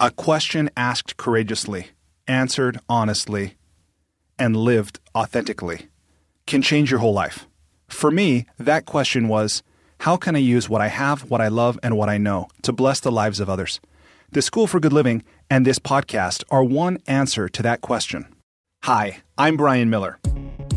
A question asked courageously, answered honestly, and lived authentically can change your whole life. For me, that question was how can I use what I have, what I love, and what I know to bless the lives of others? The School for Good Living and this podcast are one answer to that question. Hi, I'm Brian Miller.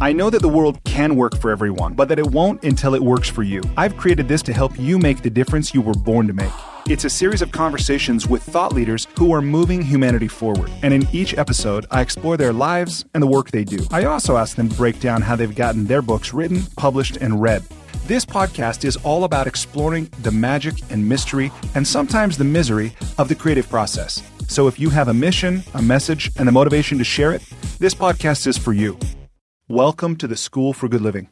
I know that the world can work for everyone, but that it won't until it works for you. I've created this to help you make the difference you were born to make. It's a series of conversations with thought leaders who are moving humanity forward. And in each episode, I explore their lives and the work they do. I also ask them to break down how they've gotten their books written, published, and read. This podcast is all about exploring the magic and mystery, and sometimes the misery, of the creative process. So if you have a mission, a message, and the motivation to share it, this podcast is for you. Welcome to the School for Good Living.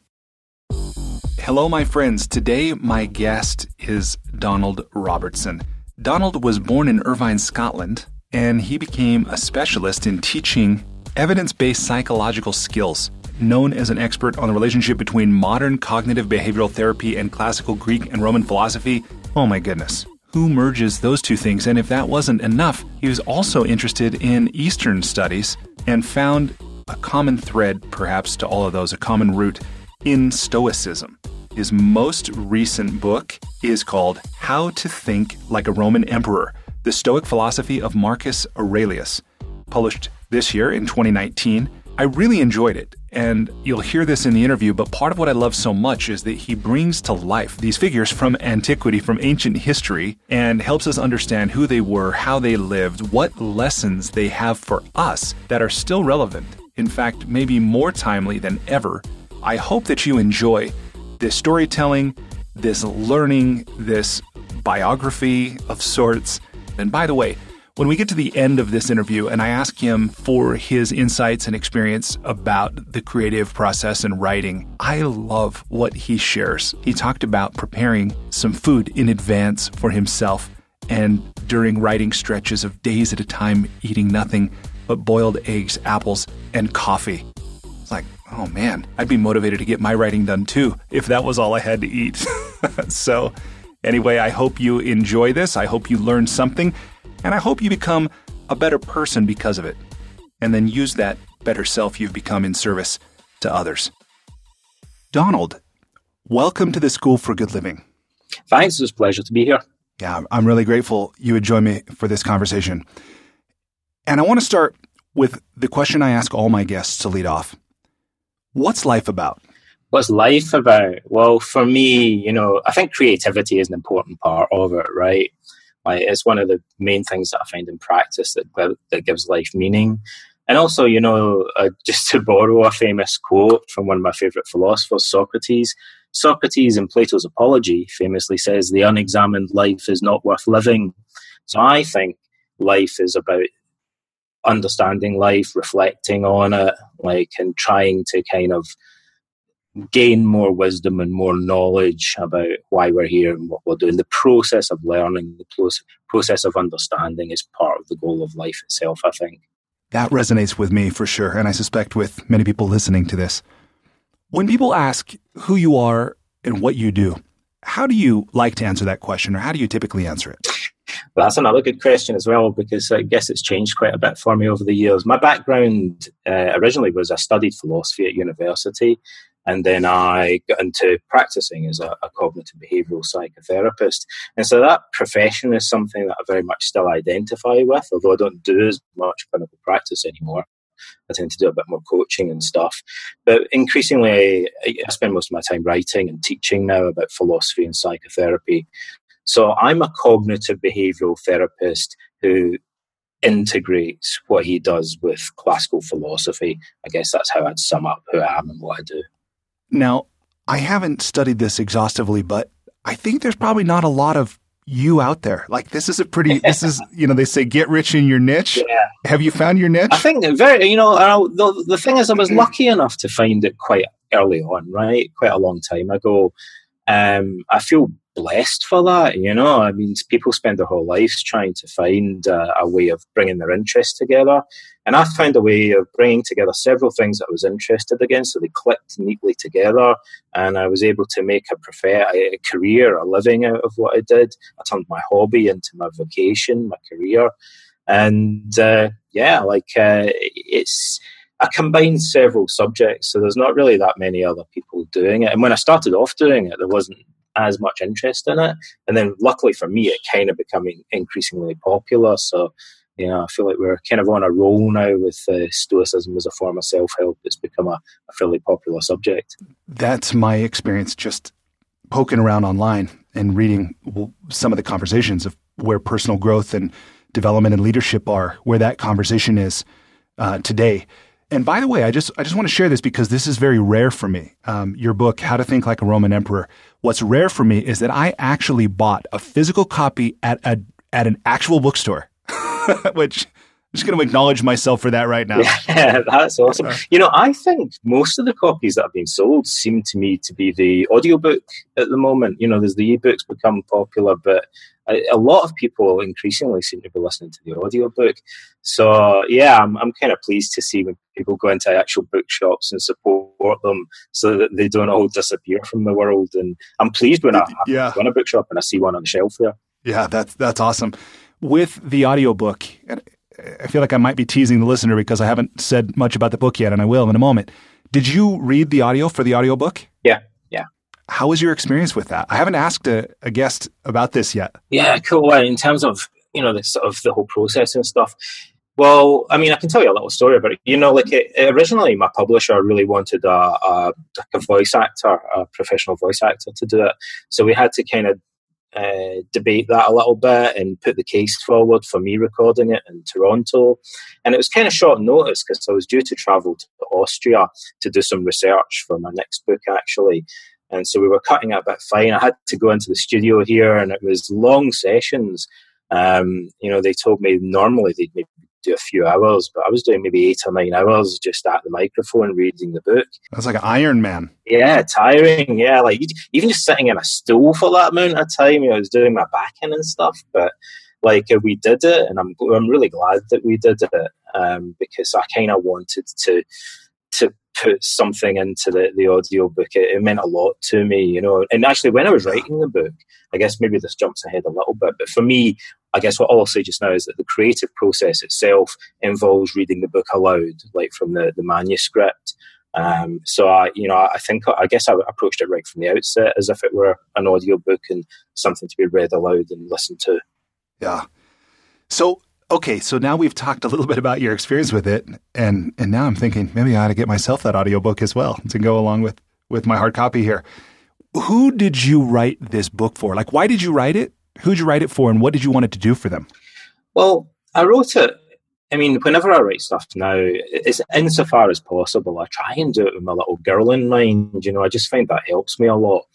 Hello, my friends. Today, my guest is Donald Robertson. Donald was born in Irvine, Scotland, and he became a specialist in teaching evidence based psychological skills. Known as an expert on the relationship between modern cognitive behavioral therapy and classical Greek and Roman philosophy, oh my goodness. Who merges those two things? And if that wasn't enough, he was also interested in Eastern studies and found a common thread, perhaps, to all of those, a common root in Stoicism. His most recent book is called How to Think Like a Roman Emperor The Stoic Philosophy of Marcus Aurelius, published this year in 2019. I really enjoyed it, and you'll hear this in the interview, but part of what I love so much is that he brings to life these figures from antiquity, from ancient history, and helps us understand who they were, how they lived, what lessons they have for us that are still relevant. In fact, maybe more timely than ever. I hope that you enjoy this storytelling, this learning, this biography of sorts. And by the way, when we get to the end of this interview and I ask him for his insights and experience about the creative process and writing, I love what he shares. He talked about preparing some food in advance for himself and during writing stretches of days at a time eating nothing but boiled eggs, apples, and coffee. It's like, oh man, I'd be motivated to get my writing done too if that was all I had to eat. so, anyway, I hope you enjoy this. I hope you learn something, and I hope you become a better person because of it. And then use that better self you've become in service to others. Donald, welcome to the School for Good Living. Thanks. It's a pleasure to be here. Yeah, I'm really grateful you would join me for this conversation. And I want to start with the question I ask all my guests to lead off What's life about? What's life about? Well, for me, you know, I think creativity is an important part of it, right? Like it's one of the main things that I find in practice that that gives life meaning. And also, you know, uh, just to borrow a famous quote from one of my favorite philosophers, Socrates. Socrates in Plato's Apology famously says, "The unexamined life is not worth living." So I think life is about understanding life, reflecting on it, like, and trying to kind of gain more wisdom and more knowledge about why we're here and what we're doing. The process of learning, the process of understanding is part of the goal of life itself, I think. That resonates with me for sure, and I suspect with many people listening to this. When people ask who you are and what you do, how do you like to answer that question, or how do you typically answer it? Well, that's another good question as well, because I guess it's changed quite a bit for me over the years. My background uh, originally was I studied philosophy at university, and then I got into practicing as a, a, cognitive behavioral psychotherapist. And so that profession is something that I very much still identify with, although I don't do as much clinical practice anymore. I tend to do a bit more coaching and stuff. But increasingly, I, I spend most of my time writing and teaching now about philosophy and psychotherapy. So I'm a cognitive behavioral therapist who integrates what he does with classical philosophy. I guess that's how I'd sum up who I am and what I do. Now, I haven't studied this exhaustively, but I think there's probably not a lot of you out there. Like this is a pretty this is you know they say get rich in your niche. Yeah. Have you found your niche? I think very you know the the thing is I was lucky enough to find it quite early on, right? Quite a long time ago. Um, I feel blessed for that. You know, I mean, people spend their whole lives trying to find uh, a way of bringing their interests together. And I found a way of bringing together several things that I was interested in, so they clicked neatly together. And I was able to make a, prefer- a career, a living out of what I did. I turned my hobby into my vocation, my career. And uh, yeah, like uh, it's I combined several subjects, so there's not really that many other people doing it. And when I started off doing it, there wasn't as much interest in it. And then, luckily for me, it kind of becoming increasingly popular. So, you know, I feel like we're kind of on a roll now with uh, Stoicism as a form of self help. It's become a, a fairly popular subject. That's my experience just poking around online and reading some of the conversations of where personal growth and development and leadership are, where that conversation is uh, today. And by the way, I just I just want to share this because this is very rare for me. Um, your book, How to Think Like a Roman Emperor. What's rare for me is that I actually bought a physical copy at a at an actual bookstore, which just going to acknowledge myself for that right now. Yeah, that's awesome. You know, I think most of the copies that have been sold seem to me to be the audiobook at the moment. You know, there's the ebooks become popular, but a, a lot of people increasingly seem to be listening to the audiobook. So, yeah, I'm, I'm kind of pleased to see when people go into actual bookshops and support them so that they don't all disappear from the world. And I'm pleased when I, yeah. I go in a bookshop and I see one on the shelf there. Yeah, that's, that's awesome. With the audiobook, I feel like I might be teasing the listener because I haven't said much about the book yet, and I will in a moment. Did you read the audio for the audiobook? Yeah, yeah. How was your experience with that? I haven't asked a, a guest about this yet. Yeah, cool. Well, in terms of you know the sort of the whole process and stuff. Well, I mean, I can tell you a little story about it. You know, like it, originally, my publisher really wanted a, a, a voice actor, a professional voice actor, to do it. So we had to kind of uh, debate that a little bit and put the case forward for me recording it in Toronto. And it was kind of short notice because I was due to travel to Austria to do some research for my next book, actually. And so we were cutting it a bit fine. I had to go into the studio here, and it was long sessions. Um, you know, they told me normally they'd maybe do a few hours, but I was doing maybe eight or nine hours just at the microphone reading the book. That's like an Iron Man. Yeah, tiring. Yeah, like even just sitting in a stool for that amount of time, you know, I was doing my backing and stuff. But like we did it, and I'm I'm really glad that we did it um, because I kind of wanted to to put something into the, the audio book. It, it, meant a lot to me, you know. And actually, when I was writing the book, I guess maybe this jumps ahead a little bit, but for me, I guess what I'll say just now is that the creative process itself involves reading the book aloud, like from the, the manuscript. Um, so I, you know, I think I guess I approached it right from the outset as if it were an audio book and something to be read aloud and listened to. Yeah. So okay, so now we've talked a little bit about your experience with it, and and now I'm thinking maybe I ought to get myself that audiobook as well to go along with with my hard copy here. Who did you write this book for? Like, why did you write it? Who'd you write it for, and what did you want it to do for them? Well, I wrote it. I mean, whenever I write stuff now, it's insofar as possible. I try and do it with my little girl in mind. You know, I just find that helps me a lot.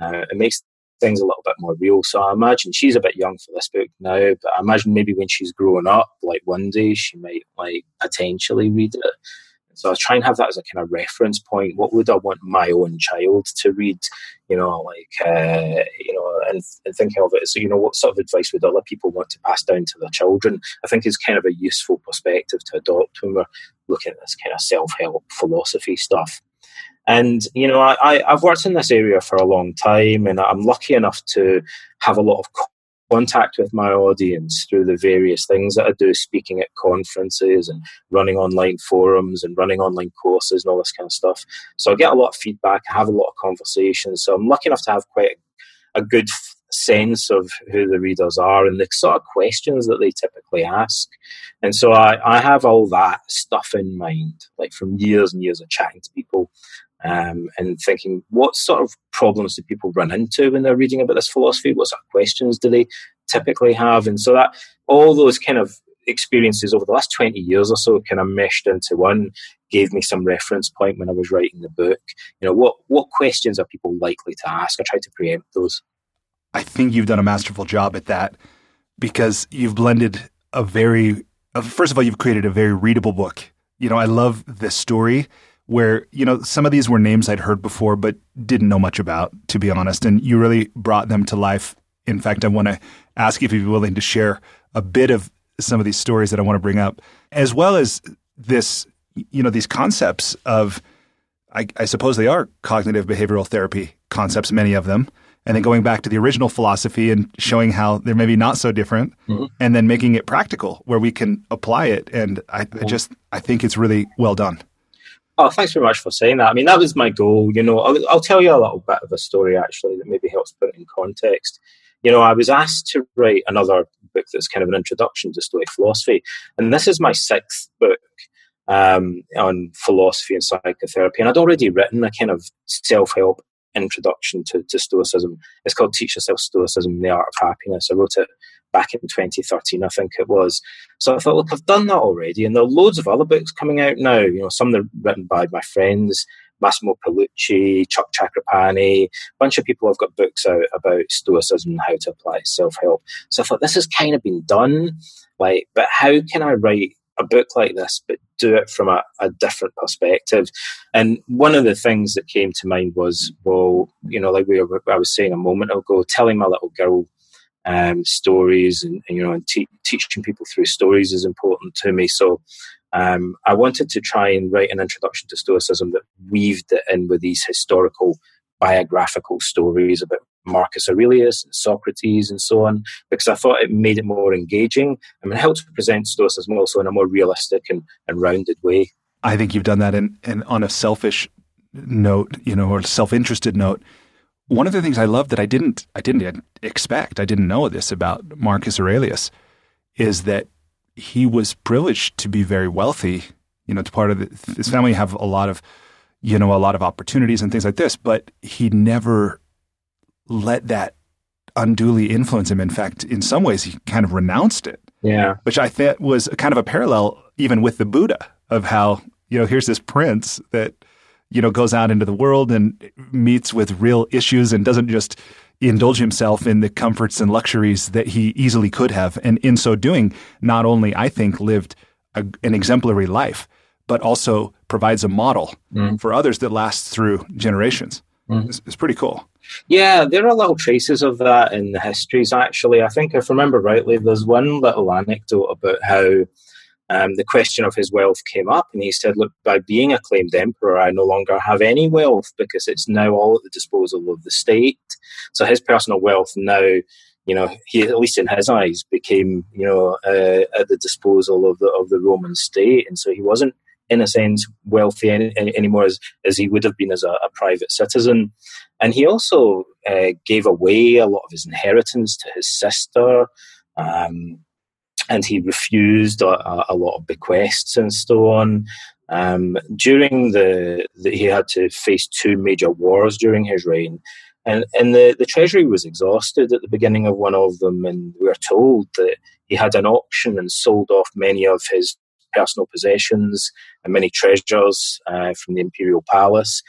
Uh, it makes things a little bit more real. So I imagine she's a bit young for this book now, but I imagine maybe when she's growing up, like one day she might like potentially read it. So I try and have that as a kind of reference point. What would I want my own child to read? You know, like uh, you know, and, and thinking of it as you know, what sort of advice would other people want to pass down to their children? I think is kind of a useful perspective to adopt when we're looking at this kind of self help philosophy stuff. And you know, I, I've worked in this area for a long time, and I'm lucky enough to have a lot of contact with my audience through the various things that I do, speaking at conferences and running online forums and running online courses and all this kind of stuff. So I get a lot of feedback, I have a lot of conversations. So I'm lucky enough to have quite a, good sense of who the readers are and the sort of questions that they typically ask. And so I, I have all that stuff in mind, like from years and years of chatting to people um, and thinking what sort of problems do people run into when they're reading about this philosophy? What sort of questions do they typically have? And so that all those kind of experiences over the last 20 years or so kind of meshed into one gave me some reference point when I was writing the book. You know, what, what questions are people likely to ask? I tried to preempt those. I think you've done a masterful job at that because you've blended a very, uh, first of all, you've created a very readable book. You know, I love this story where you know some of these were names I'd heard before but didn't know much about, to be honest. And you really brought them to life. In fact, I want to ask if you'd be willing to share a bit of some of these stories that I want to bring up, as well as this, you know, these concepts of, I, I suppose they are cognitive behavioral therapy concepts, many of them, and then going back to the original philosophy and showing how they're maybe not so different mm-hmm. and then making it practical where we can apply it. And I, I, just, I think it's really well done. Oh, thanks very much for saying that. I mean, that was my goal. You know, I'll, I'll tell you a little bit of a story actually that maybe helps put it in context. You know, I was asked to write another book that's kind of an introduction to Stoic philosophy. And this is my sixth book um, on philosophy and psychotherapy. And I'd already written a kind of self help introduction to, to Stoicism. It's called Teach Yourself Stoicism, The Art of Happiness. I wrote it back in 2013, I think it was. So I thought, look, I've done that already. And there are loads of other books coming out now. You know, some that are written by my friends, Massimo Pigliucci, Chuck Chakrapani, a bunch of people have got books out about Stoicism and how to apply self help. So I thought, this has kind of been done. Like, but how can I write a book like this, but do it from a, a, different perspective. And one of the things that came to mind was, well, you know, like we were, I was saying a moment ago, telling my little girl um, stories and, and, you know, and te- teaching people through stories is important to me. So um, I wanted to try and write an introduction to Stoicism that weaved it in with these historical biographical stories about Marcus Aurelius and Socrates and so on, because I thought it made it more engaging and it helped present Stoicism also in a more realistic and, and rounded way. I think you've done that in on a selfish note, you know, or self-interested note. One of the things I love that I didn't I didn't expect, I didn't know this about Marcus Aurelius, is that he was privileged to be very wealthy. You know, to part of the, his family have a lot of, you know, a lot of opportunities and things like this, but he never let that unduly influence him. In fact, in some ways, he kind of renounced it. Yeah. Which I thought was kind of a parallel even with the Buddha of how, you know, here's this prince that, you know, goes out into the world and meets with real issues and doesn't just indulge himself in the comforts and luxuries that he easily could have. And in so doing, not only, I think, lived a, an exemplary life, but also provides a model mm. for others that lasts through generations. Mm. It's, it's pretty cool. Yeah, there are little traces of that in the histories, actually. I think, if I remember rightly, there's one little anecdote about how um, the question of his wealth came up, and he said, Look, by being acclaimed emperor, I no longer have any wealth because it's now all at the disposal of the state. So his personal wealth now, you know, he, at least in his eyes, became, you know, uh, at the disposal of the, of the Roman state. And so he wasn't in a sense, wealthy any, any, anymore as, as he would have been as a, a private citizen. And he also uh, gave away a lot of his inheritance to his sister. Um, and he refused a, a, lot of bequests and so on. Um, during the, the, he had to face two major wars during his reign, and and the, the treasury was exhausted at the beginning of one of them, and we are told that he had an auction and sold off many of his personal possessions and many treasures uh, from the imperial palace,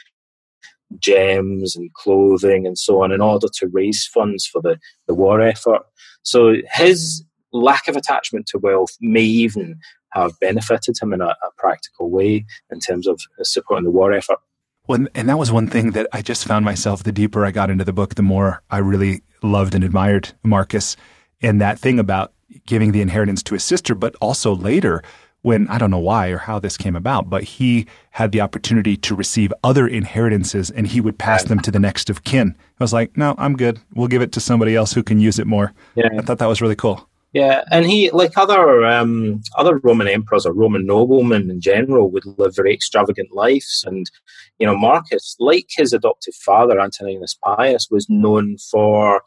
gems and clothing and so on, in order to raise funds for the, the war effort. So his lack of attachment to wealth may even have benefited him in a, a practical way in terms of uh, supporting the war effort. Well, and that was one thing that I just found myself, the deeper I got into the book, the more I really loved and admired Marcus. And that thing about giving the inheritance to his sister, but also later when I don't know why or how this came about, but he had the opportunity to receive other inheritances and he would pass them to the next of kin. I was like, no, I'm good. We'll give it to somebody else who can use it more. Yeah. I thought that was really cool. Yeah, and he, like other um, other Roman emperors or Roman noblemen in general, would live very extravagant lives. And you know, Marcus, like his adoptive father Antoninus Pius, was known for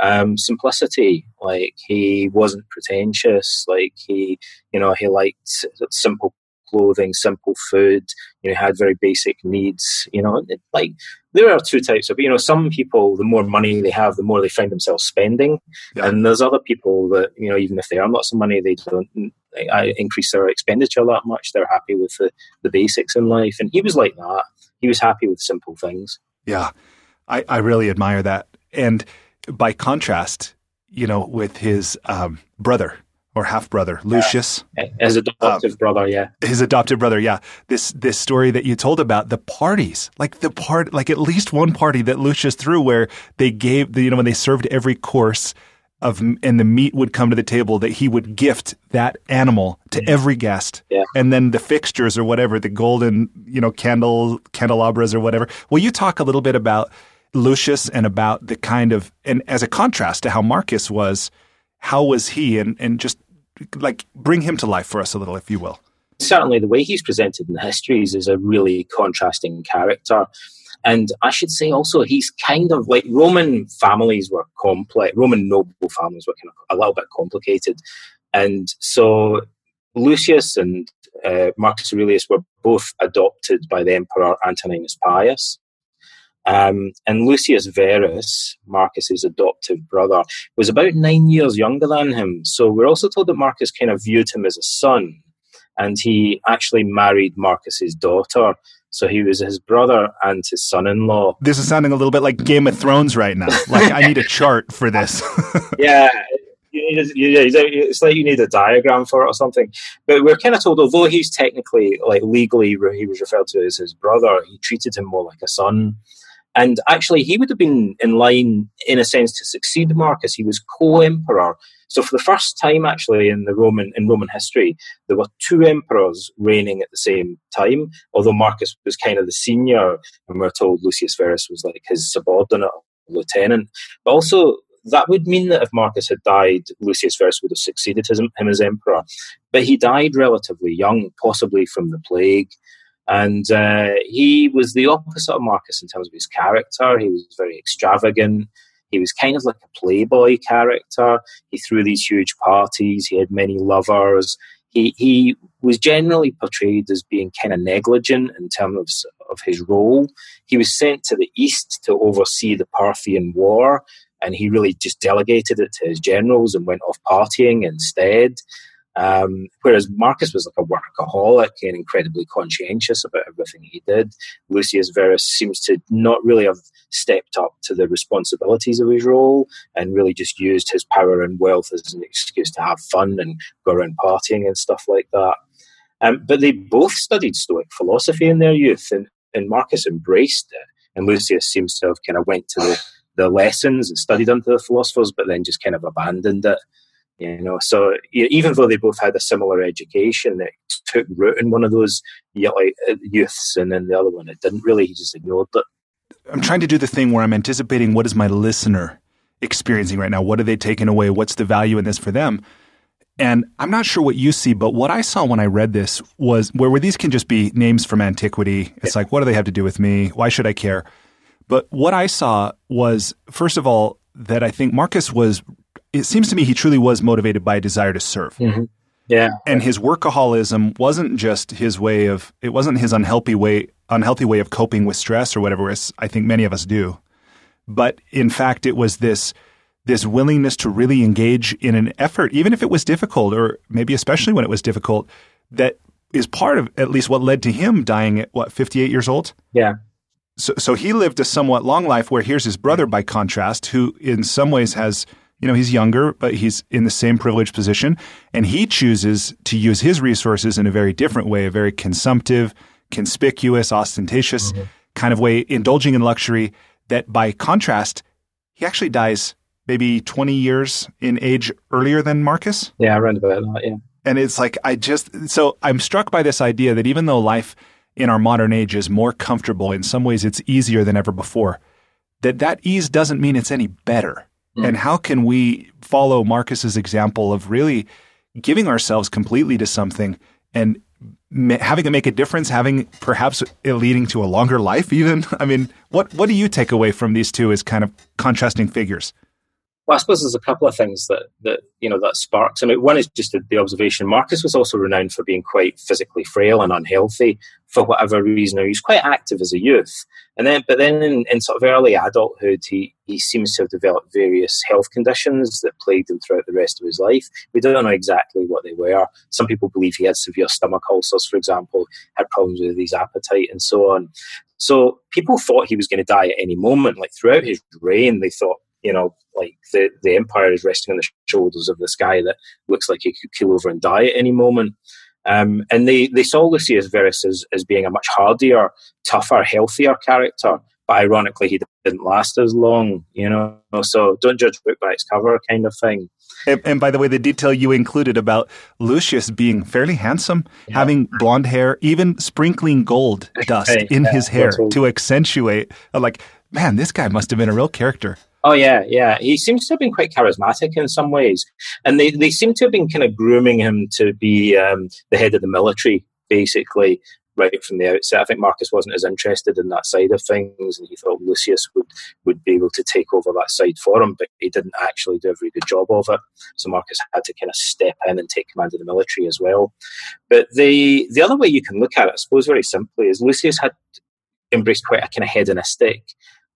um, simplicity. Like he wasn't pretentious. Like he, you know, he liked simple clothing, simple food. You know, had very basic needs. You know, like there are two types of. You know, some people, the more money they have, the more they find themselves spending, yeah. and there's other people that you know, even if they earn lots of money, they don't increase their expenditure that much. They're happy with the the basics in life, and he was like that. He was happy with simple things. Yeah, I, I really admire that, and by contrast, you know, with his um, brother or half brother, Lucius. His adoptive um, brother, yeah. His adoptive brother, yeah. This this story that you told about the parties, like the part, like at least one party that Lucius threw, where they gave, the, you know, when they served every course of, and the meat would come to the table, that he would gift that animal to mm-hmm. every guest, yeah. and then the fixtures or whatever, the golden, you know, candle candelabras or whatever. Will you talk a little bit about? Lucius and about the kind of and as a contrast to how Marcus was, how was he and and just like bring him to life for us a little, if you will. Certainly, the way he's presented in the histories is a really contrasting character. And I should say also, he's kind of like Roman families were complex, Roman noble families were kind of a little bit complicated. And so Lucius and uh, Marcus Aurelius were both adopted by the Emperor Antoninus Pius. Um, and Lucius Verus, Marcus's adoptive brother, was about nine years younger than him. So we're also told that Marcus kind of viewed him as a son, and he actually married Marcus's daughter. So he was his brother and his son-in-law. This is sounding a little bit like Game of Thrones right now. Like I need a chart for this. yeah, need, it's like you need a diagram for it or something. But we're kind of told, although he's technically, like legally, he was referred to as his brother, he treated him more like a son. And actually, he would have been in line, in a sense, to succeed Marcus. He was co-emperor. So, for the first time, actually, in the Roman in Roman history, there were two emperors reigning at the same time. Although Marcus was kind of the senior, and we're told Lucius Verus was like his subordinate lieutenant. But also, that would mean that if Marcus had died, Lucius Verus would have succeeded him as emperor. But he died relatively young, possibly from the plague. And uh, he was the opposite of Marcus in terms of his character. He was very extravagant. He was kind of like a playboy character. He threw these huge parties. He had many lovers. He, he was generally portrayed as being kind of negligent in terms of, of his role. He was sent to the east to oversee the Parthian War, and he really just delegated it to his generals and went off partying instead. Um, whereas Marcus was like a workaholic and incredibly conscientious about everything he did. Lucius Verus seems to not really have stepped up to the responsibilities of his role and really just used his power and wealth as an excuse to have fun and go around partying and stuff like that. Um, but they both studied Stoic philosophy in their youth, and, and Marcus embraced it, and Lucius seems to have kind of went to the, the lessons and studied under the philosophers, but then just kind of abandoned it. You know, so even though they both had a similar education, it took root in one of those uh, youths, and then the other one it didn't really. He just ignored it. I'm trying to do the thing where I'm anticipating what is my listener experiencing right now. What are they taking away? What's the value in this for them? And I'm not sure what you see, but what I saw when I read this was where, where these can just be names from antiquity. It's yeah. like, what do they have to do with me? Why should I care? But what I saw was, first of all, that I think Marcus was it seems to me he truly was motivated by a desire to serve. Mm-hmm. Yeah. And his workaholism wasn't just his way of it wasn't his unhealthy way unhealthy way of coping with stress or whatever as I think many of us do. But in fact it was this this willingness to really engage in an effort even if it was difficult or maybe especially when it was difficult that is part of at least what led to him dying at what 58 years old. Yeah. So so he lived a somewhat long life where here's his brother by contrast who in some ways has you know, he's younger, but he's in the same privileged position. And he chooses to use his resources in a very different way, a very consumptive, conspicuous, ostentatious mm-hmm. kind of way, indulging in luxury that by contrast, he actually dies maybe 20 years in age earlier than Marcus. Yeah, I read about that, yeah. And it's like, I just, so I'm struck by this idea that even though life in our modern age is more comfortable, in some ways it's easier than ever before, that that ease doesn't mean it's any better. Mm. And how can we follow Marcus's example of really giving ourselves completely to something and ma- having it make a difference, having perhaps it leading to a longer life even? I mean, what what do you take away from these two as kind of contrasting figures? Well, I suppose there's a couple of things that, that you know that sparks. I mean, one is just the observation. Marcus was also renowned for being quite physically frail and unhealthy for whatever reason. He was quite active as a youth, and then but then in, in sort of early adulthood, he he seems to have developed various health conditions that plagued him throughout the rest of his life. We don't know exactly what they were. Some people believe he had severe stomach ulcers, for example, had problems with his appetite, and so on. So people thought he was going to die at any moment. Like throughout his reign, they thought you know, like the, the empire is resting on the shoulders of this guy that looks like he could kill over and die at any moment. Um, and they, they saw Lucius Verus as, as being a much hardier, tougher, healthier character. But ironically, he didn't last as long, you know. So don't judge book by its cover, kind of thing. And, and, by the way, the detail you included about Lucius being fairly handsome, yeah. having blonde hair, even sprinkling gold dust in yeah, his hair to accentuate, like man, this guy must have been a real character. Oh yeah, yeah. He seems to have been quite charismatic in some ways, and they they seem to have been kind of grooming him to be um, the head of the military, basically right from the outset. I think Marcus wasn't as interested in that side of things, and he thought Lucius would would be able to take over that side for him, but he didn't actually do a very good job of it. So Marcus had to kind of step in and take command of the military as well. But the the other way you can look at it, I suppose, very simply, is Lucius had embraced quite a kind of hedonistic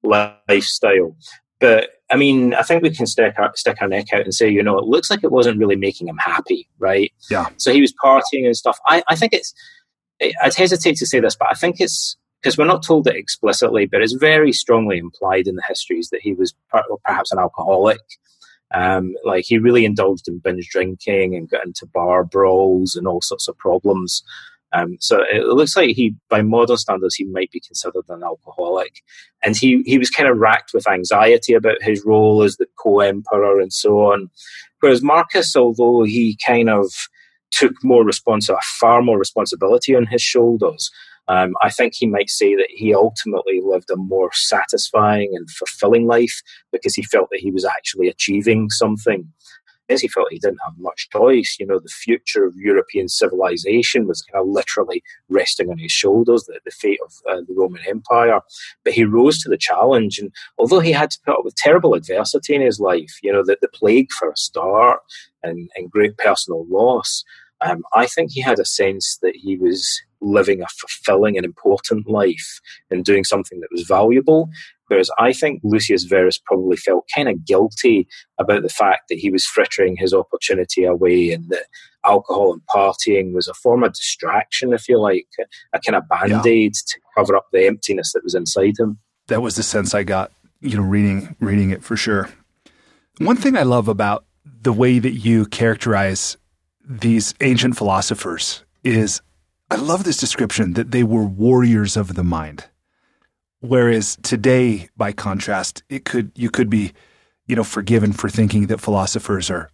lifestyle. But I mean, I think we can stick our, stick our neck out and say, you know, it looks like it wasn't really making him happy, right? Yeah. So he was partying and stuff. I, I think it's, I'd hesitate to say this, but I think it's because we're not told it explicitly, but it's very strongly implied in the histories that he was perhaps an alcoholic. Um, like he really indulged in binge drinking and got into bar brawls and all sorts of problems. Um, so it looks like he, by modern standards, he might be considered an alcoholic. And he, he was kind of racked with anxiety about his role as the co-emperor and so on. Whereas Marcus, although he kind of took more responsibility, far more responsibility on his shoulders, um, I think he might say that he ultimately lived a more satisfying and fulfilling life because he felt that he was actually achieving something is he felt he didn't have much choice. You know, the future of European civilization was kind of literally resting on his shoulders, the, the fate of uh, the Roman Empire. But he rose to the challenge. And although he had to put up with terrible adversity in his life, you know, the, the plague for a start and, and great personal loss, um, I think he had a sense that he was living a fulfilling and important life and doing something that was valuable. Whereas I think Lucius Verus probably felt kind of guilty about the fact that he was frittering his opportunity away and that alcohol and partying was a form of distraction, if you like, a, a kind of band aid yeah. to cover up the emptiness that was inside him. That was the sense I got, you know, reading reading it for sure. One thing I love about the way that you characterize these ancient philosophers is I love this description that they were warriors of the mind. Whereas today, by contrast, it could you could be, you know, forgiven for thinking that philosophers are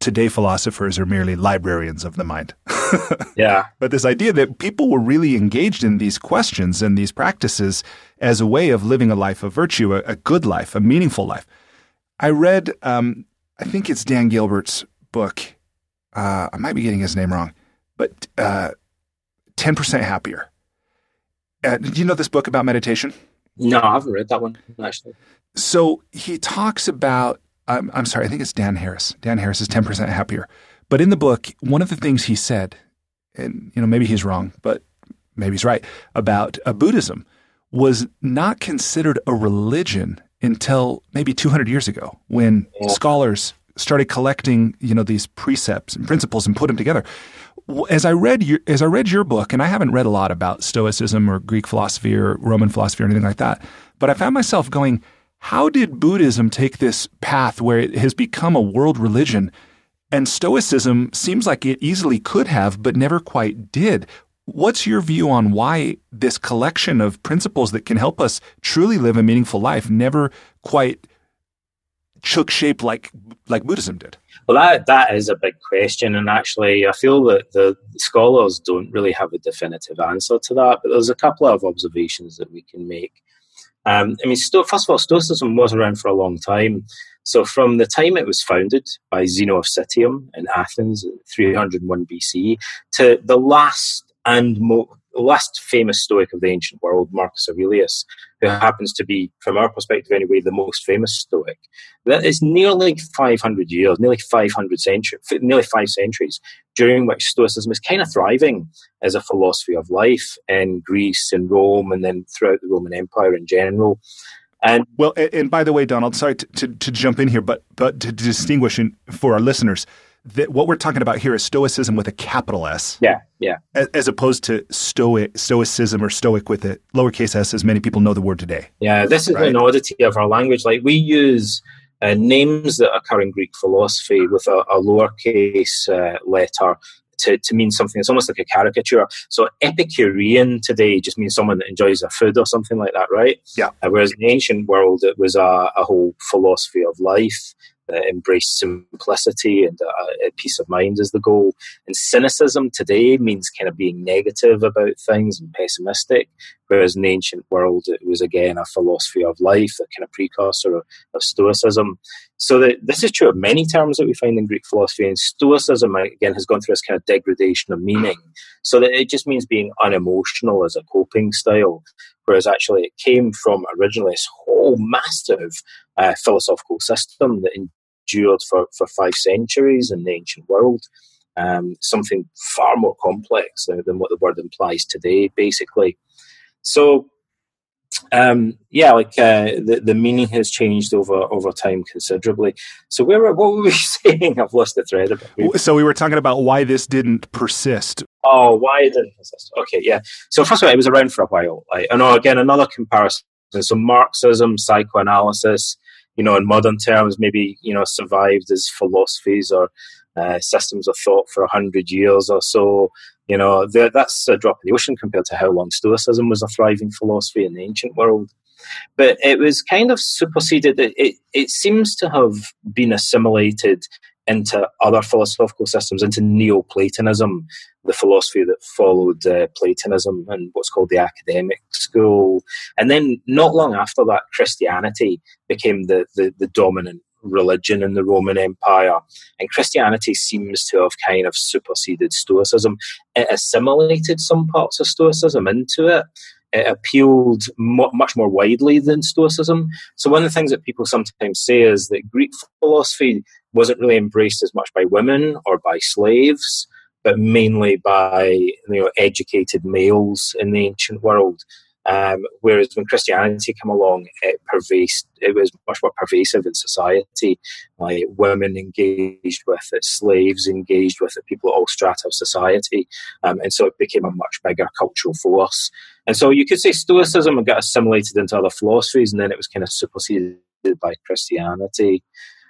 today philosophers are merely librarians of the mind. yeah. But this idea that people were really engaged in these questions and these practices as a way of living a life of virtue, a, a good life, a meaningful life. I read, um, I think it's Dan Gilbert's book. Uh, I might be getting his name wrong, but uh, 10% Happier. Uh, did you know this book about meditation? No, I haven't read that one actually. So he talks about. I'm, I'm sorry, I think it's Dan Harris. Dan Harris is 10% happier. But in the book, one of the things he said, and you know maybe he's wrong, but maybe he's right about uh, Buddhism, was not considered a religion until maybe 200 years ago, when yeah. scholars started collecting you know these precepts and principles and put them together as I read your as I read your book, and I haven't read a lot about Stoicism or Greek philosophy or Roman philosophy or anything like that, but I found myself going, how did Buddhism take this path where it has become a world religion? And Stoicism seems like it easily could have, but never quite did. What's your view on why this collection of principles that can help us truly live a meaningful life never quite took shape like like Buddhism did? Well, that that is a big question, and actually, I feel that the scholars don't really have a definitive answer to that. But there's a couple of observations that we can make. Um, I mean, first of all, Stoicism was around for a long time. So, from the time it was founded by Zeno of Citium in Athens, 301 BC, to the last and mo- last famous Stoic of the ancient world, Marcus Aurelius, who happens to be, from our perspective anyway, the most famous Stoic. That is nearly 500 years, nearly 500 centuries, nearly five centuries, during which Stoicism is kind of thriving as a philosophy of life in Greece and Rome, and then throughout the Roman Empire in general. And well, and by the way, Donald, sorry to, to, to jump in here, but but to distinguish in, for our listeners, that what we're talking about here is stoicism with a capital S. Yeah, yeah. As, as, opposed to stoic stoicism or stoic with a lowercase s, as many people know the word today. Yeah, this is right? an oddity of our language. Like we use uh, names that occur in Greek philosophy with a, a lowercase uh, letter to, to mean something. It's almost like a caricature. So Epicurean today just means someone that enjoys a food or something like that, right? Yeah. Uh, whereas in the ancient world, it was a, a whole philosophy of life uh, embrace simplicity and uh, peace of mind as the goal. And cynicism today means kind of being negative about things and pessimistic, whereas in the ancient world it was again a philosophy of life, a kind of precursor of, of Stoicism. So that this is true of many terms that we find in Greek philosophy, and Stoicism again has gone through this kind of degradation of meaning, so that it just means being unemotional as a coping style, whereas actually it came from originally this whole massive uh, philosophical system that endured for, for five centuries in the ancient world. Um, something far more complex uh, than what the word implies today, basically. So um, yeah, like uh, the the meaning has changed over over time considerably. So where what were we saying? I've lost the thread. So we were talking about why this didn't persist. Oh, why it didn't persist? Okay, yeah. So first of all, it was around for a while. I, I know again another comparison. So Marxism, psychoanalysis, you know, in modern terms, maybe you know survived as philosophies or uh, systems of thought for a hundred years or so. You know, that's a drop in the ocean compared to how long Stoicism was a thriving philosophy in the ancient world. But it was kind of superseded. It, it, it seems to have been assimilated into other philosophical systems, into Neoplatonism, the philosophy that followed uh, Platonism and what's called the academic school. And then, not long after that, Christianity became the, the, the dominant religion in the Roman Empire. And Christianity seems to have kind of superseded Stoicism. It assimilated some parts of Stoicism into it. It appealed much more widely than Stoicism. So, one of the things that people sometimes say is that Greek philosophy wasn't really embraced as much by women or by slaves, but mainly by you know, educated males in the ancient world. Um, whereas when Christianity came along, it pervased, it was much more pervasive in society. Like women engaged with it, slaves engaged with it, people at all strata of society, um, and so it became a much bigger cultural force. And so you could say Stoicism got assimilated into other philosophies, and then it was kind of superseded by Christianity.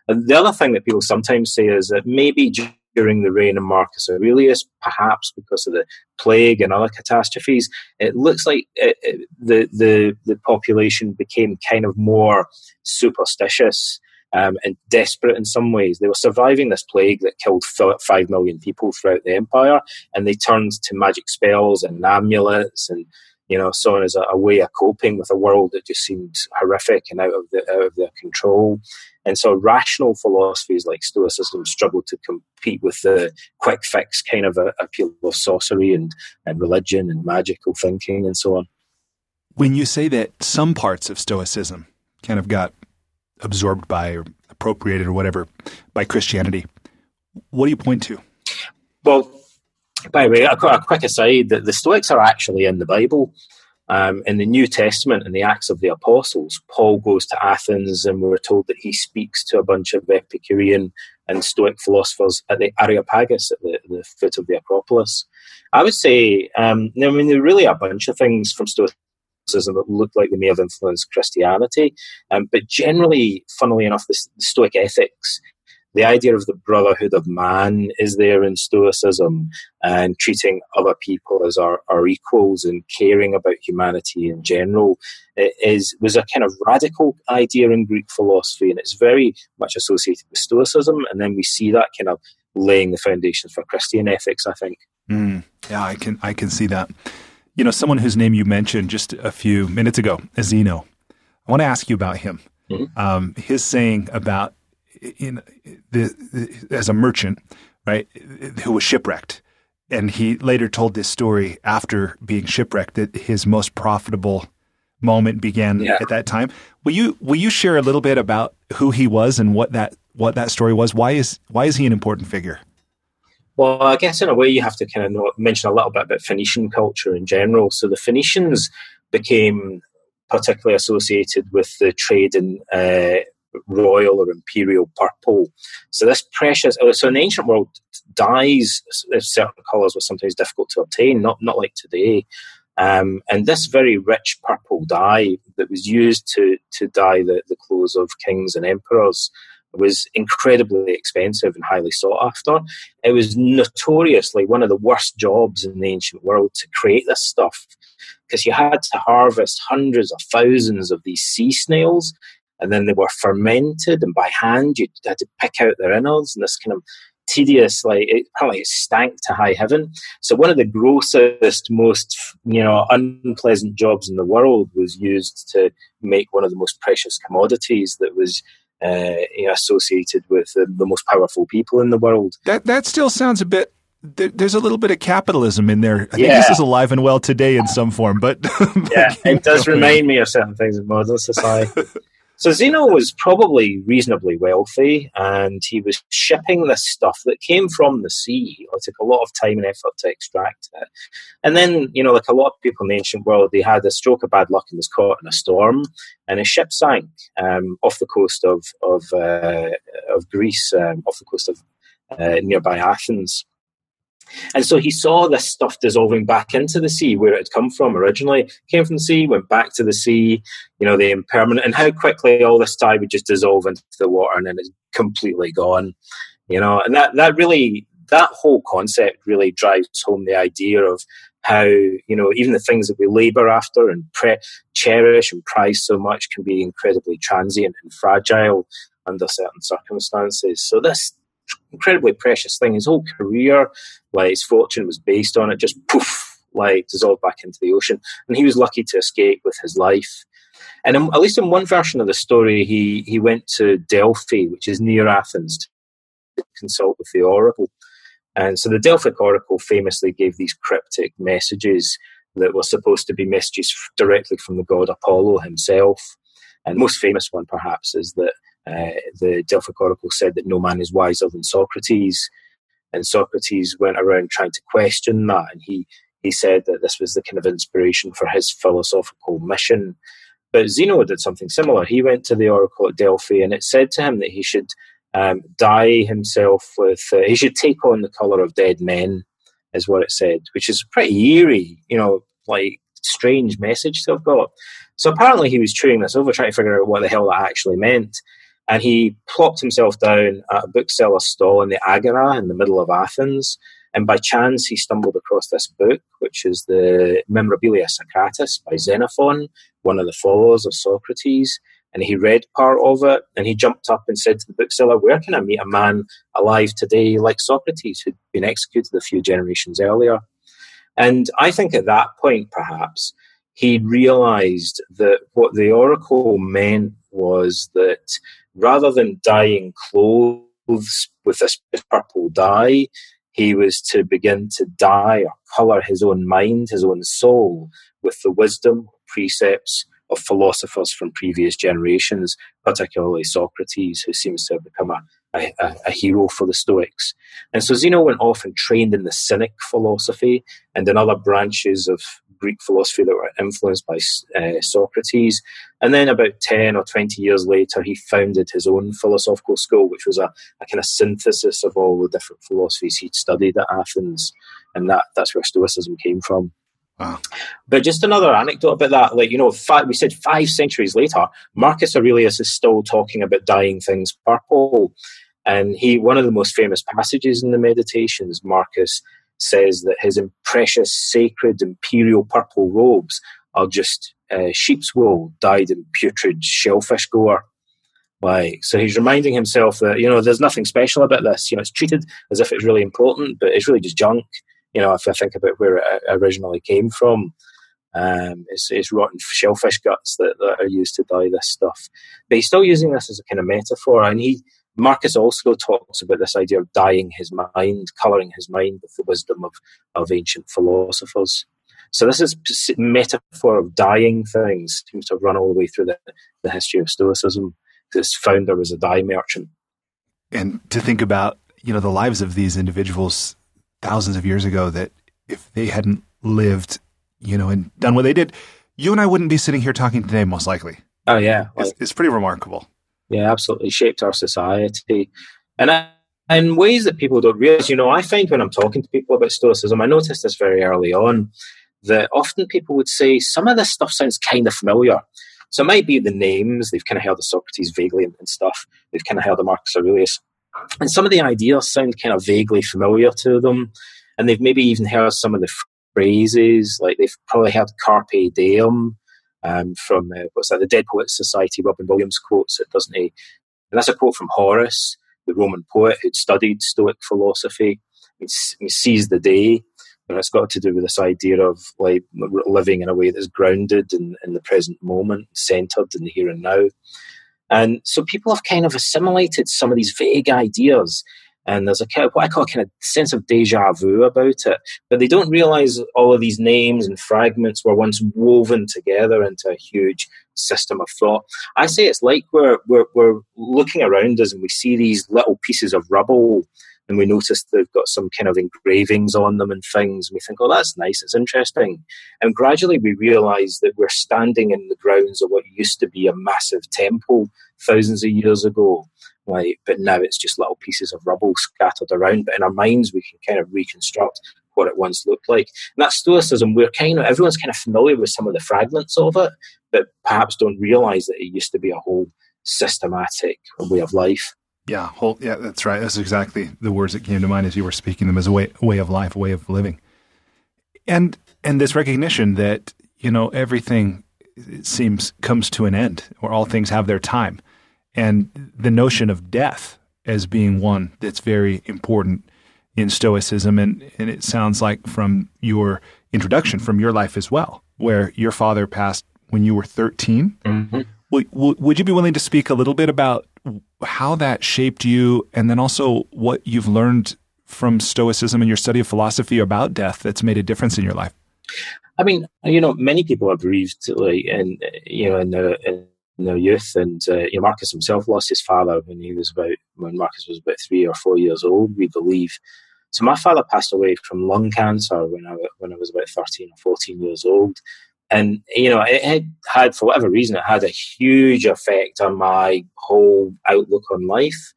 And the other thing that people sometimes say is that maybe during the reign of Marcus Aurelius, perhaps because of the plague and other catastrophes, it looks like it, it, the, the, the population became kind of more superstitious. Um, and desperate in some ways. They were surviving this plague that killed five million people throughout the empire, and they turned to magic spells and amulets and you know so on as a, a way of coping with a world that just seemed horrific and out of the, out of their control. And so rational philosophies like Stoicism struggle to compete with the quick fix kind of a, appeal of sorcery and, and religion and magical thinking and so on. When you say that some parts of Stoicism kind of got absorbed by or appropriated or whatever by Christianity, what do you point to? Well, by the way, a, a quick aside that the Stoics are actually in the Bible. Um, in the New Testament, in the Acts of the Apostles, Paul goes to Athens, and we're told that he speaks to a bunch of Epicurean and Stoic philosophers at the Areopagus, at the, the foot of the Acropolis. I would say, um, I mean, there are really a bunch of things from Stoicism that look like they may have influenced Christianity, um, but generally, funnily enough, the, the Stoic ethics the idea of the brotherhood of man is there in Stoicism and treating other people as our, our equals and caring about humanity in general is was a kind of radical idea in Greek philosophy and it's very much associated with Stoicism and then we see that kind of laying the foundations for Christian ethics, I think. Mm, yeah, I can I can see that. You know, someone whose name you mentioned just a few minutes ago, Zeno. I want to ask you about him. Mm-hmm. Um, his saying about in the, the, as a merchant, right, who was shipwrecked. And he later told this story after being shipwrecked that his most profitable moment began yeah. at that time. Will you will you share a little bit about who he was and what that what that story was? Why is why is he an important figure? Well, I guess in a way you have to kind of know, mention a little bit about Phoenician culture in general. So the Phoenicians became particularly associated with the trade in uh, royal or imperial purple. So this precious, oh, so in the ancient world, dyes of certain colours were sometimes difficult to obtain, not not like today. Um, and this very rich purple dye that was used to to dye the, the clothes of kings and emperors was incredibly expensive and highly sought after. It was notoriously one of the worst jobs in the ancient world to create this stuff because you had to harvest hundreds of thousands of these sea snails and then they were fermented, and by hand you had to pick out their innards, and this kind of tedious, like it probably it stank to high heaven. So one of the grossest, most you know unpleasant jobs in the world was used to make one of the most precious commodities that was uh, you know, associated with the, the, most powerful people in the world. That that still sounds a bit. there's a little bit of capitalism in there. I yeah. think this is alive and well today in some form, but, but yeah, it does remind me of certain things in modern society. So Zeno was probably reasonably wealthy, and he was shipping this stuff that came from the sea. It took a lot of time and effort to extract it. And then, you know, like a lot of people in the ancient world, they had a stroke of bad luck and was caught in a storm, and his ship sank um, off the coast of of, uh, of Greece, um, off the coast of uh, nearby Athens. And so he saw this stuff dissolving back into the sea where it had come from originally. Came from the sea, went back to the sea, you know, the impermanent, and how quickly all this tide would just dissolve into the water and then it's completely gone, you know. And that, that really, that whole concept really drives home the idea of how, you know, even the things that we labor after and pre- cherish and prize so much can be incredibly transient and fragile under certain circumstances. So this incredibly precious thing. His whole career, like his fortune was based on it, just poof, like dissolved back into the ocean. And he was lucky to escape with his life. And in, at least in one version of the story, he, he went to Delphi, which is near Athens, to consult with the oracle. And so the Delphic oracle famously gave these cryptic messages that were supposed to be messages directly from the god Apollo himself. And most famous one, perhaps, is that uh, the Delphic Oracle said that no man is wiser than Socrates, and Socrates went around trying to question that, and he he said that this was the kind of inspiration for his philosophical mission. But Zeno did something similar. He went to the oracle at Delphi, and it said to him that he should um, dye himself with. Uh, he should take on the color of dead men, is what it said, which is pretty eerie, you know, like strange message to have got. So apparently he was chewing this over, trying to figure out what the hell that actually meant. And he plopped himself down at a bookseller's stall in the Agora in the middle of Athens. And by chance, he stumbled across this book, which is the Memorabilia Socratis by Xenophon, one of the followers of Socrates. And he read part of it and he jumped up and said to the bookseller, Where can I meet a man alive today like Socrates, who'd been executed a few generations earlier? And I think at that point, perhaps, he realized that what the oracle meant was that rather than dyeing clothes with this purple dye, he was to begin to dye or colour his own mind, his own soul, with the wisdom, precepts of philosophers from previous generations, particularly Socrates, who seems to have become a, a, a, hero for the Stoics. And so Zeno went off and trained in the Cynic philosophy and in other branches of Greek philosophy that were influenced by uh, Socrates. And then about 10 or 20 years later, he founded his own philosophical school, which was a, a kind of synthesis of all the different philosophies he'd studied at Athens. And that, that's where Stoicism came from. Wow. But just another anecdote about that, like, you know, five, we said five centuries later, Marcus Aurelius is still talking about dyeing things purple. And he, one of the most famous passages in the Meditations, Marcus says that his precious, sacred, imperial purple robes are just uh, sheep's wool dyed in putrid shellfish gore. Like, so he's reminding himself that, you know, there's nothing special about this. You know, it's treated as if it's really important, but it's really just junk. You know, if I think about where it originally came from, um, it's, it's rotten shellfish guts that, that are used to dye this stuff. But he's still using this as a kind of metaphor, and he Marcus also talks about this idea of dyeing his mind, colouring his mind with the wisdom of, of ancient philosophers. So this is metaphor of dyeing things seems to have run all the way through the, the history of Stoicism. Its founder was a dye merchant. And to think about, you know, the lives of these individuals thousands of years ago that if they hadn't lived, you know, and done what they did, you and I wouldn't be sitting here talking today, most likely. Oh yeah, it's, it's pretty remarkable yeah, absolutely shaped our society. And I, in ways that people don't realize, you know, I find when I'm talking to people about Stoicism, I noticed this very early on, that often people would say, some of this stuff sounds kind of familiar. So it might be the names, they've kind of heard of Socrates vaguely and, stuff, they've kind of heard of Marcus Aurelius. And some of the ideas sound kind of vaguely familiar to them. And they've maybe even heard some of the phrases, like they've probably heard carpe diem, um, from uh, what's that? The Dead Poets Society. Robin Williams quotes it, doesn't he? And that's a quote from Horace, the Roman poet who'd studied Stoic philosophy. He, seize the day, and it's got to do with this idea of like living in a way that's grounded in, in the present moment, centered in the here and now. And so people have kind of assimilated some of these vague ideas and there's a kind of what I call a kind of sense of deja vu about it. But they don't realize all of these names and fragments were once woven together into a huge system of thought. I say it's like we're we're, we're looking around us and we see these little pieces of rubble. And we notice they've got some kind of engravings on them and things. And we think, oh, that's nice, it's interesting. And gradually we realize that we're standing in the grounds of what used to be a massive temple thousands of years ago but now it's just little pieces of rubble scattered around. But in our minds, we can kind of reconstruct what it once looked like. And that's Stoicism. We're kind of everyone's kind of familiar with some of the fragments of it, but perhaps don't realize that it used to be a whole systematic way of life. Yeah, whole, yeah, that's right. That's exactly the words that came to mind as you were speaking them as a way, way of life, a way of living, and and this recognition that you know everything seems comes to an end, or all things have their time and the notion of death as being one that's very important in Stoicism. And, and it sounds like from your introduction, from your life as well, where your father passed when you were 13. Mm-hmm. Would, would you be willing to speak a little bit about how that shaped you and then also what you've learned from Stoicism and your study of philosophy about death that's made a difference in your life? I mean, you know, many people have bereaved, like, and you know, in, the, in in their youth. And uh, you know, Marcus himself lost his father when he was about when Marcus was about three or four years old, we believe. So my father passed away from lung cancer when I when I was about thirteen or fourteen years old, and you know it had, had for whatever reason it had a huge effect on my whole outlook on life,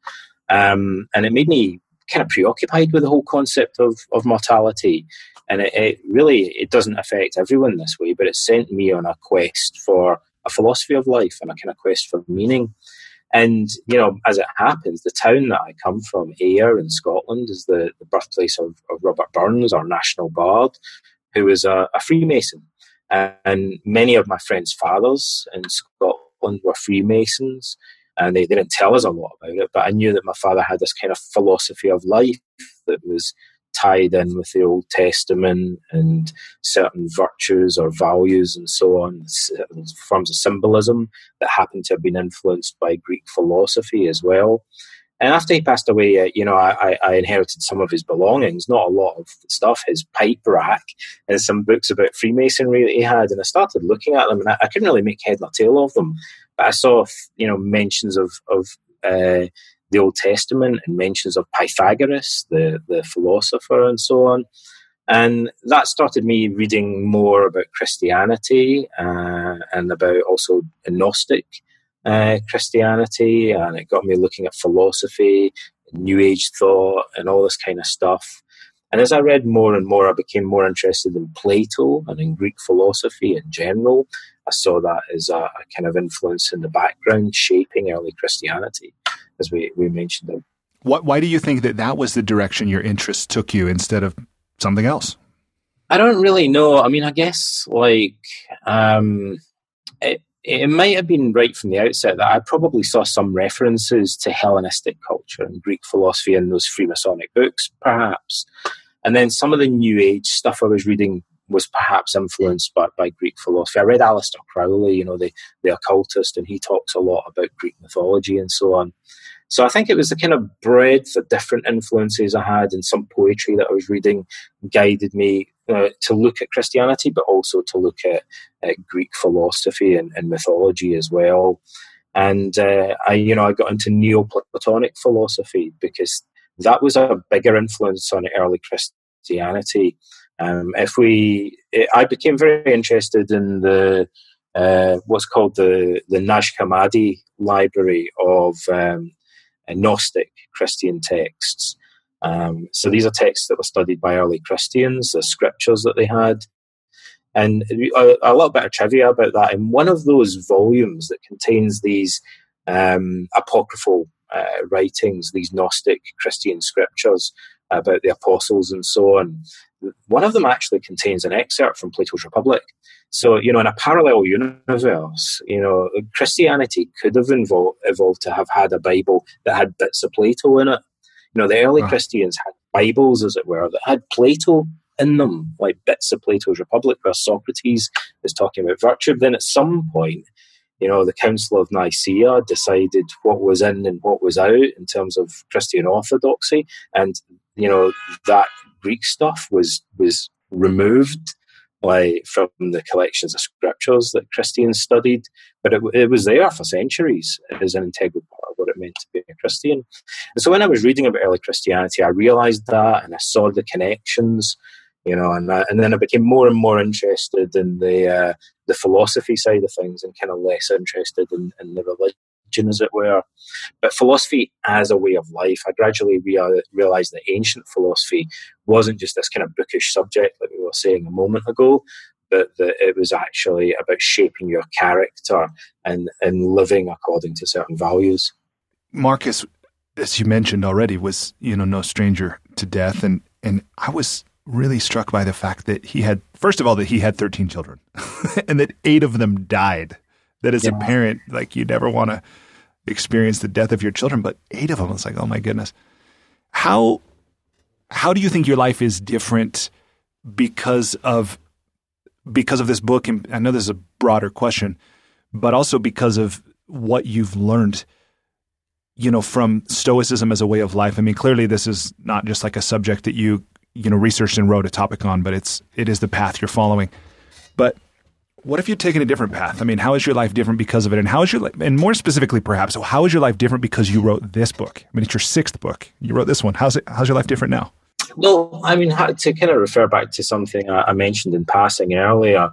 um, and it made me kind of preoccupied with the whole concept of of mortality. And it, it really it doesn't affect everyone this way, but it sent me on a quest for a philosophy of life and a kind of quest for meaning. And, you know, as it happens, the town that I come from, Ayr in Scotland, is the, the birthplace of, of, Robert Burns, our national bard, who was a, a Freemason. And many of my friends' fathers in Scotland were Freemasons, and they, they didn't tell us a lot about it, but I knew that my father had this kind of philosophy of life that was tied in with the Old Testament and certain virtues or values and so on, forms of symbolism that happen to have been influenced by Greek philosophy as well. And after he passed away, uh, you know, I, I, inherited some of his belongings, not a lot of stuff, his pipe rack and some books about Freemasonry that he had. And I started looking at them and I, I couldn't really make head nor tail of them. But I saw, you know, mentions of, of uh, the Old Testament and mentions of Pythagoras, the, the philosopher, and so on. And that started me reading more about Christianity uh, and about also Gnostic uh, Christianity. And it got me looking at philosophy, New Age thought, and all this kind of stuff. And as I read more and more, I became more interested in Plato and in Greek philosophy in general. I saw that as a, a kind of influence in the background, shaping early Christianity as we, we mentioned them. What, why do you think that that was the direction your interest took you instead of something else? I don't really know. I mean, I guess like um, it, it might have been right from the outset that I probably saw some references to Hellenistic culture and Greek philosophy in those Freemasonic books, perhaps. And then some of the New Age stuff I was reading was perhaps influenced by, by Greek philosophy. I read Aleister Crowley, you know, the, the occultist, and he talks a lot about Greek mythology and so on. So I think it was the kind of breadth of different influences I had and some poetry that I was reading guided me uh, to look at Christianity, but also to look at, at Greek philosophy and, and, mythology as well. And uh, I, you know, I got into Neoplatonic philosophy because that was a bigger influence on early Christianity. Um, if we, I became very interested in the uh, what's called the the Nag Hammadi library of um, Gnostic Christian texts. Um, so these are texts that were studied by early Christians, the scriptures that they had. And a, a little bit of trivia about that. In one of those volumes that contains these um, apocryphal uh, writings, these Gnostic Christian scriptures about the apostles and so on, one of them actually contains an excerpt from Plato's Republic. So, you know, in a parallel universe, you know, Christianity could have evolved, evolved to have had a Bible that had bits of Plato in it. You know, the early wow. Christians had Bibles, as it were, that had Plato in them, like bits of Plato's Republic, where Socrates is talking about virtue. Then at some point, you know, the Council of Nicaea decided what was in and what was out in terms of Christian orthodoxy, and you know that Greek stuff was was removed like from the collections of scriptures that Christians studied, but it, it was there for centuries as an integral part of what it meant to be a Christian. And so when I was reading about early Christianity, I realized that and I saw the connections, you know, and, uh, and then I became more and more interested in the uh, the philosophy side of things and kind of less interested in, in the as it were. But philosophy as a way of life, I gradually rea- realized that ancient philosophy wasn't just this kind of bookish subject like we were saying a moment ago, but that it was actually about shaping your character and, and living according to certain values. Marcus, as you mentioned already, was you know no stranger to death, and and I was really struck by the fact that he had first of all that he had 13 children and that eight of them died that as yeah. a parent, like you never want to experience the death of your children, but eight of them, it's like, oh my goodness. How how do you think your life is different because of because of this book? And I know this is a broader question, but also because of what you've learned, you know, from Stoicism as a way of life. I mean, clearly this is not just like a subject that you you know researched and wrote a topic on, but it's it is the path you're following. But what if you'd taken a different path? I mean, how is your life different because of it? And how is your life, and more specifically, perhaps, so how is your life different because you wrote this book? I mean, it's your sixth book. You wrote this one. How's it? How's your life different now? Well, I mean, to kind of refer back to something I mentioned in passing earlier,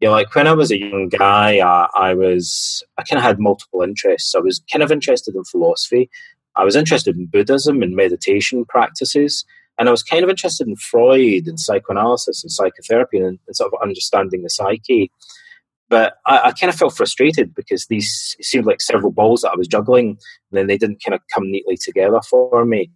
you know, like when I was a young guy, I, I was, I kind of had multiple interests. I was kind of interested in philosophy. I was interested in Buddhism and meditation practices. And I was kind of interested in Freud and psychoanalysis and psychotherapy and, and sort of understanding the psyche. But I, I, kind of felt frustrated because these seemed like several balls that I was juggling, and then they didn't kind of come neatly together for me.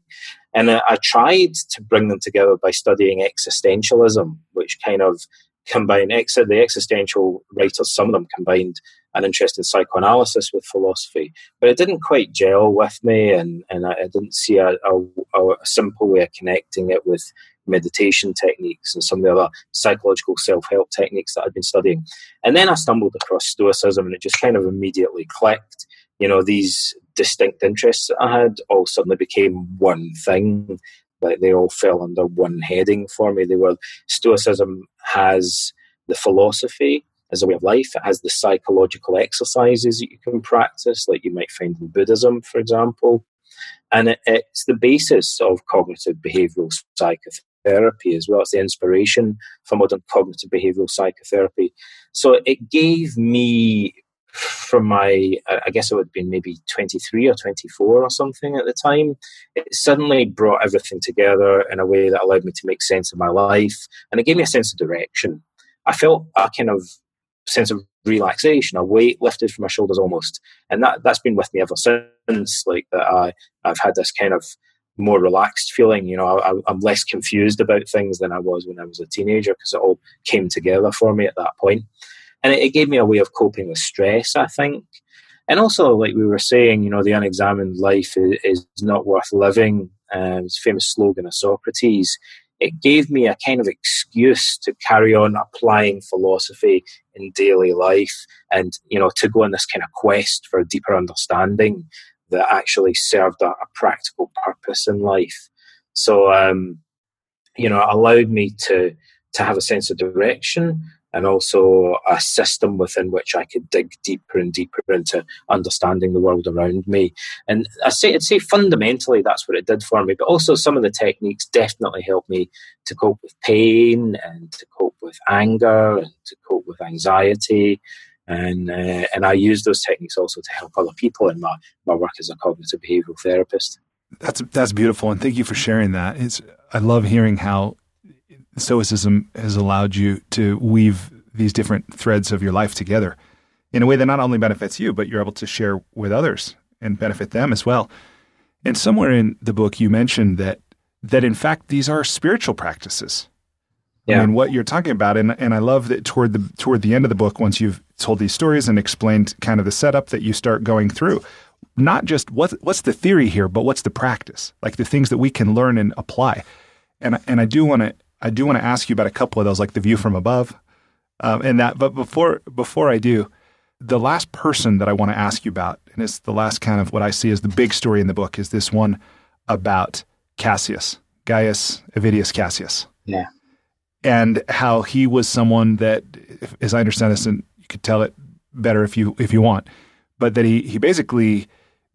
And I, I tried to bring them together by studying existentialism, which kind of combined ex- the existential writers, some of them combined an interest in psychoanalysis with philosophy, but it didn't quite gel with me, and, and I, I didn't see a, a, a, simple way of connecting it with meditation techniques and some of the other psychological self help techniques that I'd been studying. And then I stumbled across Stoicism, and it just kind of immediately clicked. You know, these distinct interests that I had all suddenly became one thing. Like they all fell under one heading for me. They were Stoicism has the philosophy as a way of life. It has the psychological exercises that you can practice, like you might find in Buddhism, for example. And it, it's the basis of cognitive behavioral psychotherapy as well. It's the inspiration for modern cognitive behavioral psychotherapy. So it gave me, from my, I guess it would have been maybe 23 or 24 or something at the time, it suddenly brought everything together in a way that allowed me to make sense of my life. And it gave me a sense of direction. I felt a kind of sense of relaxation, a weight lifted from my shoulders almost. And that, that's been with me ever since, like that I, I've had this kind of more relaxed feeling. You know, I, I'm less confused about things than I was when I was a teenager because it all came together for me at that point. And it, it gave me a way of coping with stress, I think. And also, like we were saying, you know, the unexamined life is, is not worth living. Um, it's a famous slogan of Socrates it gave me a kind of excuse to carry on applying philosophy in daily life and you know to go on this kind of quest for a deeper understanding that actually served a, a practical purpose in life. So um, you know it allowed me to to have a sense of direction and also a system within which I could dig deeper and deeper into understanding the world around me. And I say, I'd say fundamentally that's what it did for me, but also some of the techniques definitely helped me to cope with pain and to cope with anger and to cope with anxiety. And, uh, and I use those techniques also to help other people in my, my work as a cognitive behavioral therapist. That's that's beautiful, and thank you for sharing that. It's I love hearing how Stoicism has allowed you to weave these different threads of your life together in a way that not only benefits you, but you're able to share with others and benefit them as well. And somewhere in the book, you mentioned that that in fact these are spiritual practices. Yeah. I mean, what you're talking about, and and I love that toward the toward the end of the book, once you've told these stories and explained kind of the setup, that you start going through not just what's what's the theory here, but what's the practice, like the things that we can learn and apply. And and I do want to I do want to ask you about a couple of those, like the view from above, um, and that. But before before I do, the last person that I want to ask you about, and it's the last kind of what I see as the big story in the book, is this one about Cassius, Gaius Avidius Cassius. Yeah. And how he was someone that, as I understand this, and you could tell it better if you if you want, but that he he basically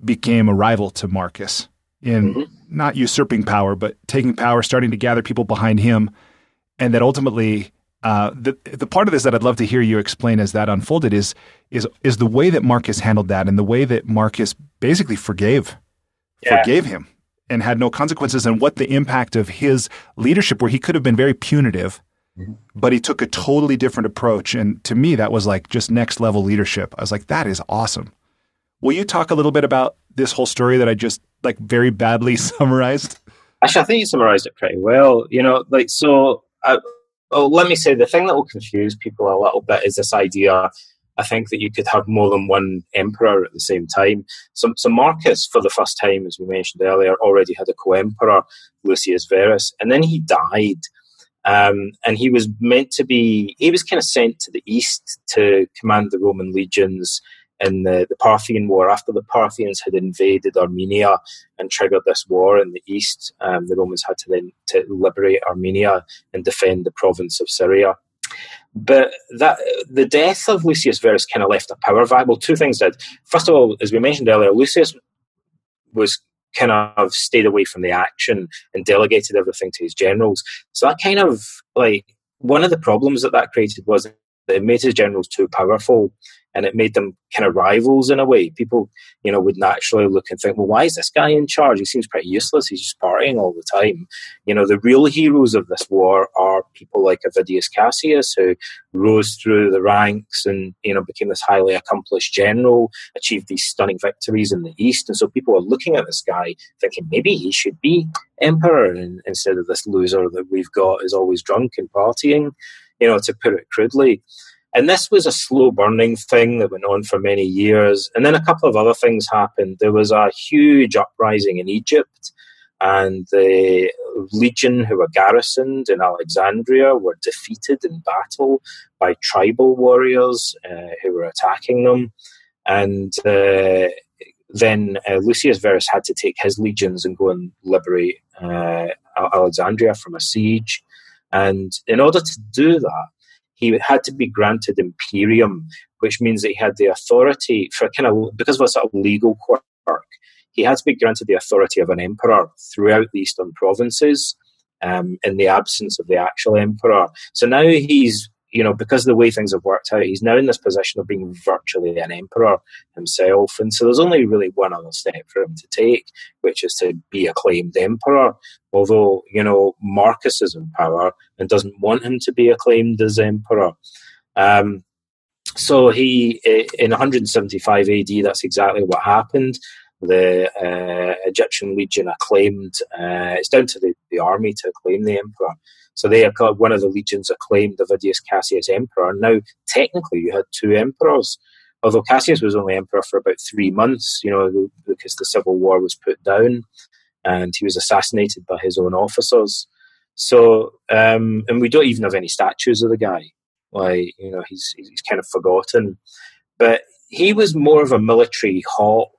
became a rival to Marcus in mm-hmm. not usurping power, but taking power, starting to gather people behind him, and that ultimately uh, the the part of this that I'd love to hear you explain as that unfolded is is is the way that Marcus handled that and the way that Marcus basically forgave yeah. forgave him and had no consequences and what the impact of his leadership where he could have been very punitive mm-hmm. but he took a totally different approach and to me that was like just next level leadership. I was like that is awesome. Will you talk a little bit about this whole story that I just like very badly summarized? Actually, I think you summarized it pretty well. You know, like so. I, well, let me say the thing that will confuse people a little bit is this idea. I think that you could have more than one emperor at the same time. So, so Marcus, for the first time, as we mentioned earlier, already had a co-emperor, Lucius Verus, and then he died. Um, and he was meant to be, he was kind of sent to the east to command the Roman legions in the, the Parthian War. After the Parthians had invaded Armenia and triggered this war in the east, um, the Romans had to then to liberate Armenia and defend the province of Syria. But that the death of Lucius Verus kind of left a power vacuum. Well, two things did. First of all, as we mentioned earlier, Lucius was kind of stayed away from the action and delegated everything to his generals. So that kind of like one of the problems that that created was that it made his generals too powerful and it made them kind of rivals in a way. People, you know, would naturally look and think, well, why is this guy in charge? He seems pretty useless. He's just partying all the time. You know, the real heroes of this war are people like Avidius Cassius, who rose through the ranks and, you know, became this highly accomplished general, achieved these stunning victories in the East. And so people are looking at this guy thinking maybe he should be emperor instead of this loser that we've got is always drunk and partying, you know, to put it crudely. And this was a slow burning thing that went on for many years. And then a couple of other things happened. There was a huge uprising in Egypt, and the legion who were garrisoned in Alexandria were defeated in battle by tribal warriors uh, who were attacking them. And uh, then uh, Lucius Verus had to take his legions and go and liberate uh, Alexandria from a siege. And in order to do that, he had to be granted imperium, which means that he had the authority for kind of because of a sort of legal quirk. He had to be granted the authority of an emperor throughout the eastern provinces, um, in the absence of the actual emperor. So now he's you know, because of the way things have worked out, he's now in this position of being virtually an emperor himself. And so there's only really one other step for him to take, which is to be acclaimed emperor. Although, you know, Marcus is in power and doesn't want him to be acclaimed as emperor. Um, so he, in 175 AD, that's exactly what happened. The uh, Egyptian legion acclaimed, uh, it's down to the, the army to acclaim the emperor. So they are one of the legions acclaimed Avidius Cassius emperor. Now, technically, you had two emperors, although Cassius was only emperor for about three months, you know, because the civil war was put down and he was assassinated by his own officers. So, um, and we don't even have any statues of the guy. Like, you know, he's, he's kind of forgotten. But he was more of a military hawk.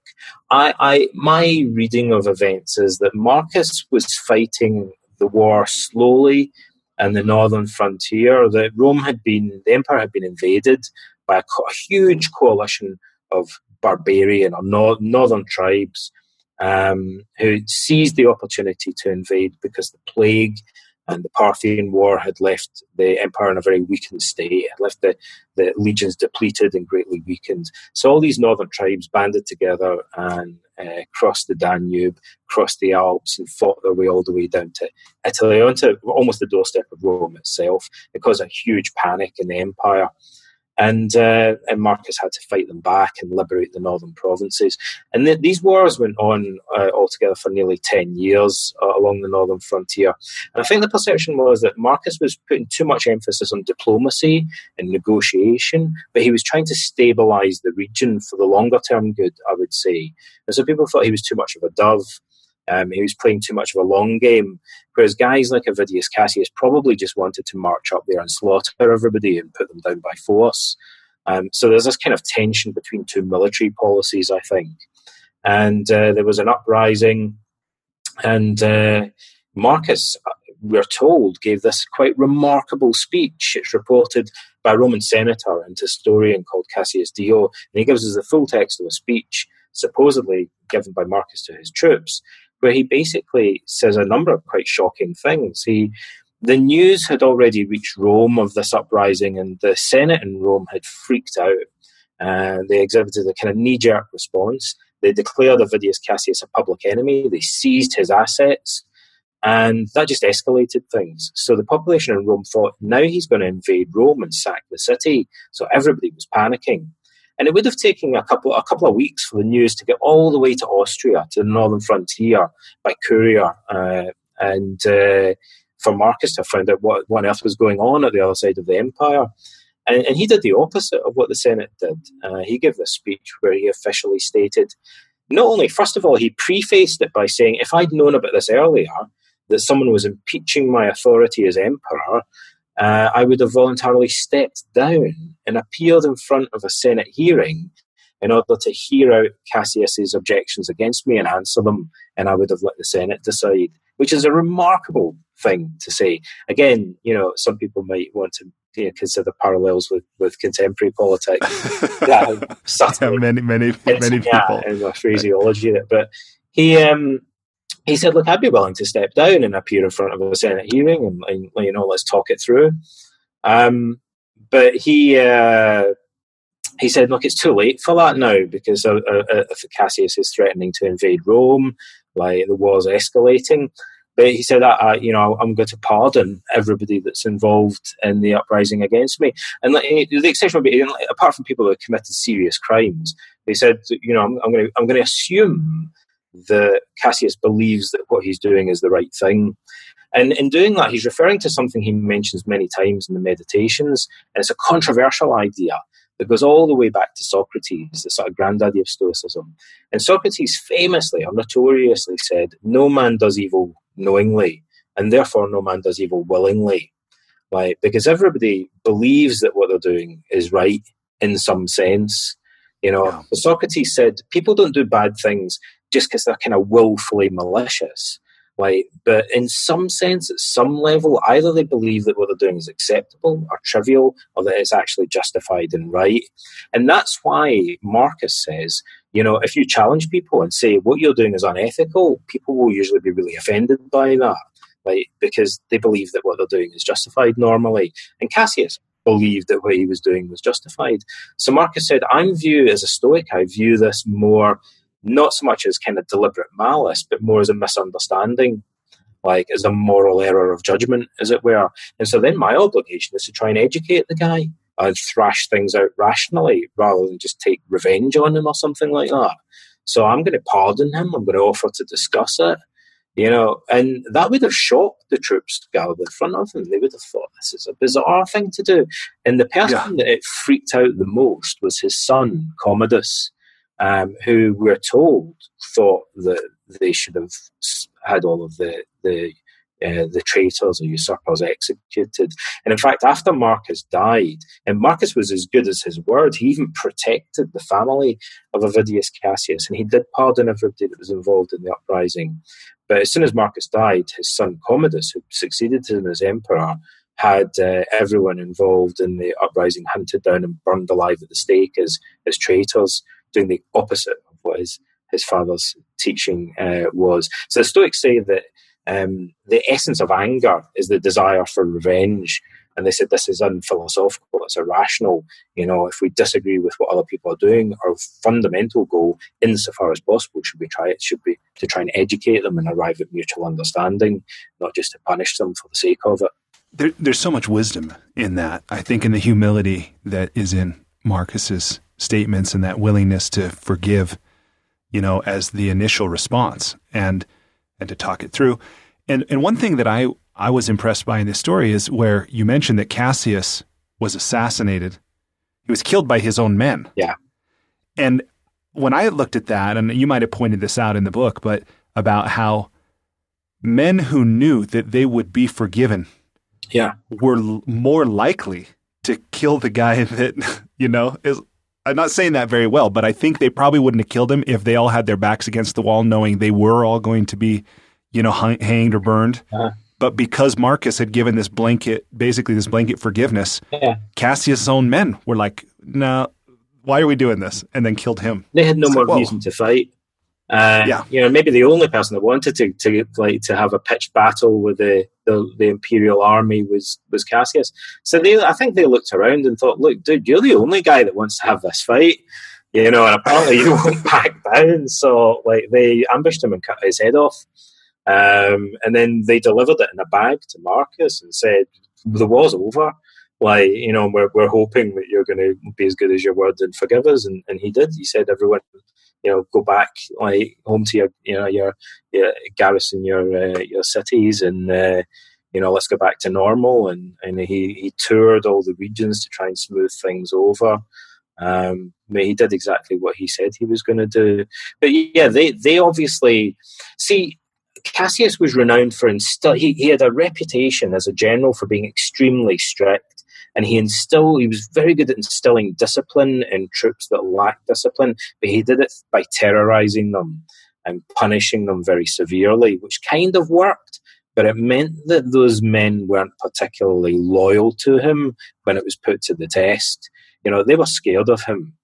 I, I, my reading of events is that Marcus was fighting the war slowly and the northern frontier. That Rome had been, the empire had been invaded by a, a huge coalition of barbarian or no, northern tribes um, who seized the opportunity to invade because the plague and the Parthian War had left the empire in a very weakened state, had left the, the legions depleted and greatly weakened. So all these northern tribes banded together and uh, crossed the Danube, crossed the Alps, and fought their way all the way down to Italy, onto almost the doorstep of Rome itself. It caused a huge panic in the empire. And uh, and Marcus had to fight them back and liberate the northern provinces. And th- these wars went on uh, altogether for nearly ten years uh, along the northern frontier. And I think the perception was that Marcus was putting too much emphasis on diplomacy and negotiation, but he was trying to stabilize the region for the longer term good. I would say, and so people thought he was too much of a dove. Um, he was playing too much of a long game, whereas guys like Avidius Cassius probably just wanted to march up there and slaughter everybody and put them down by force. Um, so there's this kind of tension between two military policies, I think. And uh, there was an uprising, and uh, Marcus, uh, we're told, gave this quite remarkable speech. It's reported by a Roman senator and historian called Cassius Dio, and he gives us the full text of a speech supposedly given by Marcus to his troops where he basically says a number of quite shocking things. He the news had already reached Rome of this uprising, and the Senate in Rome had freaked out. And they exhibited a kind of knee jerk response. They declared Avidius Cassius a public enemy. They seized his assets. And that just escalated things. So the population in Rome thought now he's going to invade Rome and sack the city. So everybody was panicking. And it would have taken a couple a couple of weeks for the news to get all the way to Austria, to the northern frontier by courier, uh, and uh, for Marcus to find out what, what on earth was going on at the other side of the empire. And, and he did the opposite of what the Senate did. Uh, he gave this speech where he officially stated, not only, first of all, he prefaced it by saying, if I'd known about this earlier, that someone was impeaching my authority as emperor, uh, I would have voluntarily stepped down and appeared in front of a Senate hearing in order to hear out Cassius's objections against me and answer them, and I would have let the Senate decide, which is a remarkable thing to say. Again, you know, some people might want to you know, consider parallels with, with contemporary politics. yeah, yeah, many, many, many people. in the phraseology, but he um, he said, "Look, I'd be willing to step down and appear in front of a Senate hearing, and, and you know, let's talk it through." but he uh, he said, "Look, it's too late for that now because uh, uh, uh Cassius is threatening to invade Rome, like the war's escalating." But he said uh, you know I'm going to pardon everybody that's involved in the uprising against me, and like, the exception would be apart from people who have committed serious crimes. They said, you know, I'm, I'm going to I'm going to assume that Cassius believes that what he's doing is the right thing. And in doing that, he's referring to something he mentions many times in the Meditations, and it's a controversial idea that goes all the way back to Socrates, the sort of granddaddy of Stoicism. And Socrates famously or notoriously said, No man does evil knowingly, and therefore no man does evil willingly. Like, because everybody believes that what they're doing is right in some sense. You know, yeah. Socrates said people don't do bad things just because they're kind of willfully malicious. Like, but in some sense, at some level, either they believe that what they're doing is acceptable or trivial, or that it's actually justified and right. And that's why Marcus says, you know, if you challenge people and say what you're doing is unethical, people will usually be really offended by that, like because they believe that what they're doing is justified normally. And Cassius believed that what he was doing was justified. So Marcus said, I'm viewed as a Stoic, I view this more not so much as kind of deliberate malice, but more as a misunderstanding, like as a moral error of judgment, as it were. And so then my obligation is to try and educate the guy and thrash things out rationally rather than just take revenge on him or something like that. So I'm going to pardon him. I'm going to offer to discuss it. You know, and that would have shocked the troops gathered in front of him. They would have thought this is a bizarre thing to do. And the person yeah. that it freaked out the most was his son, Commodus um, who we're told thought that they should have had all of the the uh, the traitors or usurpers executed. And in fact, after Marcus died, and Marcus was as good as his word, he even protected the family of Avidius Cassius, and he did pardon everybody that was involved in the uprising. But as soon as Marcus died, his son Commodus, who succeeded him as emperor, had uh, everyone involved in the uprising hunted down and burned alive at the stake as, as traitors doing the opposite of what his, his father's teaching uh, was. So the Stoics say that um, the essence of anger is the desire for revenge. And they said this is unphilosophical, it's irrational. You know, if we disagree with what other people are doing, our fundamental goal, insofar as possible, should we try it should be to try and educate them and arrive at mutual understanding, not just to punish them for the sake of it. There, there's so much wisdom in that. I think in the humility that is in Marcus's statements and that willingness to forgive, you know, as the initial response and and to talk it through. And and one thing that I I was impressed by in this story is where you mentioned that Cassius was assassinated. He was killed by his own men. Yeah. And when I looked at that, and you might have pointed this out in the book, but about how men who knew that they would be forgiven yeah. were l- more likely to kill the guy that, you know, is I'm not saying that very well, but I think they probably wouldn't have killed him if they all had their backs against the wall, knowing they were all going to be, you know, hung, hanged or burned. Uh-huh. But because Marcus had given this blanket, basically this blanket forgiveness, yeah. Cassius' own men were like, "No, why are we doing this?" And then killed him. They had no it's more like, reason to fight. Uh, yeah, you know, maybe the only person that wanted to, to like to have a pitched battle with the, the, the imperial army was was Cassius. So they, I think they looked around and thought, "Look, dude, you're the only guy that wants to have this fight." You know, and apparently you won't back down. So, like, they ambushed him and cut his head off. Um, and then they delivered it in a bag to Marcus and said, "The war's over. Like, you know, we're we're hoping that you're going to be as good as your word and forgive us." And, and he did. He said, "Everyone, you know, go back like home to your, you know, your, your garrison, your uh, your cities, and uh, you know, let's go back to normal." And and he he toured all the regions to try and smooth things over. Um, but he did exactly what he said he was going to do. But yeah, they they obviously see. Cassius was renowned for instill. He, he had a reputation as a general for being extremely strict and he instilled he was very good at instilling discipline in troops that lacked discipline but he did it by terrorizing them and punishing them very severely which kind of worked but it meant that those men weren't particularly loyal to him when it was put to the test. You know they were scared of him.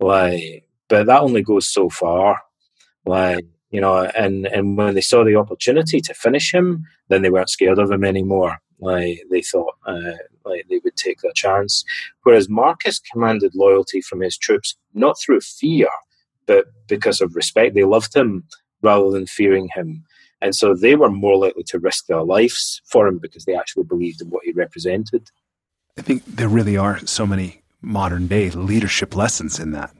Like but that only goes so far. Like you know and and when they saw the opportunity to finish him then they weren't scared of him anymore like they thought uh, like they would take their chance. Whereas Marcus commanded loyalty from his troops not through fear, but because of respect. They loved him rather than fearing him. And so they were more likely to risk their lives for him because they actually believed in what he represented. I think there really are so many modern day leadership lessons in that.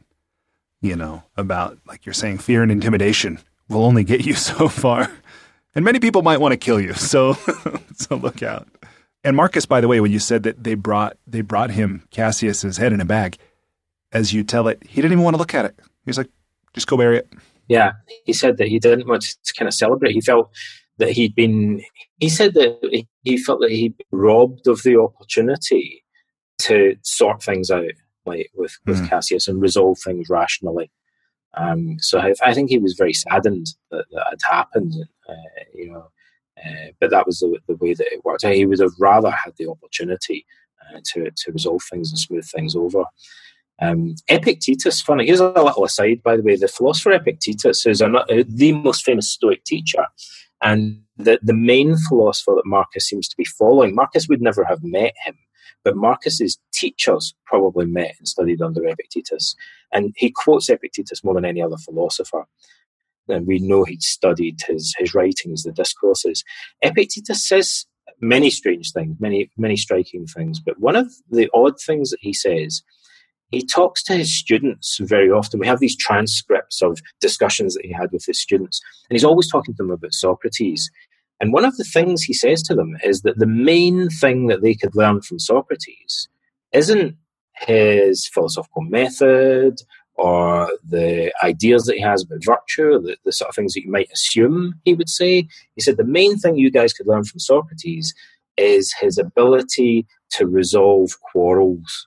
You know, about, like you're saying, fear and intimidation will only get you so far. And many people might want to kill you. So, so look out. And Marcus, by the way, when you said that they brought they brought him Cassius's head in a bag, as you tell it, he didn't even want to look at it. He's like, just go bury it. Yeah, he said that he didn't want to kind of celebrate. He felt that he'd been. He said that he felt that he'd been robbed of the opportunity to sort things out, like with with mm. Cassius, and resolve things rationally. Um, so I, I, think he was very saddened that that had happened. Uh, you know, uh, but that was the, the, way that it worked. He would have rather had the opportunity uh, to to resolve things and smooth things over. Um, Epictetus, funny, here's a little aside, by the way. The philosopher Epictetus is uh, the most famous Stoic teacher, and the, the main philosopher that Marcus seems to be following. Marcus would never have met him, but Marcus's teachers probably met and studied under Epictetus, and he quotes Epictetus more than any other philosopher and we know he'd studied his, his writings, the discourses. Epictetus says many strange things, many, many striking things, but one of the odd things that he says, he talks to his students very often. We have these transcripts of discussions that he had with his students, and he's always talking to them about Socrates. And one of the things he says to them is that the main thing that they could learn from Socrates isn't his philosophical method or the ideas that he has about virtue, the, the, sort of things that you might assume he would say. He said the main thing you guys could learn from Socrates is his ability to resolve quarrels.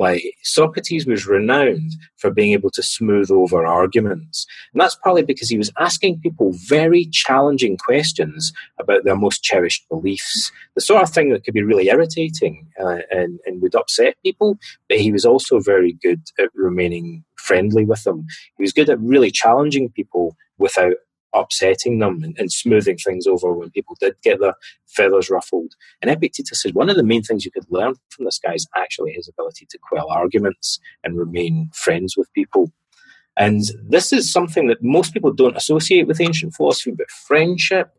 Like Socrates was renowned for being able to smooth over arguments. And that's partly because he was asking people very challenging questions about their most cherished beliefs. The sort of thing that could be really irritating uh, and, and would upset people, but he was also very good at remaining friendly with them. He was good at really challenging people without upsetting them and, and, smoothing things over when people did get their feathers ruffled. And Epictetus says one of the main things you could learn from this guy is actually his ability to quell arguments and remain friends with people. And this is something that most people don't associate with ancient philosophy, but friendship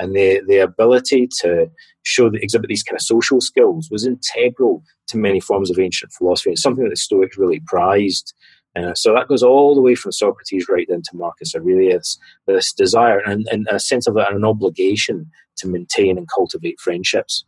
and the the ability to show that exhibit these kind of social skills was integral to many forms of ancient philosophy. It's something that the Stoics really prized. Uh, so that goes all the way from Socrates right down to Marcus Aurelius. This desire and, and a sense of an obligation to maintain and cultivate friendships.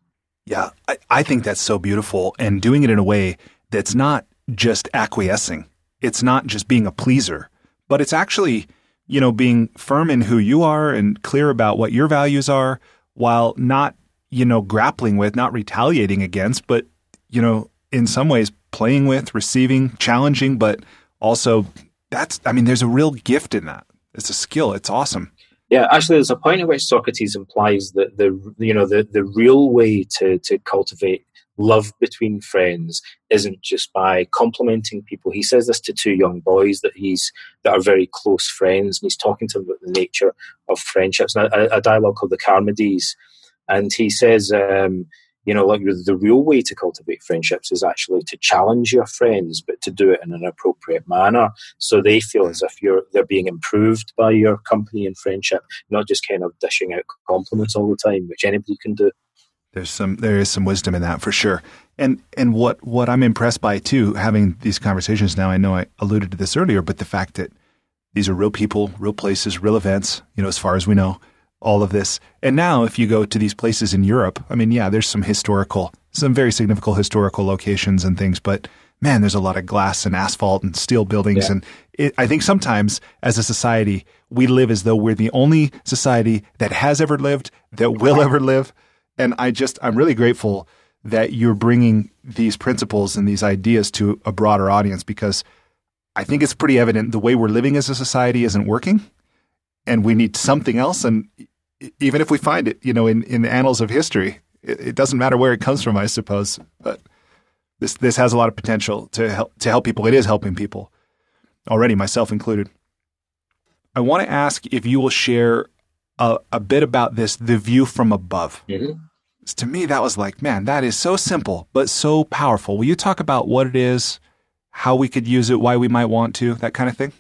Yeah, I, I think that's so beautiful, and doing it in a way that's not just acquiescing. It's not just being a pleaser, but it's actually, you know, being firm in who you are and clear about what your values are while not, you know, grappling with, not retaliating against, but, you know, in some ways playing with, receiving, challenging, but also that's, I mean, there's a real gift in that. It's a skill. It's awesome. Yeah, actually, there's a point at which Socrates implies that the you know the, the real way to to cultivate love between friends isn't just by complimenting people. He says this to two young boys that he's that are very close friends, and he's talking to them about the nature of friendships. a, a dialogue called the Charmides, and he says, um, you know, like the real way to cultivate friendships is actually to challenge your friends, but to do it in an appropriate manner, so they feel as if you're they're being improved by your company and friendship, not just kind of dishing out compliments all the time, which anybody can do. There's some there is some wisdom in that for sure. And and what what I'm impressed by too, having these conversations now, I know I alluded to this earlier, but the fact that these are real people, real places, real events, you know, as far as we know, all of this. And now if you go to these places in Europe, I mean, yeah, there's some historical some very significant historical locations and things, but man, there's a lot of glass and asphalt and steel buildings. Yeah. And it, I think sometimes as a society, we live as though we're the only society that has ever lived, that will ever live. And I just, I'm really grateful that you're bringing these principles and these ideas to a broader audience because I think it's pretty evident the way we're living as a society isn't working and we need something else. And even if we find it, you know, in, in the annals of history, it, it doesn't matter where it comes from, I suppose. But this, this has a lot of potential to help, to help people. It is helping people already, myself included. I want to ask if you will share a, a bit about this the view from above. Mm-hmm. To me, that was like, man, that is so simple, but so powerful. Will you talk about what it is, how we could use it, why we might want to, that kind of thing?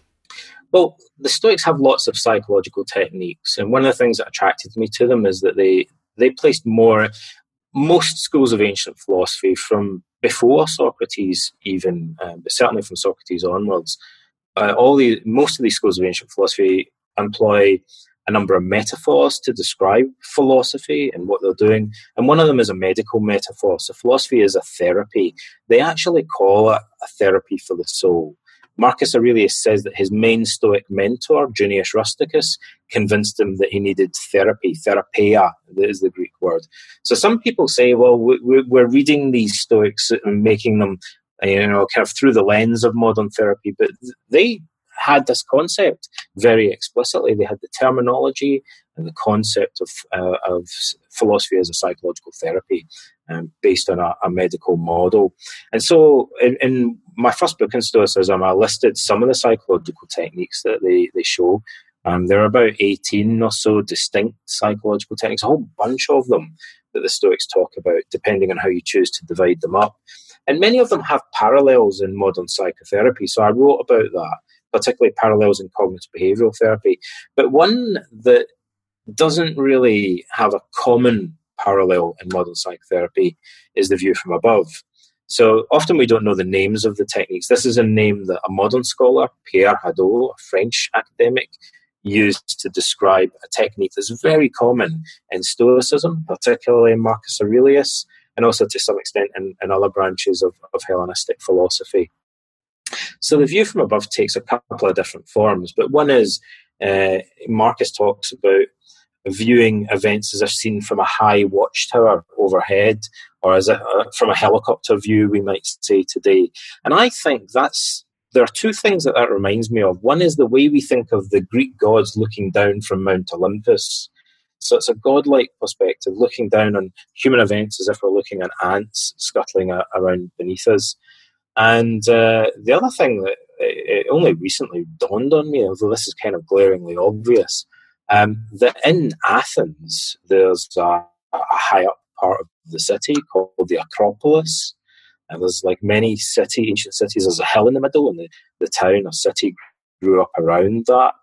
Well, the Stoics have lots of psychological techniques, and one of the things that attracted me to them is that they they placed more most schools of ancient philosophy from before Socrates, even, um, but certainly from Socrates onwards. Uh, all the most of these schools of ancient philosophy employ a number of metaphors to describe philosophy and what they're doing. And one of them is a medical metaphor. So philosophy is a therapy. They actually call it a therapy for the soul. Marcus Aurelius says that his main Stoic mentor, Junius Rusticus, convinced him that he needed therapy, therapia is the Greek word. So some people say, well, we're reading these Stoics and making them, you know, kind of through the lens of modern therapy, but they had this concept very explicitly. They had the terminology and the concept of, uh, of philosophy as a psychological therapy um, based on a, a, medical model. And so, in, in, my first book in Stoicism, I listed some of the psychological techniques that they, they show. Um, there are about 18 or so distinct psychological techniques, a whole bunch of them that the Stoics talk about, depending on how you choose to divide them up. And many of them have parallels in modern psychotherapy. So I wrote about that particularly parallels in cognitive behavioral therapy. But one that doesn't really have a common parallel in modern psychotherapy is the view from above. So often we don't know the names of the techniques. This is a name that a modern scholar, Pierre Hadot, a French academic, used to describe a technique that's very common in Stoicism, particularly in Marcus Aurelius, and also to some extent in, in other branches of, of Hellenistic philosophy. So the view from above takes a couple of different forms, but one is uh, Marcus talks about viewing events as if seen from a high watchtower overhead, or as a, from a helicopter view, we might say today. And I think that's there are two things that that reminds me of. One is the way we think of the Greek gods looking down from Mount Olympus. So it's a godlike perspective, looking down on human events as if we're looking at ants scuttling around beneath us. And uh, the other thing that it only recently dawned on me, although this is kind of glaringly obvious, um, that in Athens there's a, a, high up part of the city called the Acropolis. And there's like many city, ancient cities, there's a hill in the middle, and the, the town or city grew up around that.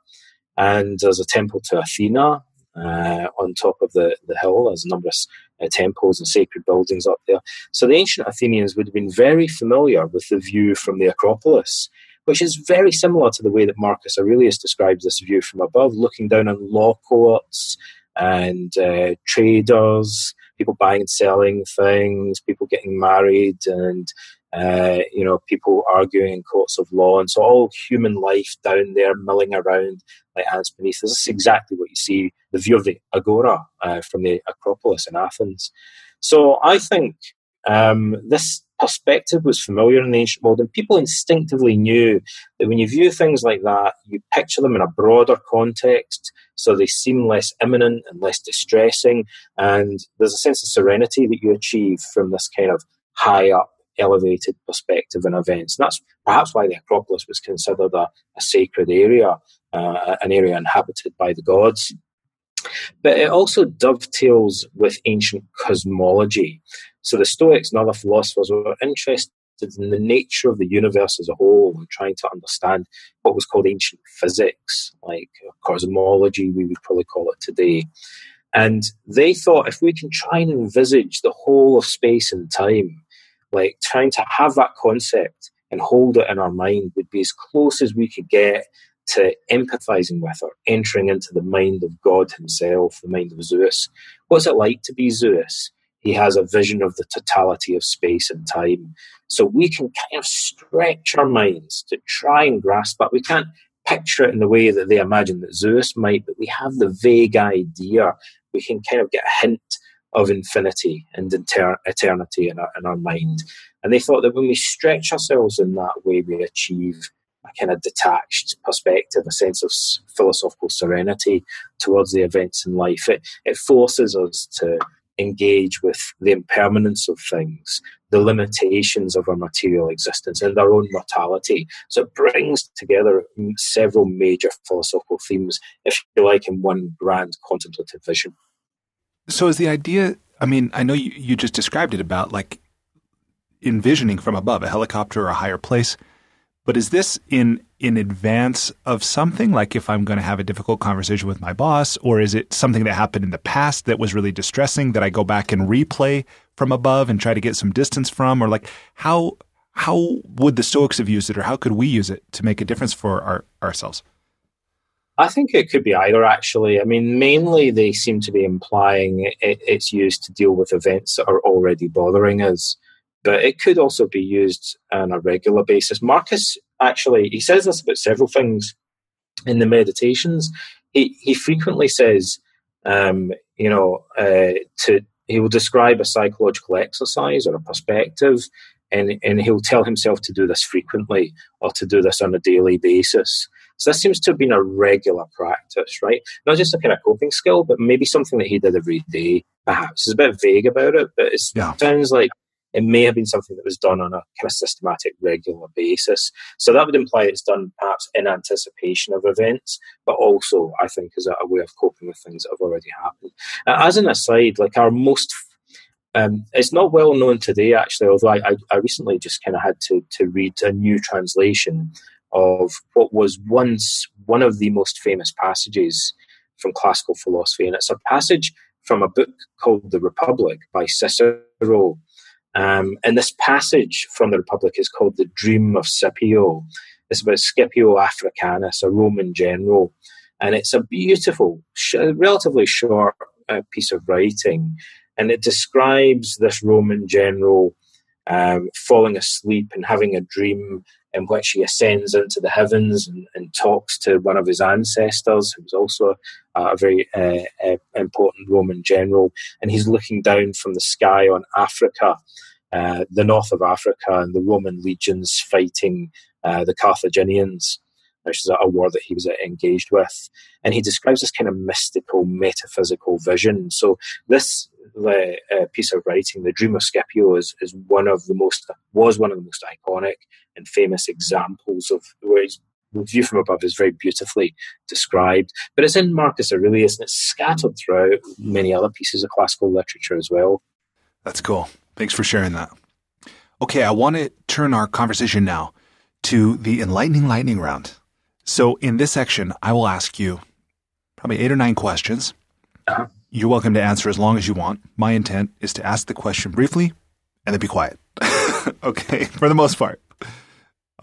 And there's a temple to Athena, uh, on top of the, the hill. There's a number of uh, temples and sacred buildings up there. So the ancient Athenians would have been very familiar with the view from the Acropolis, which is very similar to the way that Marcus Aurelius describes this view from above, looking down on law courts and uh, traders, people buying and selling things, people getting married, and uh, you know, people arguing in courts of law, and so all human life down there milling around like ants beneath. This is exactly what you see the view of the agora uh, from the Acropolis in Athens. So I think um, this perspective was familiar in the ancient world, and people instinctively knew that when you view things like that, you picture them in a broader context, so they seem less imminent and less distressing, and there's a sense of serenity that you achieve from this kind of high up elevated perspective in events. And that's perhaps why the Acropolis was considered a, a sacred area, uh, an area inhabited by the gods. But it also dovetails with ancient cosmology. So the Stoics and other philosophers were interested in the nature of the universe as a whole and trying to understand what was called ancient physics, like uh, cosmology, we would probably call it today. And they thought if we can try and envisage the whole of space and time, like trying to have that concept and hold it in our mind would be as close as we could get to empathizing with or entering into the mind of God himself, the mind of Zeus. What's it like to be Zeus? He has a vision of the totality of space and time. So we can kind of stretch our minds to try and grasp that. We can't picture it in the way that they imagine that Zeus might, but we have the vague idea. We can kind of get a hint of infinity and inter- eternity in our, in our mind. And they thought that when we stretch ourselves in that way, we achieve a kind of detached perspective, a sense of philosophical serenity towards the events in life. It, it forces us to engage with the impermanence of things, the limitations of our material existence, and our own mortality. So it brings together several major philosophical themes, if you like, in one grand contemplative vision. So is the idea? I mean, I know you, you just described it about like envisioning from above a helicopter or a higher place, but is this in in advance of something? Like if I'm going to have a difficult conversation with my boss, or is it something that happened in the past that was really distressing that I go back and replay from above and try to get some distance from, or like how how would the Stoics have used it, or how could we use it to make a difference for our, ourselves? I think it could be either, actually. I mean, mainly they seem to be implying it, it's used to deal with events that are already bothering us, but it could also be used on a regular basis. Marcus actually, he says this about several things in the meditations. He, he frequently says, um, you know, uh, to he will describe a psychological exercise or a perspective, and, and he'll tell himself to do this frequently or to do this on a daily basis. So this seems to have been a regular practice, right? Not just a kind of coping skill, but maybe something that he did every day, perhaps. It's a bit vague about it, but it yeah. sounds like it may have been something that was done on a kind of systematic, regular basis. So that would imply it's done perhaps in anticipation of events, but also, I think, as a, way of coping with things that have already happened. Uh, as an aside, like our most um, it's not well known today, actually, although I, I, I recently just kind of had to, to read a new translation of what was once one of the most famous passages from classical philosophy. And it's a passage from a book called The Republic by Cicero. Um, and this passage from the Republic is called The Dream of Scipio. It's about Scipio Africanus, a Roman general. And it's a beautiful, sh- relatively short uh, piece of writing. And it describes this Roman general um, falling asleep and having a dream in which he ascends into the heavens and, and talks to one of his ancestors, who was also a, a very uh, uh, important Roman general. And he's looking down from the sky on Africa, uh, the north of Africa, and the Roman legions fighting uh, the Carthaginians which is a war that he was engaged with. And he describes this kind of mystical, metaphysical vision. So this uh, piece of writing, The Dream of Scipio, is, is one of the most was one of the most iconic and famous examples of where the view from above is very beautifully described. But it's in Marcus Aurelius and it's scattered throughout many other pieces of classical literature as well. That's cool. Thanks for sharing that. Okay, I want to turn our conversation now to the enlightening lightning round. So in this section, I will ask you probably eight or nine questions Uh-huh. You're welcome to answer as long as you want. My intent is to ask the question briefly and then be quiet. okay, for the most part.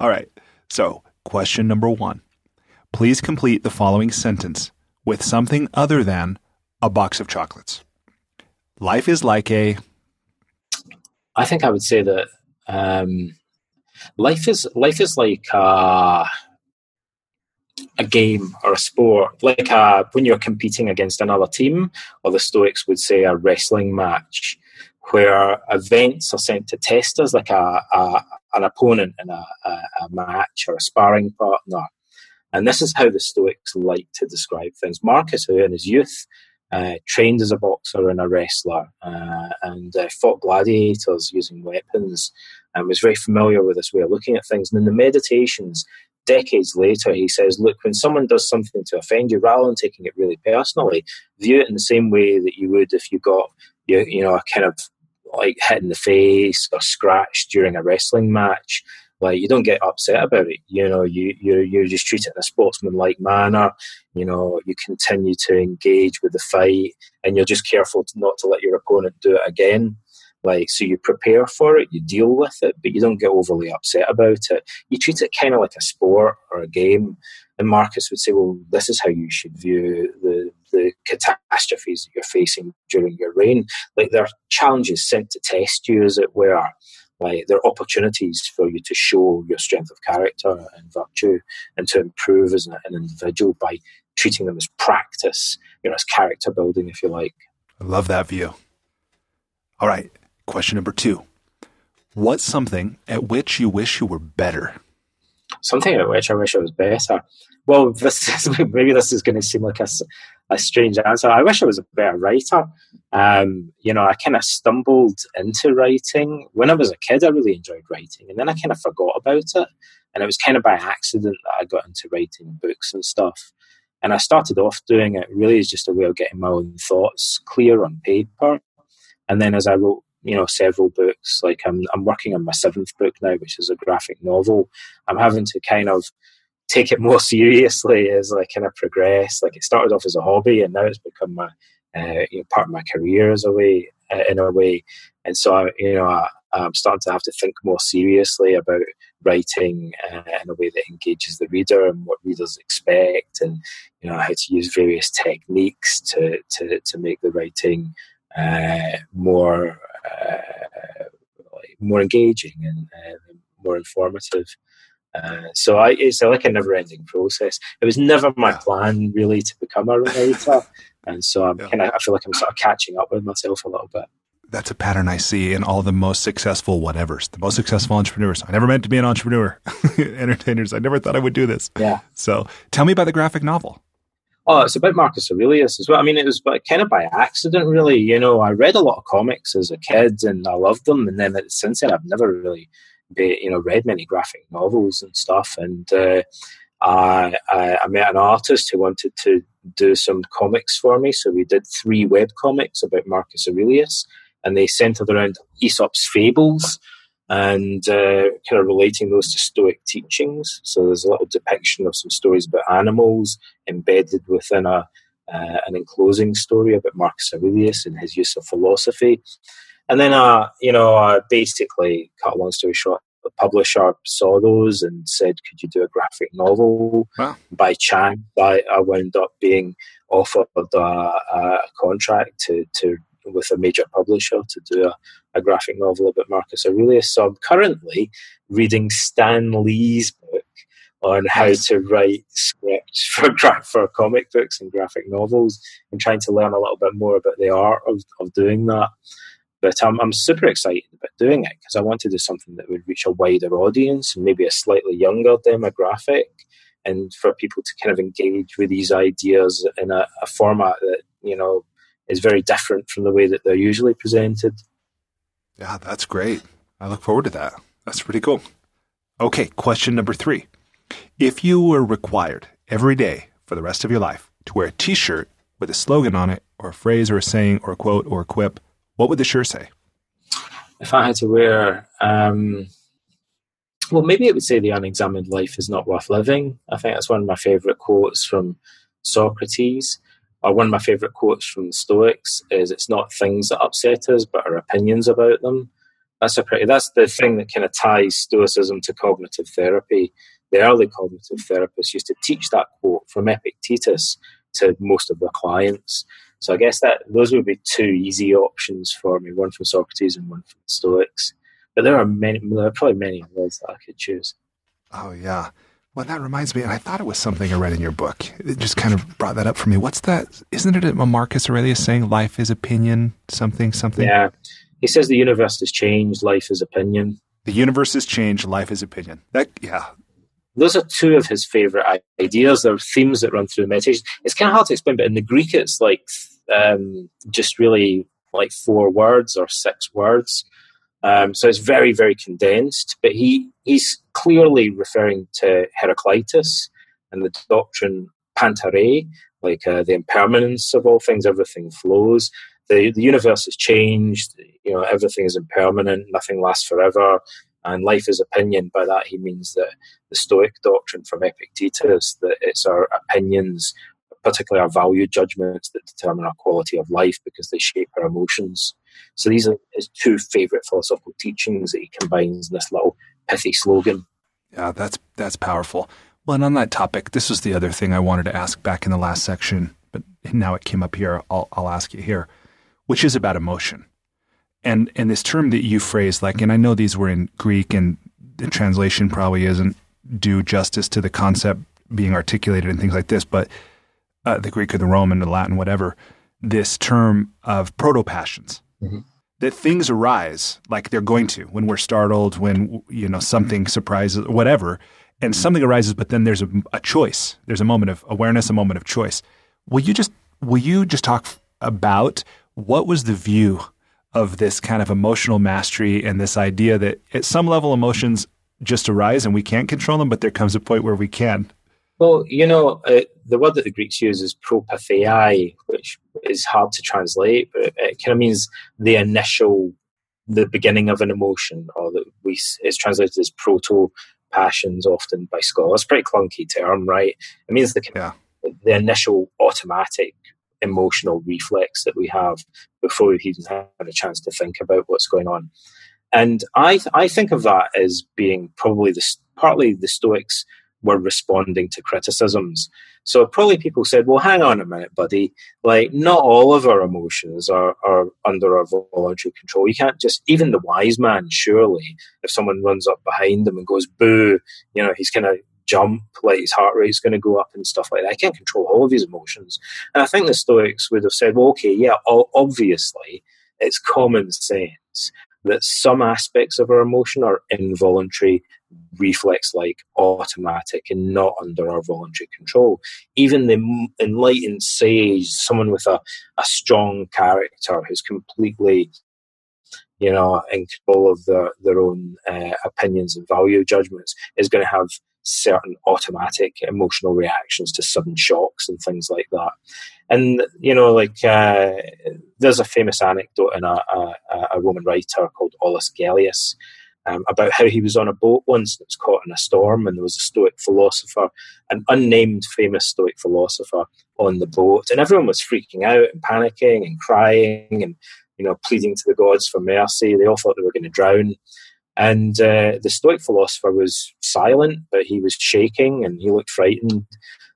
All right. So, question number one. Please complete the following sentence with something other than a box of chocolates. Life is like a. I think I would say that um, life is life is like a, a game or a sport, like a, when you're competing against another team, or the Stoics would say a wrestling match, where events are sent to test us, like a, a an opponent in a, a match or a sparring partner. And this is how the Stoics like to describe things. Marcus, who in his youth uh, trained as a boxer and a wrestler uh, and uh, fought gladiators using weapons and was very familiar with this way of looking at things. And in the meditations, decades later, he says, Look, when someone does something to offend you, rather than taking it really personally, view it in the same way that you would if you got you, you know, a kind of like hit in the face or scratched during a wrestling match. Like you don't get upset about it. You know, you you you just treat it in a sportsmanlike manner. You know, you continue to engage with the fight, and you're just careful to not to let your opponent do it again. Like so, you prepare for it, you deal with it, but you don't get overly upset about it. You treat it kind of like a sport or a game. And Marcus would say, well, this is how you should view the the catastrophes that you're facing during your reign. Like they're challenges sent to test you, as it were like there are opportunities for you to show your strength of character and virtue and to improve as an, individual by treating them as practice, you know, as character building, if you like. I love that view. All right, question number two. What's something at which you wish you were better? Something at which I wish I was better. Well, this is, maybe this is going to seem like a, a strange answer. I wish I was a better writer. Um, you know, I kind of stumbled into writing when I was a kid. I really enjoyed writing, and then I kind of forgot about it. And it was kind of by accident that I got into writing books and stuff. And I started off doing it really as just a way of getting my own thoughts clear on paper. And then as I wrote, you know, several books, like I'm, I'm working on my seventh book now, which is a graphic novel. I'm having to kind of take it more seriously as I kind of progress. Like it started off as a hobby, and now it's become my uh, you know part of my career as a way uh, in a way. And so I, you know I, am starting to have to think more seriously about writing uh, in a way that engages the reader and what readers expect, and you know how to use various techniques to to to make the writing uh, more uh, more engaging and uh, more informative. Uh, so I, it's like a never-ending process. It was never my yeah. plan really to become a writer, and so I'm yeah. kind of I feel like I'm sort of catching up with myself a little bit. That's a pattern I see in all the most successful whatevers, the most successful entrepreneurs. I never meant to be an entrepreneur, entertainers. I never thought I would do this. Yeah. So tell me about the graphic novel. Oh, it's about Marcus Aurelius as well. I mean, it was kind of by accident, really. You know, I read a lot of comics as a kid, and I loved them. And then since then, I've never really you know read many graphic novels and stuff, and uh, I, I, I met an artist who wanted to do some comics for me. So we did three web comics about Marcus Aurelius, and they centered around Aesop's fables and uh, kind of relating those to Stoic teachings. So there's a little depiction of some stories about animals embedded within a uh, an enclosing story about Marcus Aurelius and his use of philosophy. And then, uh, you know, I basically, cut a long story short, the publisher saw those and said, "Could you do a graphic novel?" Wow. By chance, I, I wound up being offered a, a contract to, to with a major publisher to do a, a, graphic novel about Marcus Aurelius. So I'm currently reading Stan Lee's book on how to write scripts for for comic books and graphic novels, and trying to learn a little bit more about the art of, of doing that. But I'm, I'm super excited about doing it because I want to do something that would reach a wider audience and maybe a slightly younger demographic, and for people to kind of engage with these ideas in a, a format that you know is very different from the way that they're usually presented. Yeah, that's great. I look forward to that. That's pretty cool. Okay, question number three. If you were required every day for the rest of your life to wear a t shirt with a slogan on it, or a phrase, or a saying, or a quote, or a quip, what would the shirt say? If I had to wear, um, well, maybe it would say the unexamined life is not worth living. I think that's one of my favourite quotes from Socrates. or one of my favorite quotes from the Stoics is, "It's not things that upset us, but our opinions about them." That's a pretty. That's the thing that kind of ties Stoicism to cognitive therapy. The early cognitive therapists used to teach that quote from Epictetus to most of their clients. So I guess that those would be two easy options for me: one from Socrates and one from the Stoics. But there are many. There are probably many others that I could choose. Oh yeah. Well, that reminds me, and I thought it was something I read in your book. It just kind of brought that up for me. What's that? Isn't it a Marcus Aurelius saying life is opinion, something, something? Yeah. He says the universe has changed, life is opinion. The universe has changed, life is opinion. That, yeah. Those are two of his favorite ideas. They're themes that run through the meditation. It's kind of hard to explain, but in the Greek, it's like um, just really like four words or six words. Um, so it's very, very condensed. But he he's clearly referring to Heraclitus and the doctrine Panta rhei, like uh, the impermanence of all things, everything flows. The, the universe has changed, you know, everything is impermanent, nothing lasts forever, and life is opinion. By that, he means that the Stoic doctrine from Epictetus, that it's our opinions, particularly our value judgments, that determine our quality of life because they shape our emotions. So these are his two favorite philosophical teachings that he combines in this little pithy slogan. Yeah, that's that's powerful. Well, and on that topic, this was the other thing I wanted to ask back in the last section, but now it came up here. I'll, I'll ask you here, which is about emotion, and and this term that you phrased, like, and I know these were in Greek, and the translation probably isn't do justice to the concept being articulated and things like this, but uh, the Greek or the Roman, the Latin, whatever, this term of proto passions. Mm-hmm that things arise like they're going to when we're startled, when you know something surprises, whatever, and something arises, but then there's a, a, choice. There's a moment of awareness, a moment of choice. Will you just will you just talk about what was the view of this kind of emotional mastery and this idea that at some level emotions just arise and we can't control them, but there comes a point where we can. Well, you know, uh, the word that the Greeks use is propathei, which is hard to translate, but it kind of means the initial, the beginning of an emotion, or that we it's translated as proto passions often by scholars. It's a pretty clunky term, right? It means the yeah. the initial automatic emotional reflex that we have before we've even had a chance to think about what's going on. And I I think of that as being probably the partly the Stoics were responding to criticisms. So probably people said, well, hang on a minute, buddy. Like, not all of our emotions are, are under our voluntary control. You can't just, even the wise man, surely, if someone runs up behind him and goes, boo, you know, he's going to jump, like his heart rate's going to go up and stuff like that. I can't control all of his emotions. And I think the Stoics would have said, well, okay, yeah, obviously, it's common sense that some aspects of our emotion are involuntary, reflex like, automatic, and not under our voluntary control. Even the enlightened sage, someone with a, a strong character who's completely you know, in control of their, their own uh, opinions and value judgments, is going to have certain automatic emotional reactions to sudden shocks and things like that. And you know, like uh, there's a famous anecdote in a, a, a Roman writer called Aulus Gellius um, about how he was on a boat once and was caught in a storm, and there was a Stoic philosopher, an unnamed famous Stoic philosopher, on the boat, and everyone was freaking out and panicking and crying and you know pleading to the gods for mercy. They all thought they were going to drown. And uh, the Stoic philosopher was silent, but he was shaking and he looked frightened.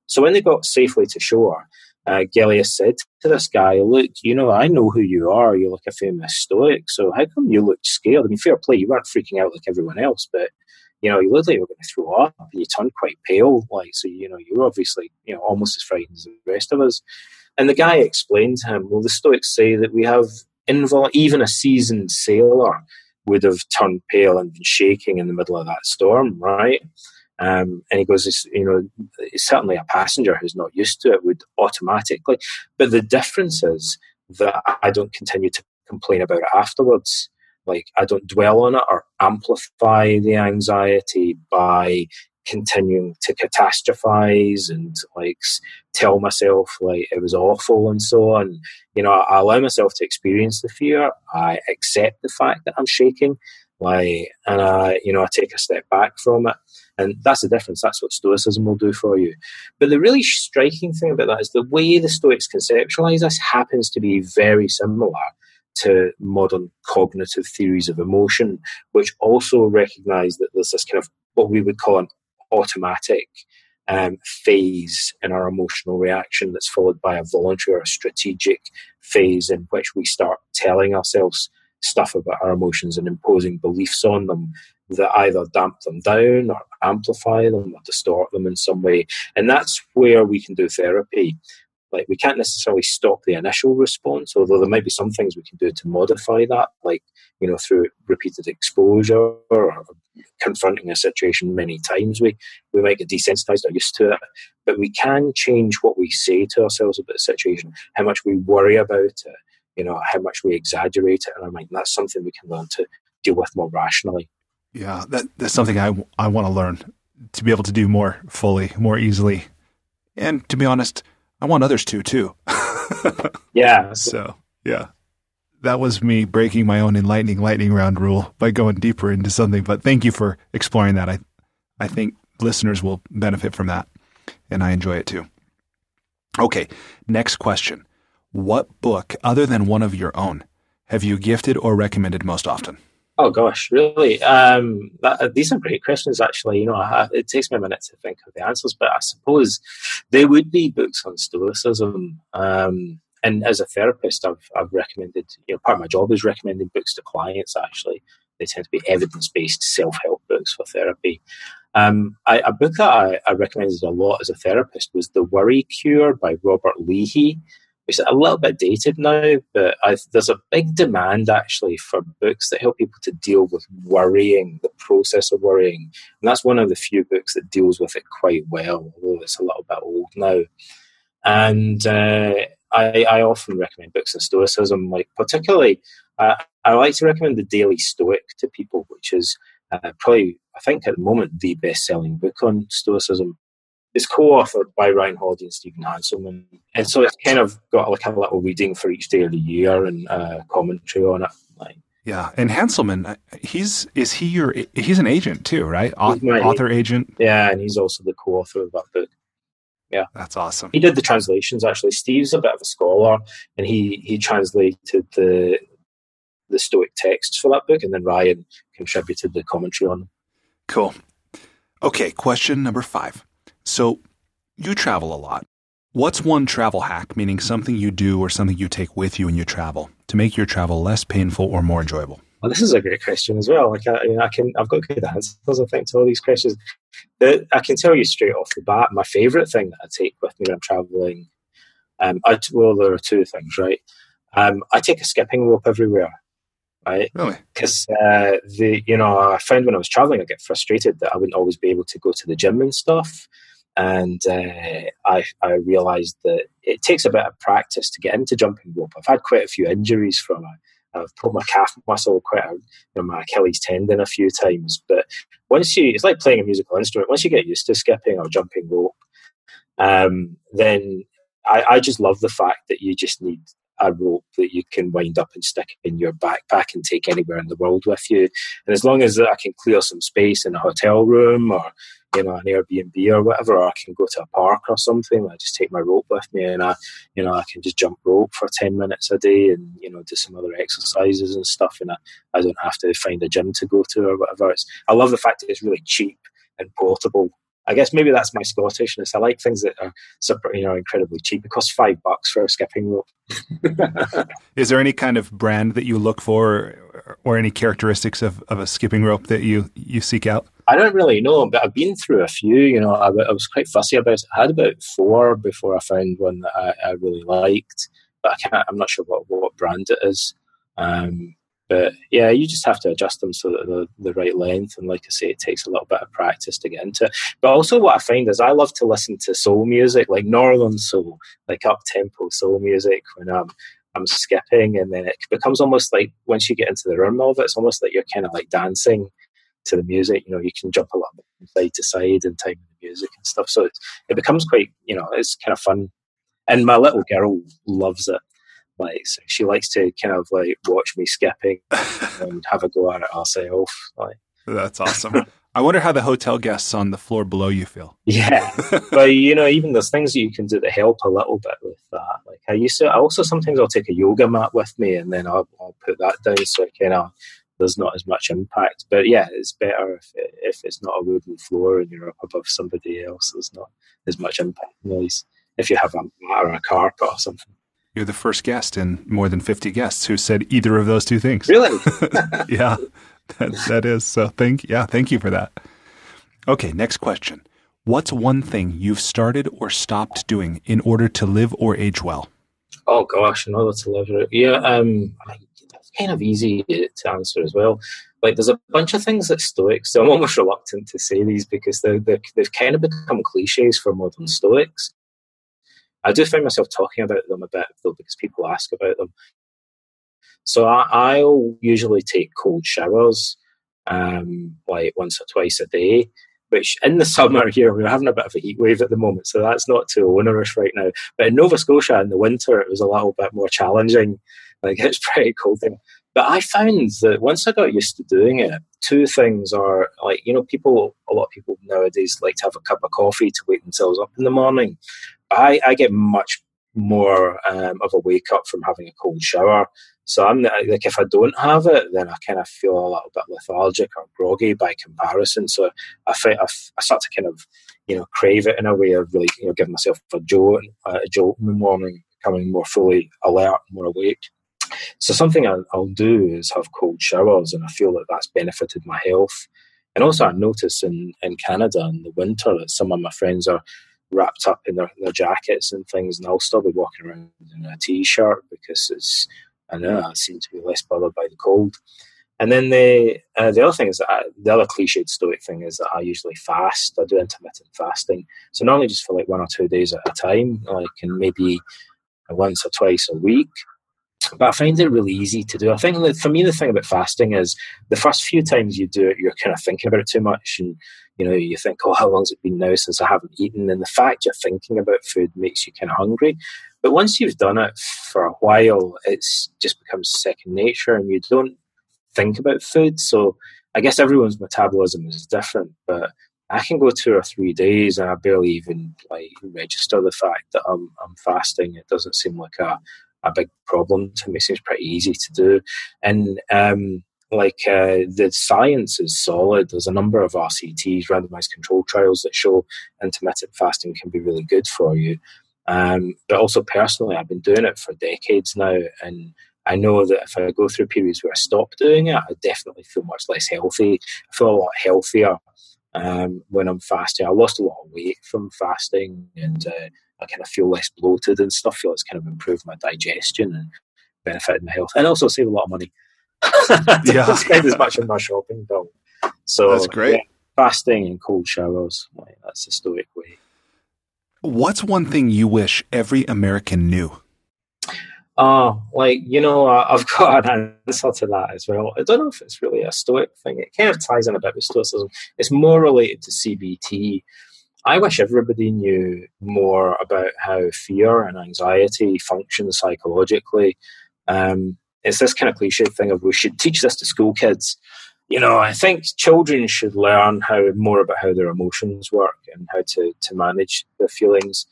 So when they got safely to shore, uh, Gellius said to this guy, Look, you know, I know who you are. You're like a famous Stoic. So how come you looked scared? I mean, fair play, you weren't freaking out like everyone else, but, you know, you looked like you were going to throw up and you turned quite pale. Like, so, you know, you were obviously, you know, almost as frightened as the rest of us. And the guy explained to him, Well, the Stoics say that we have invol- even a seasoned sailor would have turned pale and been shaking in the middle of that storm, right? Um, and he goes, you know, certainly a passenger who's not used to it would automatically. But the difference is that I don't continue to complain about it afterwards. Like I don't dwell on it or amplify the anxiety by continuing to catastrophize and like tell myself like it was awful and so on. You know, I allow myself to experience the fear. I accept the fact that I'm shaking. Like, and I, you know, I take a step back from it. And that's the difference. That's what Stoicism will do for you. But the really striking thing about that is the way the Stoics conceptualize this happens to be very similar to modern cognitive theories of emotion, which also recognize that there's this kind of what we would call an automatic um, phase in our emotional reaction that's followed by a voluntary or a strategic phase in which we start telling ourselves stuff about our emotions and imposing beliefs on them that either damp them down or amplify them or distort them in some way. And that's where we can do therapy. Like we can't necessarily stop the initial response, although there might be some things we can do to modify that, like you know through repeated exposure or confronting a situation many times. We we might get desensitized or used to it, but we can change what we say to ourselves about the situation, how much we worry about it, you know, how much we exaggerate it in our mind. That's something we can learn to deal with more rationally. Yeah, that, that's something I, I want to learn to be able to do more fully, more easily. And to be honest, I want others to too. yeah. So, yeah. That was me breaking my own enlightening lightning round rule by going deeper into something. But thank you for exploring that. I, I think listeners will benefit from that, and I enjoy it too. Okay, next question. What book, other than one of your own, have you gifted or recommended most often? Oh gosh, really? Um, that, uh, these are great questions. Actually, you know, I, it takes me a minute to think of the answers, but I suppose there would be books on Stoicism. Um, and as a therapist, I've, I've recommended. You know, part of my job is recommending books to clients. Actually, they tend to be evidence-based self-help books for therapy. Um, I, a book that I, I recommended a lot as a therapist was The Worry Cure by Robert Leahy it's a little bit dated now, but I, there's a big demand actually for books that help people to deal with worrying, the process of worrying. And that's one of the few books that deals with it quite well, although it's a little bit old now. And uh, I, I, often recommend books on Stoicism, like particularly, uh, I like to recommend The Daily Stoic to people, which is uh, probably, I think at the moment, the best selling book on Stoicism it's co-authored by Ryan Holiday and Stephen Hanselman, and so it's kind of got like a little reading for each day of the year and uh, commentary on it. Like, yeah, and Hanselman, uh, he's is he your he's an agent too, right? author agent. Yeah, and he's also the co-author of that book. Yeah, that's awesome. He did the translations actually. Steve's a bit of a scholar, and he he translated the the Stoic texts for that book, and then Ryan contributed the commentary on them. Cool. Okay, question number five. So, you travel a lot. What's one travel hack, meaning something you do or something you take with you when you travel, to make your travel less painful or more enjoyable? Well, this is a great question as well. Like, I, I can, I've got good answers, I think, to all these questions. The, I can tell you straight off the bat, my favourite thing that I take with me when I'm travelling, um, I, well, there are two things, right? Um, I take a skipping rope everywhere right? Really? Because uh, the you know I found when I was traveling, I get frustrated that I wouldn't always be able to go to the gym and stuff and uh, I, I realised that it takes a bit of practice to get into jumping rope. I've had quite a few injuries from it. I've pulled my calf muscle quite you know, my Achilles tendon a few times. But once you, it's like playing a musical instrument. Once you get used to skipping or jumping rope, um, then I, I just love the fact that you just need a rope that you can wind up and stick in your backpack and take anywhere in the world with you. And as long as I can clear some space in a hotel room or you know an Airbnb or whatever, or I can go to a park or something. I just take my rope with me, and I, you know, I can just jump rope for ten minutes a day, and you know, do some other exercises and stuff, and I, I don't have to find a gym to go to or whatever. It's, I love the fact that it's really cheap and portable I guess maybe that's my Scottishness. I like things that are you know incredibly cheap. It costs five bucks for a skipping rope. Is there any kind of brand that you look for, or any characteristics of, of a skipping rope that you you seek out? I don't really know, but I've been through a few. You know, I, I was quite fussy about it. I had about four before I found one that I, I really liked, but I can't. I'm not sure what what brand it is. Um, but yeah, you just have to adjust them so that they're the right length. And like I say, it takes a little bit of practice to get into it. But also, what I find is I love to listen to soul music, like northern soul, like up tempo soul music when I'm I'm skipping, and then it becomes almost like once you get into the rhythm of it, it's almost like you're kind of like dancing to the music. You know, you can jump a from side to side and time the music and stuff. So it, it becomes quite, you know, it's kind of fun. And my little girl loves it Like so she likes to kind of like watch me skipping and have a go at it herself. Like that's awesome. I wonder how the hotel guests on the floor below you feel. Yeah, but you know, even there's things you can do to help a little bit with that. Like I used to, I also sometimes I'll take a yoga mat with me and then I'll, I'll put that down so I kind of there's not as much impact. But yeah, it's better if it, if it's not a wooden floor and you're up above somebody else. There's not as much impact noise if you have a mat or a carpet or something. You're the first guest in more than 50 guests who said either of those two things. Really? yeah, that, that is. So thank, yeah, thank you for that. Okay, next question. What's one thing you've started or stopped doing in order to live or age well? Oh gosh, in order to live, yeah, um, kind of easy to answer as well. Like, there's a bunch of things that Stoics. So I'm almost reluctant to say these because they're, they're, they've kind of become cliches for modern Stoics. I do find myself talking about them a bit though because people ask about them. So I, will usually take cold showers, um, like once or twice a day. Which in the summer here we're having a bit of a heat wave at the moment, so that's not too onerous right now. But in Nova Scotia in the winter, it was a little bit more challenging. Like it's pretty cool there. But I found that once I got used to doing it, two things are like, you know, people, a lot of people nowadays like to have a cup of coffee to wake themselves up in the morning. I, I get much more um, of a wake up from having a cold shower. So I'm like, if I don't have it, then I kind of feel a little bit lethargic or groggy by comparison. So I, I, I start to kind of, you know, crave it in a way of really, you know, giving myself a jolt, a jolt in the morning, becoming more fully alert, more awake. So something I'll, I'll do is have cold showers, and I feel that that's benefited my health. And also, I notice in, in Canada in the winter that some of my friends are wrapped up in their, their jackets and things, and I'll still be walking around in a t-shirt because it's I know I seem to be less bothered by the cold. And then the uh, the other thing is that I, the other cliched stoic thing is that I usually fast. I do intermittent fasting, so normally just for like one or two days at a time, like and maybe once or twice a week. But I find it really easy to do. I think that for me, the thing about fasting is the first few times you do it, you're kind of thinking about it too much, and you know you think, "Oh, how long's it been now since I haven't eaten?" And the fact you're thinking about food makes you kind of hungry. But once you've done it for a while, it's just becomes second nature, and you don't think about food. So I guess everyone's metabolism is different, but I can go two or three days and I barely even like register the fact that I'm I'm fasting. It doesn't seem like a a big problem to me. Seems pretty easy to do, and um, like uh, the science is solid. There's a number of RCTs, randomized control trials, that show intermittent fasting can be really good for you. Um, but also personally, I've been doing it for decades now, and I know that if I go through periods where I stop doing it, I definitely feel much less healthy. I feel a lot healthier um, when I'm fasting. I lost a lot of weight from fasting, and uh, I kind of feel less bloated and stuff. I feel it's kind of improved my digestion and benefited my health, and also save a lot of money. yeah, spend as much on my shopping bill. So that's great. Yeah, fasting and cold showers. Like, that's the stoic way. What's one thing you wish every American knew? Uh, like, you know, I've got an answer to that as well. I don't know if it's really a Stoic thing. It kind of ties in a bit with Stoicism. It's more related to CBT. I wish everybody knew more about how fear and anxiety function psychologically. Um, it's this kind of cliche thing of we should teach this to school kids you know, I think children should learn how more about how their emotions work and how to, to manage their feelings.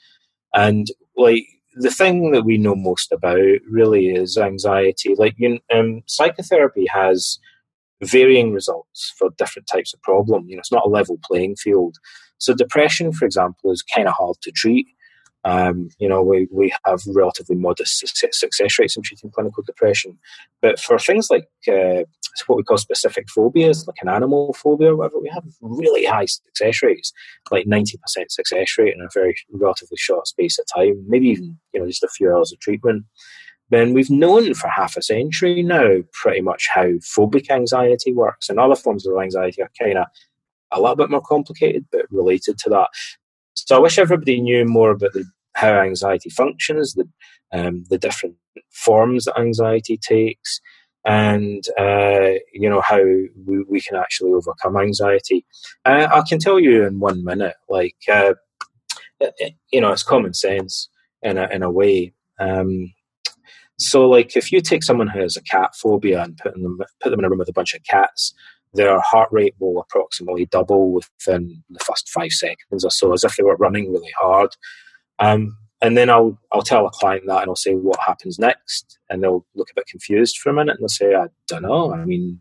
And like the thing that we know most about really is anxiety. Like you, um, psychotherapy has varying results for different types of problem. You know, it's not a level playing field. So depression, for example, is kind of hard to treat. Um, you know, we, we have relatively modest success rates in treating clinical depression. But for things like uh, what we call specific phobias, like an animal phobia or whatever, we have really high success rates, like 90% success rate in a very relatively short space of time, maybe even, you know, just a few hours of treatment. Then we've known for half a century now pretty much how phobic anxiety works, and other forms of anxiety are kind of a little bit more complicated, but related to that. So I wish everybody knew more about the, how anxiety functions, the um, the different forms that anxiety takes, and uh, you know how we, we, can actually overcome anxiety. Uh, I can tell you in one minute, like uh, you know, it's common sense in a in a way. Um, So, like, if you take someone who has a cat phobia and put them put them in a room with a bunch of cats, their heart rate will approximately double within the first five seconds or so, as if they were running really hard. Um, and then I'll I'll tell a client that, and I'll say, "What happens next?" And they'll look a bit confused for a minute, and they'll say, "I don't know." I mean,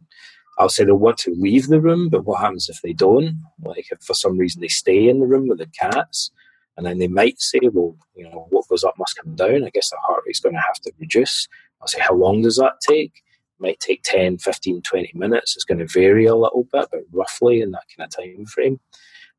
I'll say they'll want to leave the room, but what happens if they don't? Like, if for some reason they stay in the room with the cats, and then they might say, "Well, you know, what goes up must come down." I guess the heart rate's going to have to reduce. I'll say, "How long does that take?" It might take 10, 15, 20 minutes. It's going to vary a little bit, but roughly in that kind of time frame.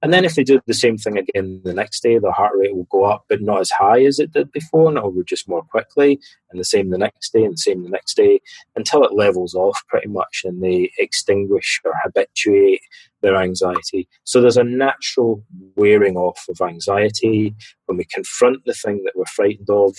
And then if they do the same thing again the next day, the heart rate will go up, but not as high as it did before, and it'll reduce more quickly. And the same the next day, and the same the next day, until it levels off pretty much, and they extinguish or habituate their anxiety. So there's a natural wearing off of anxiety when we confront the thing that we're frightened of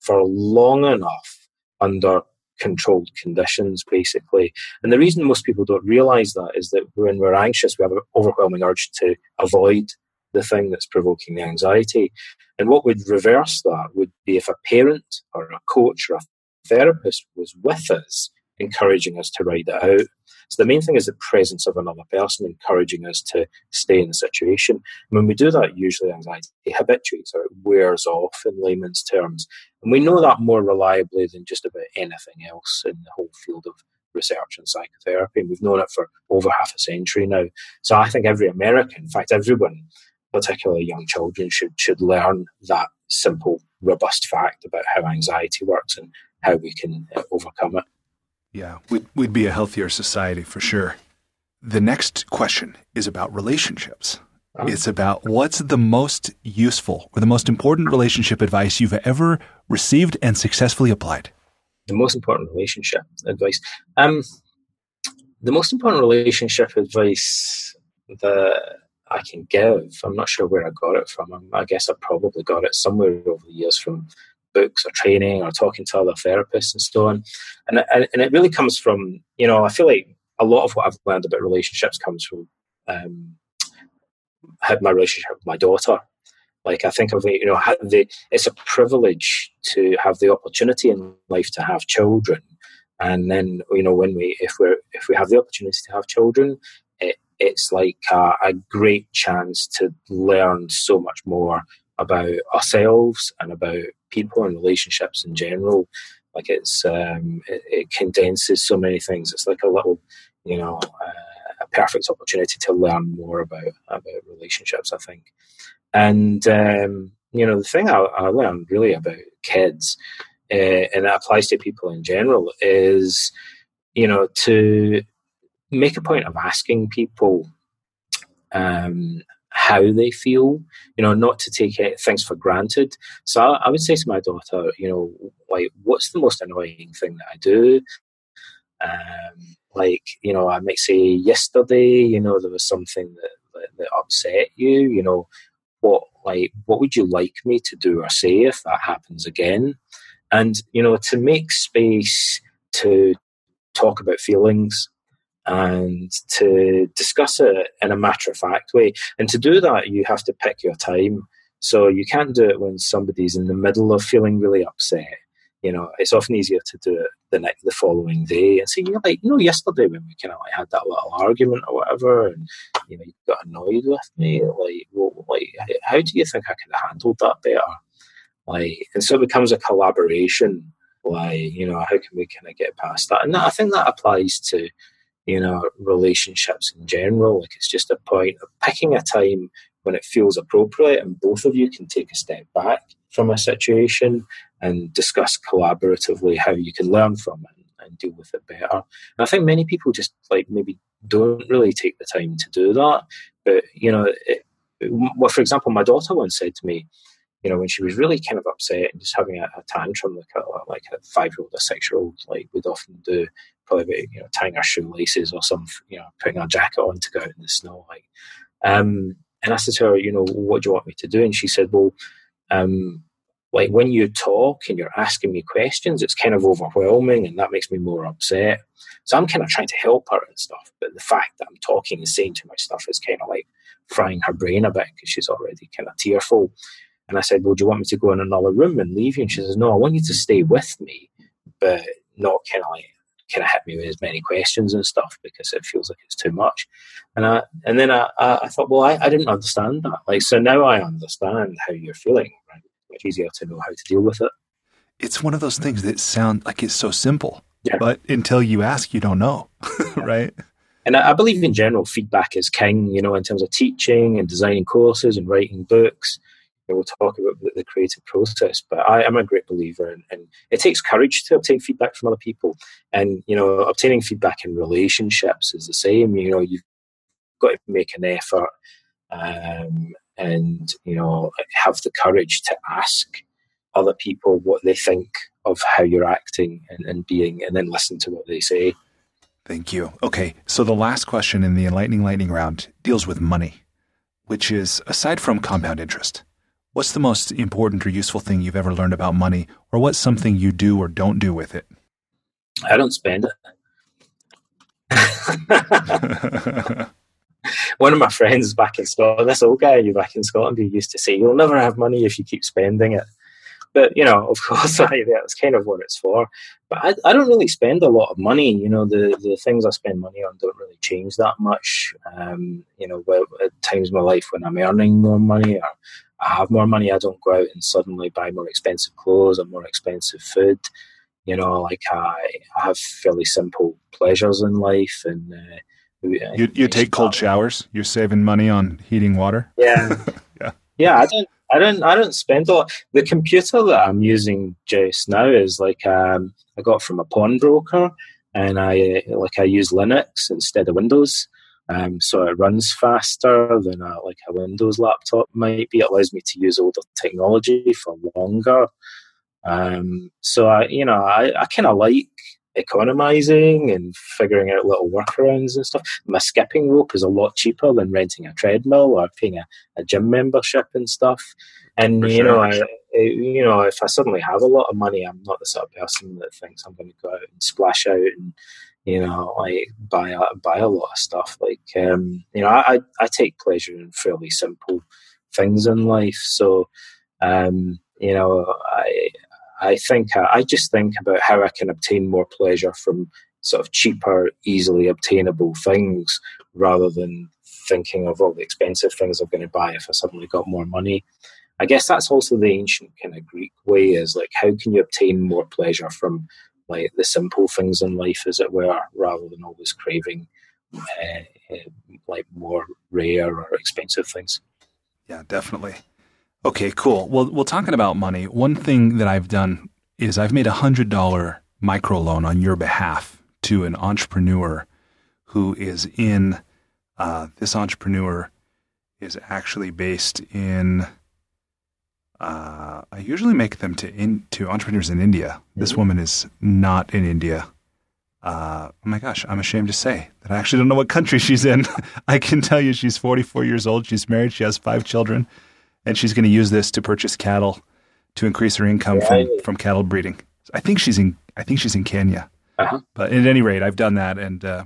for long enough under controlled conditions, basically. And the reason most people don't realize that is that when we're anxious, we have an overwhelming urge to avoid the thing that's provoking the anxiety. And what would reverse that would be if a parent or a coach or a therapist was with us, encouraging us to ride it out. So the main thing is the presence of another person encouraging us to stay in the situation. And when we do that, usually anxiety habituates or it wears off in layman's terms. And we know that more reliably than just about anything else in the whole field of research and psychotherapy. And we've known it for over half a century now. So I think every American, in fact, everyone, particularly young children, should should learn that simple, robust fact about how anxiety works and how we can uh, overcome it. Yeah, we'd, we'd be a healthier society for sure. The next question is about relationships. Oh. It's about what's the most useful or the most important relationship advice you've ever received and successfully applied. The most important relationship advice. Um, the most important relationship advice that I can give, I'm not sure where I got it from. I guess I probably got it somewhere over the years from books or training or talking to other therapists and so on. And, and and it really comes from, you know, I feel like a lot of what I've learned about relationships comes from um, my relationship with my daughter. Like I think of you know, the, it's a privilege to have the opportunity in life to have children, and then you know when we if we if we have the opportunity to have children, it, it's like a, a great chance to learn so much more about ourselves and about people and relationships in general. Like it's um, it, it, condenses so many things. It's like a little, you know, uh, a perfect opportunity to learn more about about relationships. I think, and um, you know, the thing I, I learned really about kids, uh, and that applies to people in general, is you know to make a point of asking people um, how they feel, you know, not to take things for granted. So I, I, would say to my daughter, you know, like, what's the most annoying thing that I do? Um, like, you know, I might say yesterday, you know, there was something that, that, that upset you, you know, what, like, what would you like me to do or say if that happens again? And, you know, to make space to talk about feelings and to discuss it in a matter of fact way. And to do that, you have to pick your time. So you can't do it when somebody's in the middle of feeling really upset. You know, it's often easier to do it the next, the following day and say, you know, like, you know, yesterday when we kind of like had that little argument or whatever, and you know, you got annoyed with me. Like, well, like, how do you think I could have handled that better? Like, and so it becomes a collaboration. Like, you know, how can we kind of get past that? And I think that applies to you know, relationships in general. Like it's just a point of picking a time when it feels appropriate and both of you can take a step back from a situation and discuss collaboratively how you can learn from it and deal with it better. And I think many people just like maybe don't really take the time to do that. But, you know, it, well, for example, my daughter once said to me, you know, when she was really kind of upset and just having a, a tantrum, like a, like a five year old or six year old, like we'd often do, probably you know tying our shoelaces or some you know putting our jacket on to go out in the snow like um, and I said to her you know what do you want me to do? And she said well um, like when you talk and you're asking me questions it's kind of overwhelming and that makes me more upset. So I'm kind of trying to help her and stuff but the fact that I'm talking and saying too much stuff is kind of like frying her brain a bit because she's already kind of tearful and I said well do you want me to go in another room and leave you and she says no I want you to stay with me but not kind of like kind of hit me with as many questions and stuff because it feels like it's too much. And I and then I, I thought, well, I, I didn't understand that. Like so now I understand how you're feeling. Right? It's easier to know how to deal with it. It's one of those things that sound like it's so simple, Yeah. but until you ask, you don't know, right? And I, I believe in general, feedback is king. You know, in terms of teaching and designing courses and writing books. We'll talk about the, the creative process, but I am a great believer, and it takes courage to obtain feedback from other people. And you know, obtaining feedback in relationships is the same. You know, you've got to make an effort, um, and you know, have the courage to ask other people what they think of how you're acting and, and being, and then listen to what they say. Thank you. Okay, so the last question in the enlightening lightning round deals with money, which is aside from compound interest, what's the most important or useful thing you've ever learned about money, or what's something you do or don't do with it? I don't spend it. One of my friends back in Scotland, this old guy you back in Scotland, who used to say, "You'll never have money if you keep spending it." But you know, of course, I, that's kind of what it's for. But I, I don't really spend a lot of money. You know, the the things I spend money on don't really change that much. Um, you know, well, at times in my life when I'm earning more money or I have more money, I don't go out and suddenly buy more expensive clothes or more expensive food. You know, like I, I have fairly simple pleasures in life, and uh, you you take cold showers. You're saving money on heating water. Yeah, yeah, yeah. I don't, I don't, I don't spend a lot. The computer that I'm using just now is like um, I got from a pawnbroker, and I like I use Linux instead of Windows. Um, so it runs faster than a, like a Windows laptop might be. It allows me to use older technology for longer. Um, so I, you know, I, I kind of like economizing and figuring out little workarounds and stuff. My skipping rope is a lot cheaper than renting a treadmill or paying a, a gym membership and stuff. And For you sure. know, I, I- you know, if I suddenly have a lot of money, I'm not the sort of person that thinks I'm going to go out and splash out and you know, like buy a, buy a lot of stuff. Like, um, you know, I, I take pleasure in fairly simple things in life. So, um, you know, I I think I, I just think about how I can obtain more pleasure from sort of cheaper, easily obtainable things rather than thinking of all the expensive things I'm going to buy if I suddenly got more money. I guess that's also the ancient kind of Greek way is like how can you obtain more pleasure from like the simple things in life, as it were, rather than always craving uh, like more rare or expensive things. Yeah, definitely. Okay, cool. Well, well, talking about money, one thing that I've done is I've made a hundred dollar microloan on your behalf to an entrepreneur who is in. Uh, this entrepreneur is actually based in. Uh, I usually make them to in, to entrepreneurs in India. This woman is not in India. Uh, oh my gosh, I'm ashamed to say that I actually don't know what country she's in. I can tell you she's 44 years old. She's married. She has five children, and she's going to use this to purchase cattle to increase her income from, from cattle breeding. I think she's in. I think she's in Kenya. Uh-huh. But at any rate, I've done that, and uh,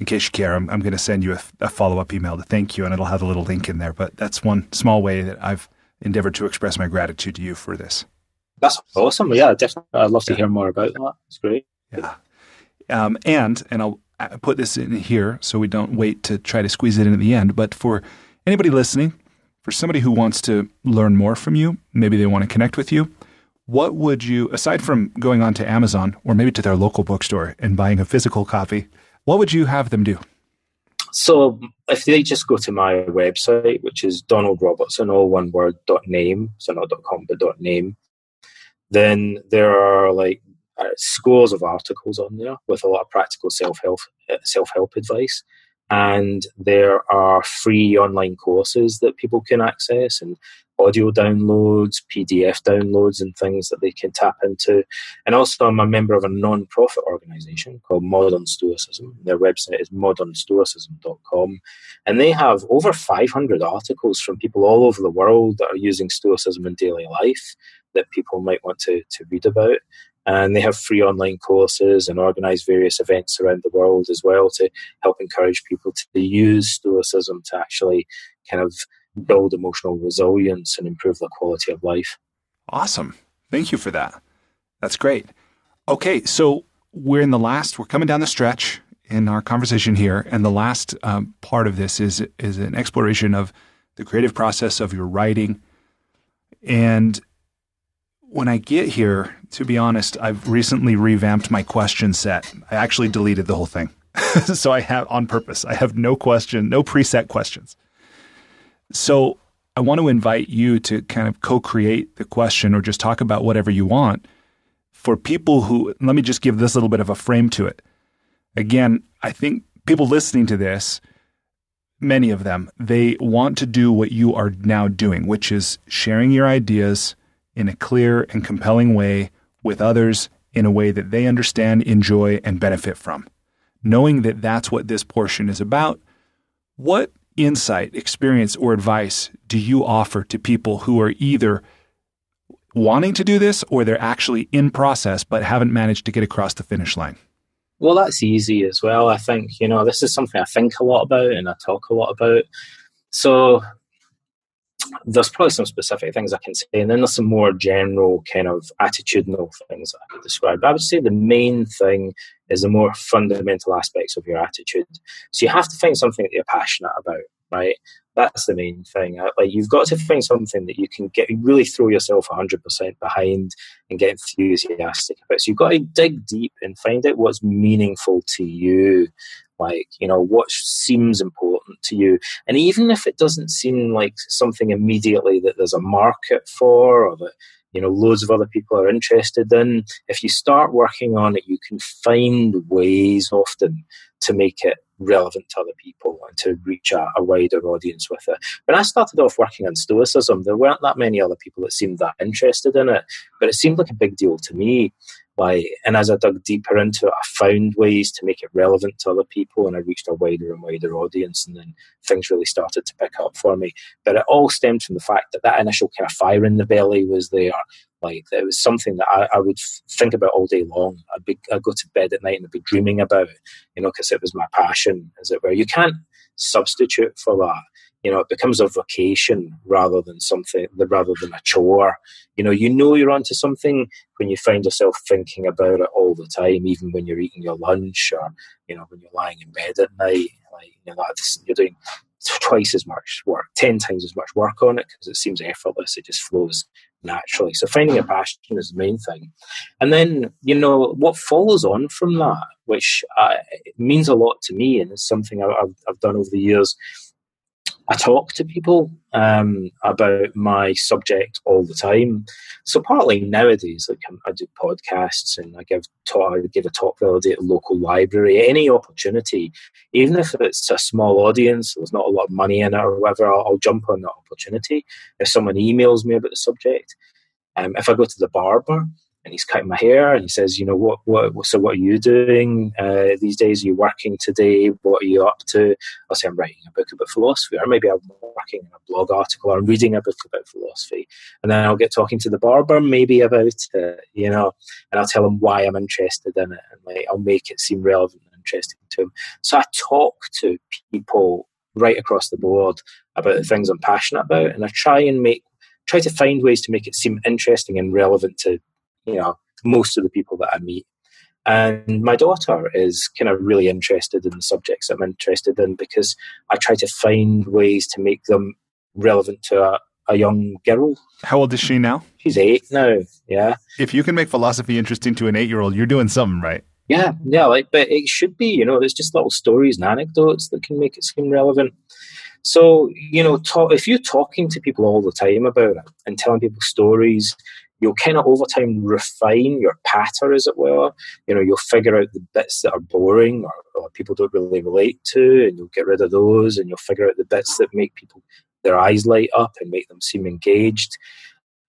in case you care, I'm, I'm going to send you a, a follow up email to thank you, and it'll have a little link in there. But that's one small way that I've endeavored to express my gratitude to you for this. That's awesome. Yeah, definitely. I'd love to hear more about that. It's great. Yeah. Um, and and I'll uh, put this in here so we don't wait to try to squeeze it in at the end. But for anybody listening, for somebody who wants to learn more from you, maybe they want to connect with you. What would you, aside from going on to Amazon or maybe to their local bookstore and buying a physical copy, what would you have them do? So if they just go to my website, which is Donald Robertson, all one word, dot name, so not dot com, but dot name, then there are like uh, scores of articles on there with a lot of practical self-help uh, self-help advice. And there are free online courses that people can access and audio downloads pdf downloads and things that they can tap into. And also i'm a member of a non-profit organization called modern stoicism. Their website is modernstoicism.com and they have over 500 articles from people all over the world that are using stoicism in daily life that people might want to, to read about. And they have free online courses and organize various events around the world as well to help encourage people to use stoicism to actually kind of build emotional resilience and improve their quality of life Awesome. Thank you for that. That's great. Okay, so we're in the last, we're coming down the stretch in our conversation here, and the last um, part of this is is an exploration of the creative process of your writing. And when I get here, to be honest, I've recently revamped my question set. I actually deleted the whole thing. so I have on purpose. I have no question, no preset questions. So I want to invite you to kind of co-create the question or just talk about whatever you want for people who let me just give this little bit of a frame to it. Again, I think people listening to this many of them, they want to do what you are now doing, which is sharing your ideas in a clear and compelling way with others in a way that they understand, enjoy, and benefit from. Knowing that that's what this portion is about, what insight, experience, or advice do you offer to people who are either wanting to do this or they're actually in process but haven't managed to get across the finish line? Well, that's easy as well. I think, you know, this is something I think a lot about and I talk a lot about. So there's probably some specific things I can say, and then there's some more general kind of attitudinal things I could describe. But I would say the main thing is the more fundamental aspects of your attitude. So you have to find something that you're passionate about, right? That's the main thing. Uh, like you've got to find something that you can get really throw yourself 100% behind and get enthusiastic about. So you've got to dig deep and find out what's meaningful to you like you know what seems important to you and even if it doesn't seem like something immediately that there's a market for or that you know loads of other people are interested in if you start working on it you can find ways often to make it relevant to other people and to reach a, a, wider audience with it. When I started off working on Stoicism, there weren't that many other people that seemed that interested in it, but it seemed like a big deal to me. Like, and as I dug deeper into it, I found ways to make it relevant to other people, and I reached a wider and wider audience. And then things really started to pick up for me. But it all stemmed from the fact that that initial kind of fire in the belly was there. Like, it was something that I, I would think about all day long. I'd, be, I'd go to bed at night and I'd be dreaming about you know, because it was my passion, as it were. You can't substitute for that you know, it becomes a vocation rather than something, rather than a chore. You know, you know you're onto something when you find yourself thinking about it all the time, even when you're eating your lunch or, you know, when you're lying in bed at night. Like, you know, you're doing twice as much work, 10 times as much work on it because it seems effortless. It just flows naturally. So finding a passion is the main thing. And then, you know, what follows on from that, which uh, means a lot to me and is something I've, I've done over the years, I talk to people um, about my subject all the time. So partly nowadays, like I do podcasts and I give talk, I give a talk at a local library. Any opportunity, even if it's a small audience, there's not a lot of money in it or whatever, I'll, I'll jump on that opportunity. If someone emails me about the subject, um, if I go to the barber, and he's cutting my hair and he says, you know, what, what, so what are you doing uh, these days? Are you working today? What are you up to? I'll say I'm writing a book about philosophy, or maybe I'm working on a blog article, or I'm reading a book about philosophy. And then I'll get talking to the barber maybe about it, you know, and I'll tell him why I'm interested in it, and like I'll make it seem relevant and interesting to him. So I talk to people right across the board about the things I'm passionate about, and I try and make try to find ways to make it seem interesting and relevant to you know most of the people that I meet. And my daughter is kind of really interested in the subjects I'm interested in because I try to find ways to make them relevant to a, a young girl. How old is she now? She's eight now. Yeah. If you can make philosophy interesting to an eight year old, you're doing something right. Yeah, yeah, like, but it should be, you know, there's just little stories and anecdotes that can make it seem relevant. So, you know, talk, if you're talking to people all the time about it and telling people stories, you'll kind of over time refine your patter, as it were. You know, you'll figure out the bits that are boring or, or, people don't really relate to, and you'll get rid of those, and you'll figure out the bits that make people their eyes light up and make them seem engaged.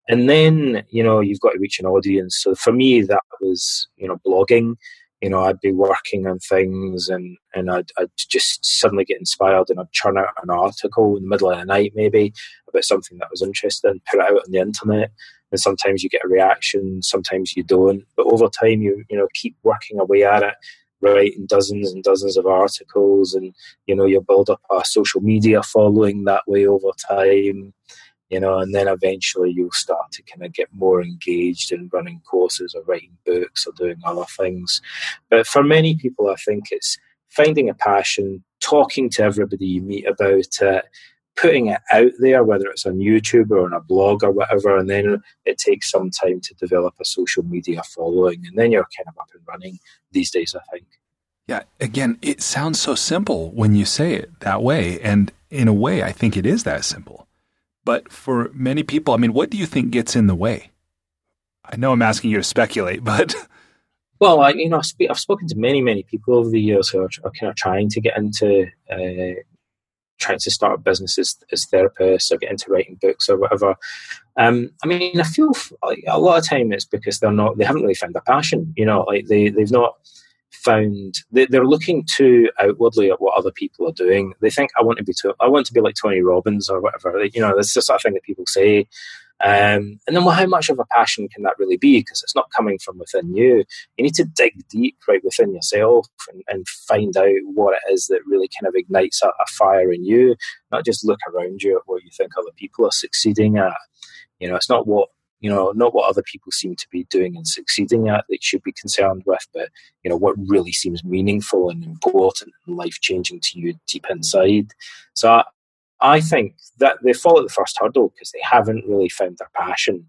And then, you know, you've got to reach an audience. So for me, that was, you know, blogging. You know, I'd be working on things and, and I'd, I'd just suddenly get inspired and I'd churn out an article in the middle of the night, maybe, about something that was interesting, put it out on the internet and sometimes you get a reaction, sometimes you don't. But over time, you you know keep working away at it, writing dozens and dozens of articles, and you know you build up a social media following that way over time. you know, and then eventually you'll start to kind of get more engaged in running courses or writing books or doing other things. But for many people, I think it's finding a passion, talking to everybody you meet about it, putting it out there, whether it's on YouTube or on a blog or whatever, and then it takes some time to develop a social media following, and then you're kind of up and running these days, I think. Yeah, again, it sounds so simple when you say it that way. And in a way, I think it is that simple. But for many people, I mean, what do you think gets in the way? I know I'm asking you to speculate, but. Well, I, you know, I've spoken to many, many people over the years who are, are kind of trying to get into uh, trying to start a business as as therapists or get into writing books or whatever. Um, I mean, I feel like a lot of time it's because they're not, they haven't really found their passion. You know, like they they've not found they, are looking too outwardly at what other people are doing. They think I want to be to, I want to be like Tony Robbins or whatever. You know, that's just a thing that people say. Um, and then, well, how much of a passion can that really be? Because it's not coming from within you. You need to dig deep right within yourself and, and find out what it is that really kind of ignites a, a, fire in you. Not just look around you at what you think other people are succeeding at. You know, it's not what you know, not what other people seem to be doing and succeeding at that you should be concerned with, but you know what really seems meaningful and important and life changing to you deep inside. So I, I think that they fall at the first hurdle because they haven't really found their passion.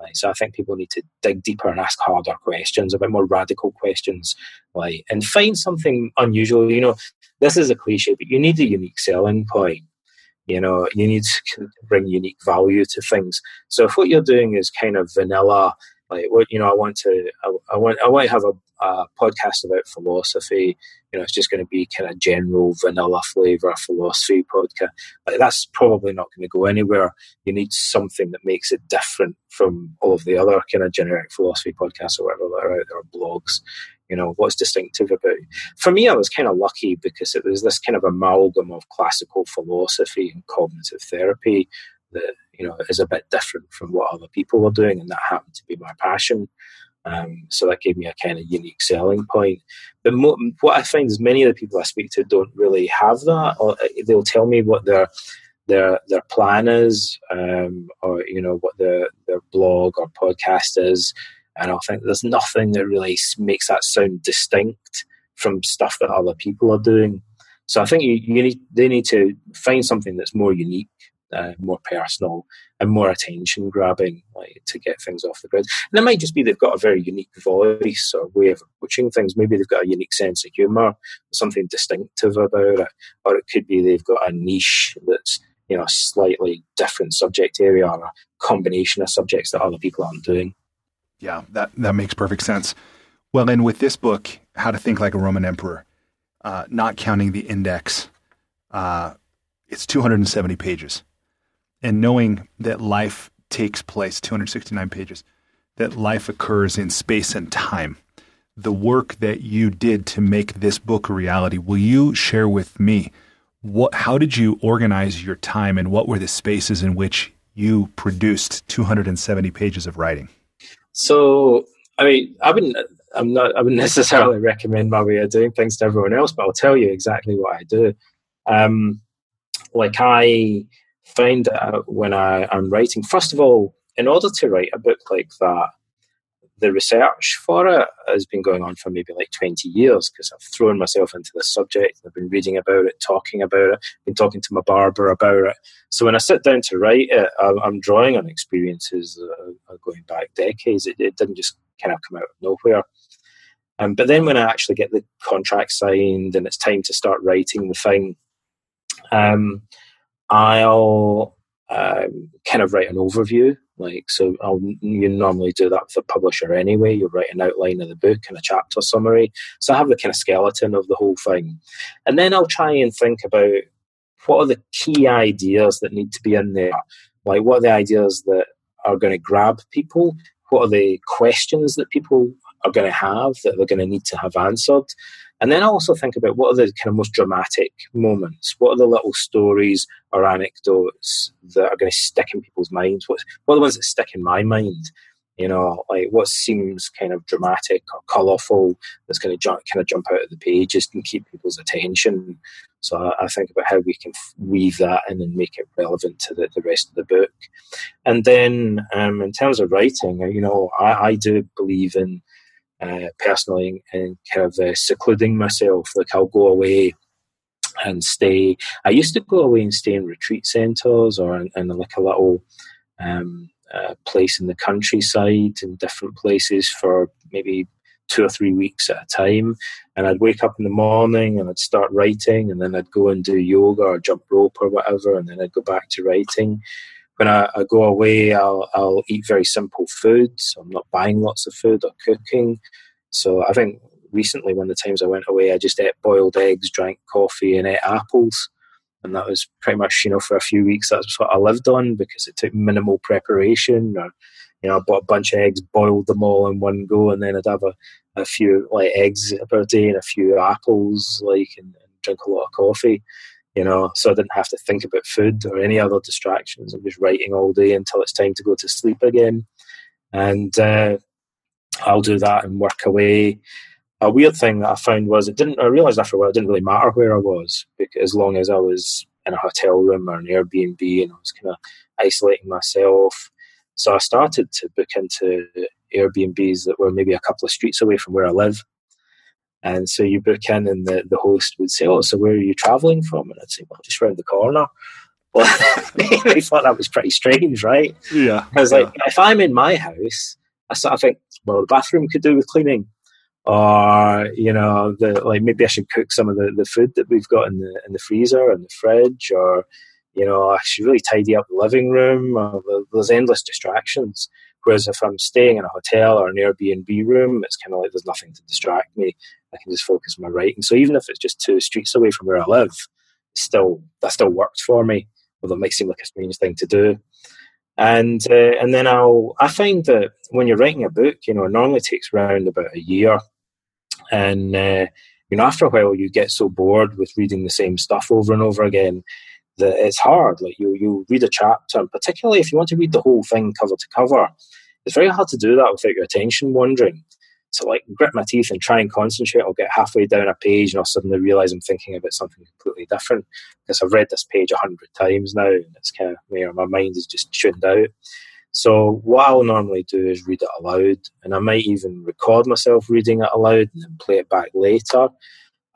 Right? So I think people need to dig deeper and ask harder questions, a bit more radical questions, like and find something unusual. You know, this is a cliche, but you need a unique selling point. You know, you need to bring unique value to things. So if what you're doing is kind of vanilla, like what you know, I want to, I, I want, I want to have a, a, podcast about philosophy. You know, it's just going to be kind of general vanilla flavor philosophy podcast. Like that's probably not going to go anywhere. You need something that makes it different from all of the other kind of generic philosophy podcasts or whatever that are out there, or blogs you know what's distinctive about it. for me i was kind of lucky because it was this kind of amalgam of classical philosophy and cognitive therapy that you know is a bit different from what other people were doing and that happened to be my passion um, so that gave me a kind of unique selling point but mo- what i find is many of the people i speak to don't really have that or uh, they'll tell me what their their their plan is um, or you know what their their blog or podcast is and I think there's nothing that really makes that sound distinct from stuff that other people are doing. So I think you, you need they need to find something that's more unique, uh, more personal, and more attention grabbing, like to get things off the grid. And it might just be they've got a very unique voice or way of approaching things. Maybe they've got a unique sense of humour, something distinctive about it, or it could be they've got a niche that's you know a slightly different subject area or a combination of subjects that other people aren't doing. Yeah, that, that makes perfect sense. Well, and with this book, How to Think Like a Roman Emperor, uh, not counting the index, uh, it's 270 pages. And knowing that life takes place, 269 pages, that life occurs in space and time, the work that you did to make this book a reality, will you share with me what, how did you organize your time and what were the spaces in which you produced 270 pages of writing? So, I mean, I wouldn't, I'm not, I wouldn't necessarily recommend my way of doing things to everyone else, but I'll tell you exactly what I do. Um, like I find out when I, I'm writing, first of all, in order to write a book like that, the research for it has been going on for maybe like 20 years because I've thrown myself into the subject. I've been reading about it, talking about it, been talking to my barber about it. So when I sit down to write it, I'm drawing on experiences going back decades. It, it, didn't just kind of come out of nowhere. Um, but then when I actually get the contract signed and it's time to start writing the thing, um, I'll um, kind of write an overview like, so I'll, you normally do that with a publisher anyway. You write an outline of the book and a chapter summary. So I have the kind of skeleton of the whole thing. And then I'll try and think about what are the key ideas that need to be in there? Like, what are the ideas that are going to grab people? What are the questions that people are going to have that they're going to need to have answered? And then I also think about what are the kind of most dramatic moments? What are the little stories or anecdotes that are going to stick in people's minds? What, what are the ones that stick in my mind? You know, like what seems kind of dramatic or colourful that's going to jump, kind of jump out of the pages and keep people's attention. So I, I, think about how we can weave that in and make it relevant to the, the rest of the book. And then um, in terms of writing, you know, I, I do believe in uh, personally and kind of uh, secluding myself. Like I'll go away and stay. I used to go away and stay in retreat centres or in, in, like a little um, uh, place in the countryside in different places for maybe two or three weeks at a time. And I'd wake up in the morning and I'd start writing, and then I'd go and do yoga or jump rope or whatever, and then I'd go back to writing. When I, I go away, I'll, I'll eat very simple food. So I'm not buying lots of food or cooking. So I think recently, one of the times I went away, I just ate boiled eggs, drank coffee, and ate apples. And that was pretty much, you know, for a few weeks, that's what I lived on because it took minimal preparation. Or, you know, I bought a bunch of eggs, boiled them all in one go, and then I'd have a, a few like eggs per day and a few apples, like, and, and drink a lot of coffee. You know, so I didn't have to think about food or any other distractions. I'm just writing all day until it's time to go to sleep again. And uh, I'll do that and work away a weird thing that I found was it didn't. I realized after a while it didn't really matter where I was because as long as I was in a hotel room or an Airbnb and I was kind of isolating myself. So I started to book into Airbnbs that were maybe a couple of streets away from where I live. And so you book in, and the, the host would say, "Oh, so where are you traveling from?" And I'd say, "Well, just round the corner." Well, I thought that was pretty strange, right? Yeah. I was yeah. like, if I'm in my house, I sort of think, well, the bathroom could do with cleaning or you know the like maybe I should cook some of the, the food that we've got in the in the freezer and the fridge or you know I should really tidy up the living room or there's endless distractions whereas if I'm staying in a hotel or an Airbnb room it's kind of like there's nothing to distract me. I can just focus on my writing. So even if it's just two streets away from where I live still that still works for me although it might seem like a strange thing to do. And uh, and then I'll I find that when you're writing a book, you know, it normally takes around about a year, and uh, you know, after a while, you get so bored with reading the same stuff over and over again that it's hard. Like you you read a chapter, and particularly if you want to read the whole thing cover to cover, it's very hard to do that without your attention wandering. So like grit my teeth and try and concentrate. I'll get halfway down a page and I'll suddenly realize I'm thinking about something completely different because I've read this page a hundred times now and it's kind of where my mind is just tuned out. So what I'll normally do is read it aloud and I might even record myself reading it aloud and then play it back later.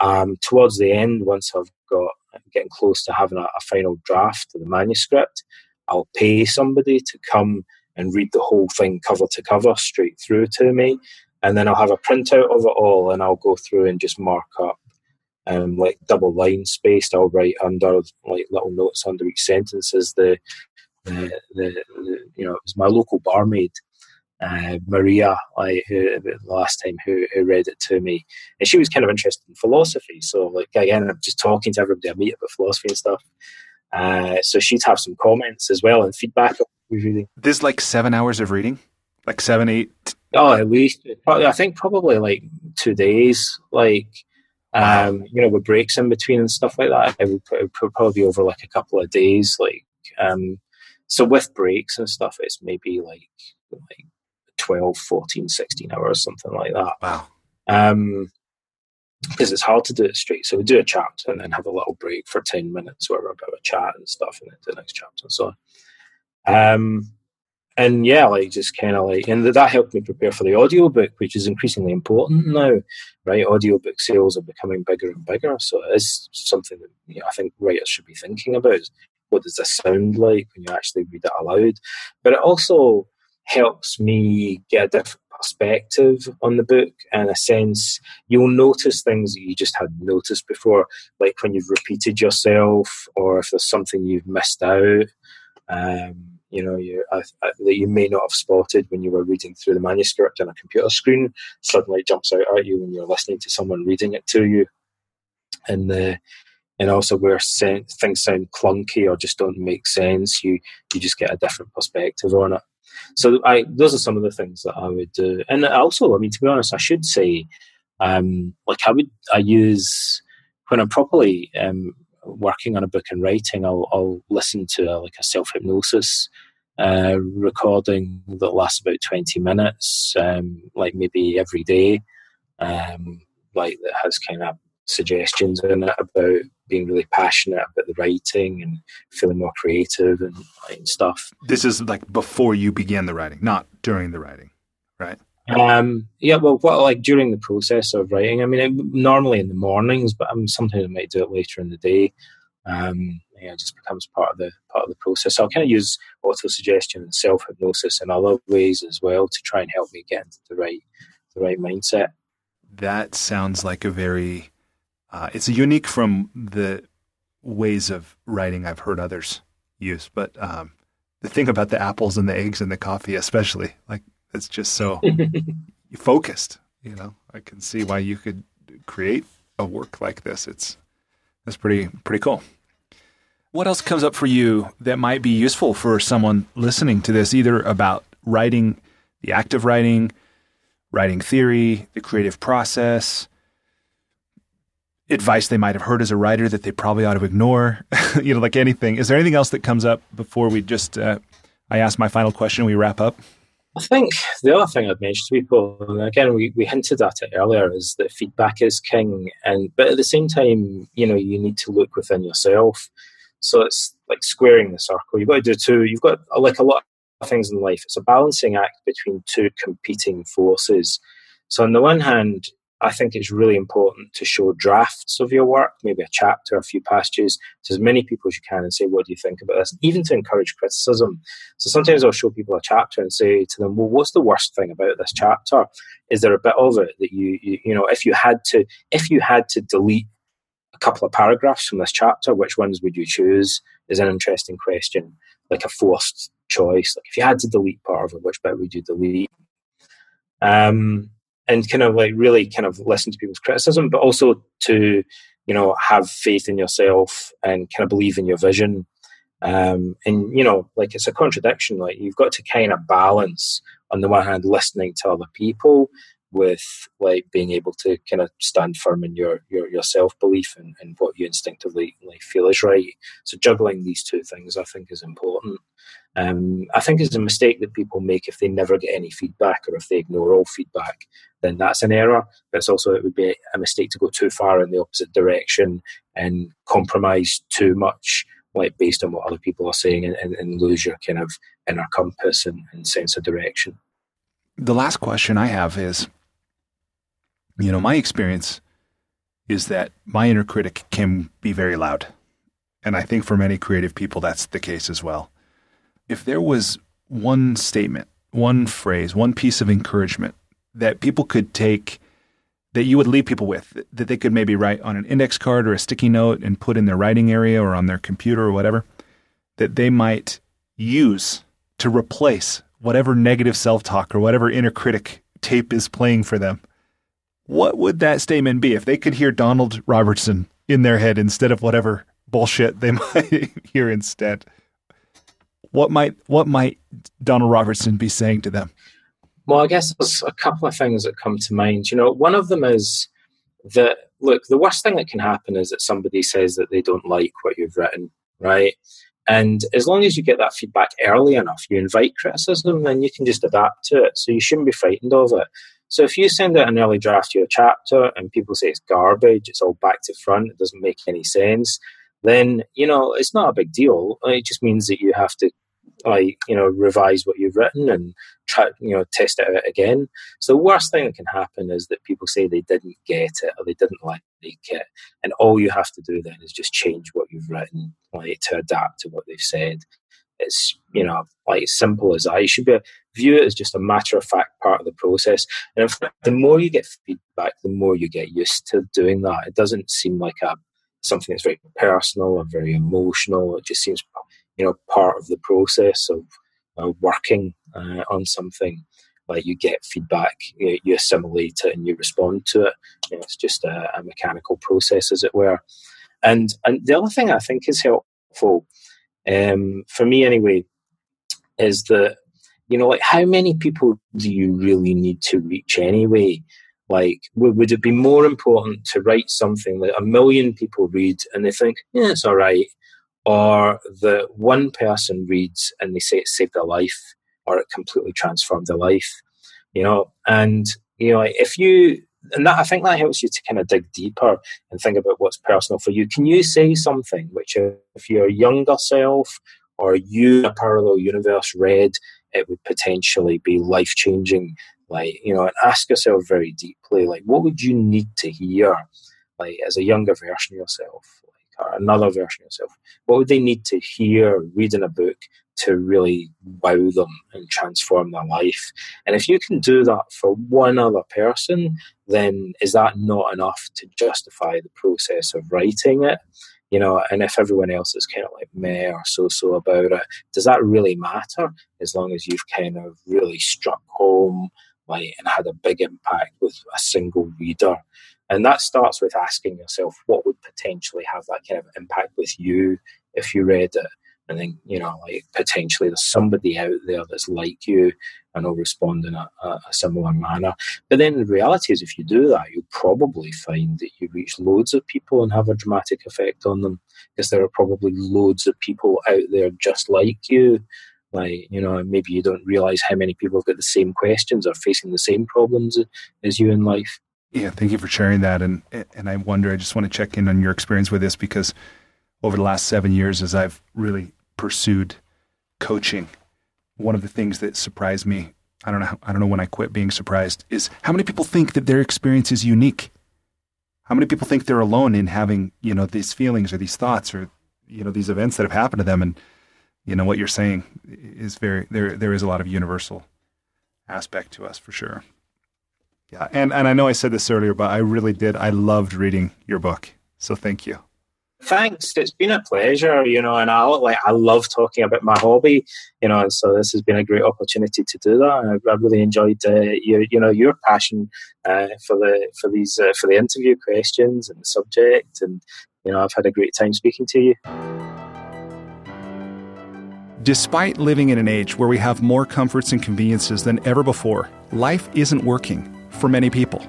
Um, towards the end, once I've got getting close to having a, a final draft of the manuscript, I'll pay somebody to come and read the whole thing cover to cover straight through to me and then I'll have a printout of it all, and I'll go through and just mark up um, like double line spaced. I'll write under like little notes under each sentence as the the, the, the you know it was my local barmaid. Uh, Maria, like who the last time who, who read it to me, and she was kind of interested in philosophy. So, like again, I'm just talking to everybody I meet about philosophy and stuff. Uh, so she'd have some comments as well and feedback. Reading. This like seven hours of reading, like seven seven, eight, Oh, at least I think probably like two days. Like, um, you know, with breaks in between and stuff like that, it would, it would probably be over like a couple of days. Like, um, so with breaks and stuff, it's maybe like like 12, 14, 16 hours, something like that. Wow. Um, because it's hard to do it straight. So we do a chapter and then have a little break for 10 minutes where we're about a chat and stuff and then the next chapter and so on. Um, and yeah, like just kind of like, and that helped me prepare for the audiobook, which is increasingly important now, right? Audiobook sales are becoming bigger and bigger, so it is something that you know, I think writers should be thinking about. What does this sound like when you actually read it aloud? But it also helps me get a different perspective on the book. In a sense, you'll notice things that you just hadn't noticed before, like when you've repeated yourself, or if there's something you've missed out. Um, you know you that you may not have spotted when you were reading through the manuscript on a computer screen suddenly jumps out at you when you're listening to someone reading it to you and uh, and also where things sound clunky or just don't make sense you you just get a different perspective on it so I those are some of the things that I would do. And also I mean to be honest I should say um, like I would I use when I'm properly um, working on a book and writing, I'll, I'll listen to a, like a self hypnosis uh, recording that lasts about 20 minutes, um, like maybe every day, um, like that has kind of suggestions in it about being really passionate about the writing and feeling more creative and, and stuff. This is like before you began the writing, not during the writing, right? Um, yeah, well, what, like during the process of writing, I mean, it, normally in the mornings, but um, sometimes I might do it later in the day. Um, yeah, it just becomes part of the part of the process. So I kind of use auto suggestion and self hypnosis in other ways as well to try and help me get into the right the right mindset. That sounds like a very uh, it's unique from the ways of writing I've heard others use. But um, the thing about the apples and the eggs and the coffee, especially, like it's just so focused. You know, I can see why you could create a work like this. It's that's pretty pretty cool. What else comes up for you that might be useful for someone listening to this, either about writing, the act of writing, writing theory, the creative process, advice they might have heard as a writer that they probably ought to ignore, you know, like anything. Is there anything else that comes up before we just, uh, I ask my final question, we wrap up? I think the other thing I'd mention to people, and again, we, we hinted at it earlier, is that feedback is king. And but at the same time, you know, you need to look within yourself. So it's like squaring the circle. You've got to do two. You've got like a lot of things in life. It's a balancing act between two competing forces. So on the one hand, I think it's really important to show drafts of your work, maybe a chapter, a few passages, to as many people as you can and say, What do you think about this? Even to encourage criticism. So sometimes I'll show people a chapter and say to them, Well, what's the worst thing about this chapter? Is there a bit of it that you, you, you know, if you had to, if you had to delete a couple of paragraphs from this chapter, which ones would you choose? Is an interesting question, like a forced choice. Like if you had to delete part of it, which bit would you delete? Um, and kind of like really kind of listen to people's criticism, but also to you know have faith in yourself and kind of believe in your vision. Um, and you know, like it's a contradiction. Like you've got to kind of balance on the one hand listening to other people with like being able to kind of stand firm in your your, your self belief and, and what you instinctively like feel is right. So juggling these two things, I think, is important. Um, I think it's a mistake that people make if they never get any feedback or if they ignore all feedback. Then that's an error. But it's also it would be a mistake to go too far in the opposite direction and compromise too much, like based on what other people are saying, and, and, and lose your kind of inner compass and, and sense of direction. The last question I have is you know, my experience is that my inner critic can be very loud. And I think for many creative people, that's the case as well. If there was one statement, one phrase, one piece of encouragement that people could take, that you would leave people with, that they could maybe write on an index card or a sticky note and put in their writing area or on their computer or whatever, that they might use to replace whatever negative self talk or whatever inner critic tape is playing for them what would that statement be if they could hear Donald Robertson in their head instead of whatever bullshit they might hear instead? What might what might Donald Robertson be saying to them? Well, I guess there's a couple of things that come to mind. You know, one of them is that look, the worst thing that can happen is that somebody says that they don't like what you've written, right? And as long as you get that feedback early enough, you invite criticism, then you can just adapt to it. So you shouldn't be frightened of it. So if you send out an early draft to your chapter and people say it's garbage, it's all back to front, it doesn't make any sense, then you know it's not a big deal. It just means that you have to like you know revise what you've written and try you know test it out again. So the worst thing that can happen is that people say they didn't get it or they didn't like it, and all you have to do then is just change what you've written like to adapt to what they've said. It's you know like as simple as that. You should be view it as just a matter of fact part of the process. And in fact, the more you get feedback, the more you get used to doing that. It doesn't seem like a something that's very personal or very emotional. It just seems you know part of the process of uh, working uh, on something. Like you get feedback, you, you, assimilate it, and you respond to it. You know, it's just a, a mechanical process, as it were. And and the other thing I think is helpful um, for me anyway, is that, you know, like how many people do you really need to reach anyway? Like, would, would it be more important to write something that a million people read and they think, yeah, it's all right, or that one person reads and they say it saved their life or it completely transformed their life? You know, and, you know, if you and that I think that helps you to kind of dig deeper and think about what's personal for you. Can you say something which, if your younger self or you in a parallel universe read, it would potentially be life changing? Like, you know, and ask yourself very deeply, like, what would you need to hear, like, as a younger version of yourself, or another version of yourself? What would they need to hear, read in a book to really wow them and transform their life. And if you can do that for one other person, then is that not enough to justify the process of writing it? You know, and if everyone else is kind of like meh or so so about it, does that really matter? As long as you've kind of really struck home, like, and had a big impact with a single reader. And that starts with asking yourself what would potentially have that kind of impact with you if you read it? And then you know like potentially there's somebody out there that's like you and will respond in a, a, similar manner. But then the reality is if you do that you'll probably find that you reach loads of people and have a dramatic effect on them. Because there are probably loads of people out there just like you. Like you know maybe you don't realize how many people have got the same questions or facing the same problems as you in life yeah thank you for sharing that and and i wonder i just want to check in on your experience with this because over the last seven years as I've really pursued coaching, one of the things that surprised me, I don't know, I don't know when I quit being surprised, is how many people think that their experience is unique. How many people think they're alone in having, you know, these feelings or these thoughts or, you know, these events that have happened to them. And, you know, what you're saying is very, there, there is a lot of universal aspect to us for sure. Yeah. And, and I know I said this earlier, but I really did. I loved reading your book. So thank you. Thanks. It's been a pleasure, you know, and I like I love talking about my hobby, you know, and so this has been a great opportunity to do that. I, I really enjoyed uh, your, you know, your passion uh, for the for these uh, for the interview questions and the subject, and you know, I've had a great time speaking to you. Despite living in an age where we have more comforts and conveniences than ever before, life isn't working for many people.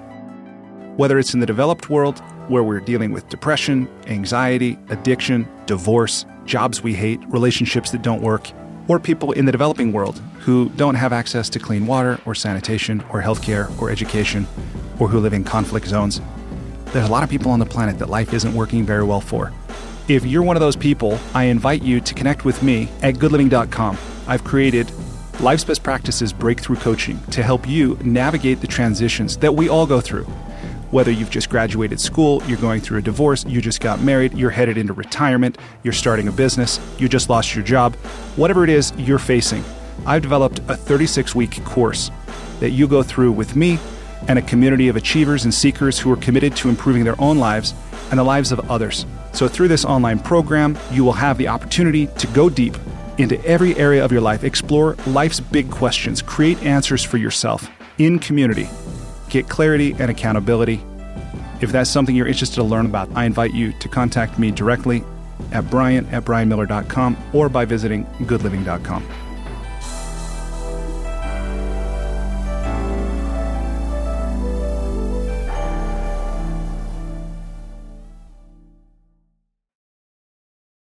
Whether it's in the developed world where we're dealing with depression, anxiety, addiction, divorce, jobs we hate, relationships that don't work, or people in the developing world who don't have access to clean water or sanitation or healthcare or education, or who live in conflict zones. There's a lot of people on the planet that life isn't working very well for. If you're one of those people, I invite you to connect with me at goodliving.com. I've created Life's Best Practices Breakthrough Coaching to help you navigate the transitions that we all go through whether you've just graduated school, you're going through a divorce, you just got married, you're headed into retirement, you're starting a business, you just lost your job, whatever it is you're facing, I've developed a 36 week course that you go through with me and a community of achievers and seekers who are committed to improving their own lives and the lives of others. So, through this online program, you will have the opportunity to go deep into every area of your life, explore life's big questions, create answers for yourself in community get clarity and accountability. If that's something you're interested to learn about, I invite you to contact me directly at brian at brianmiller.com or by visiting goodliving.com.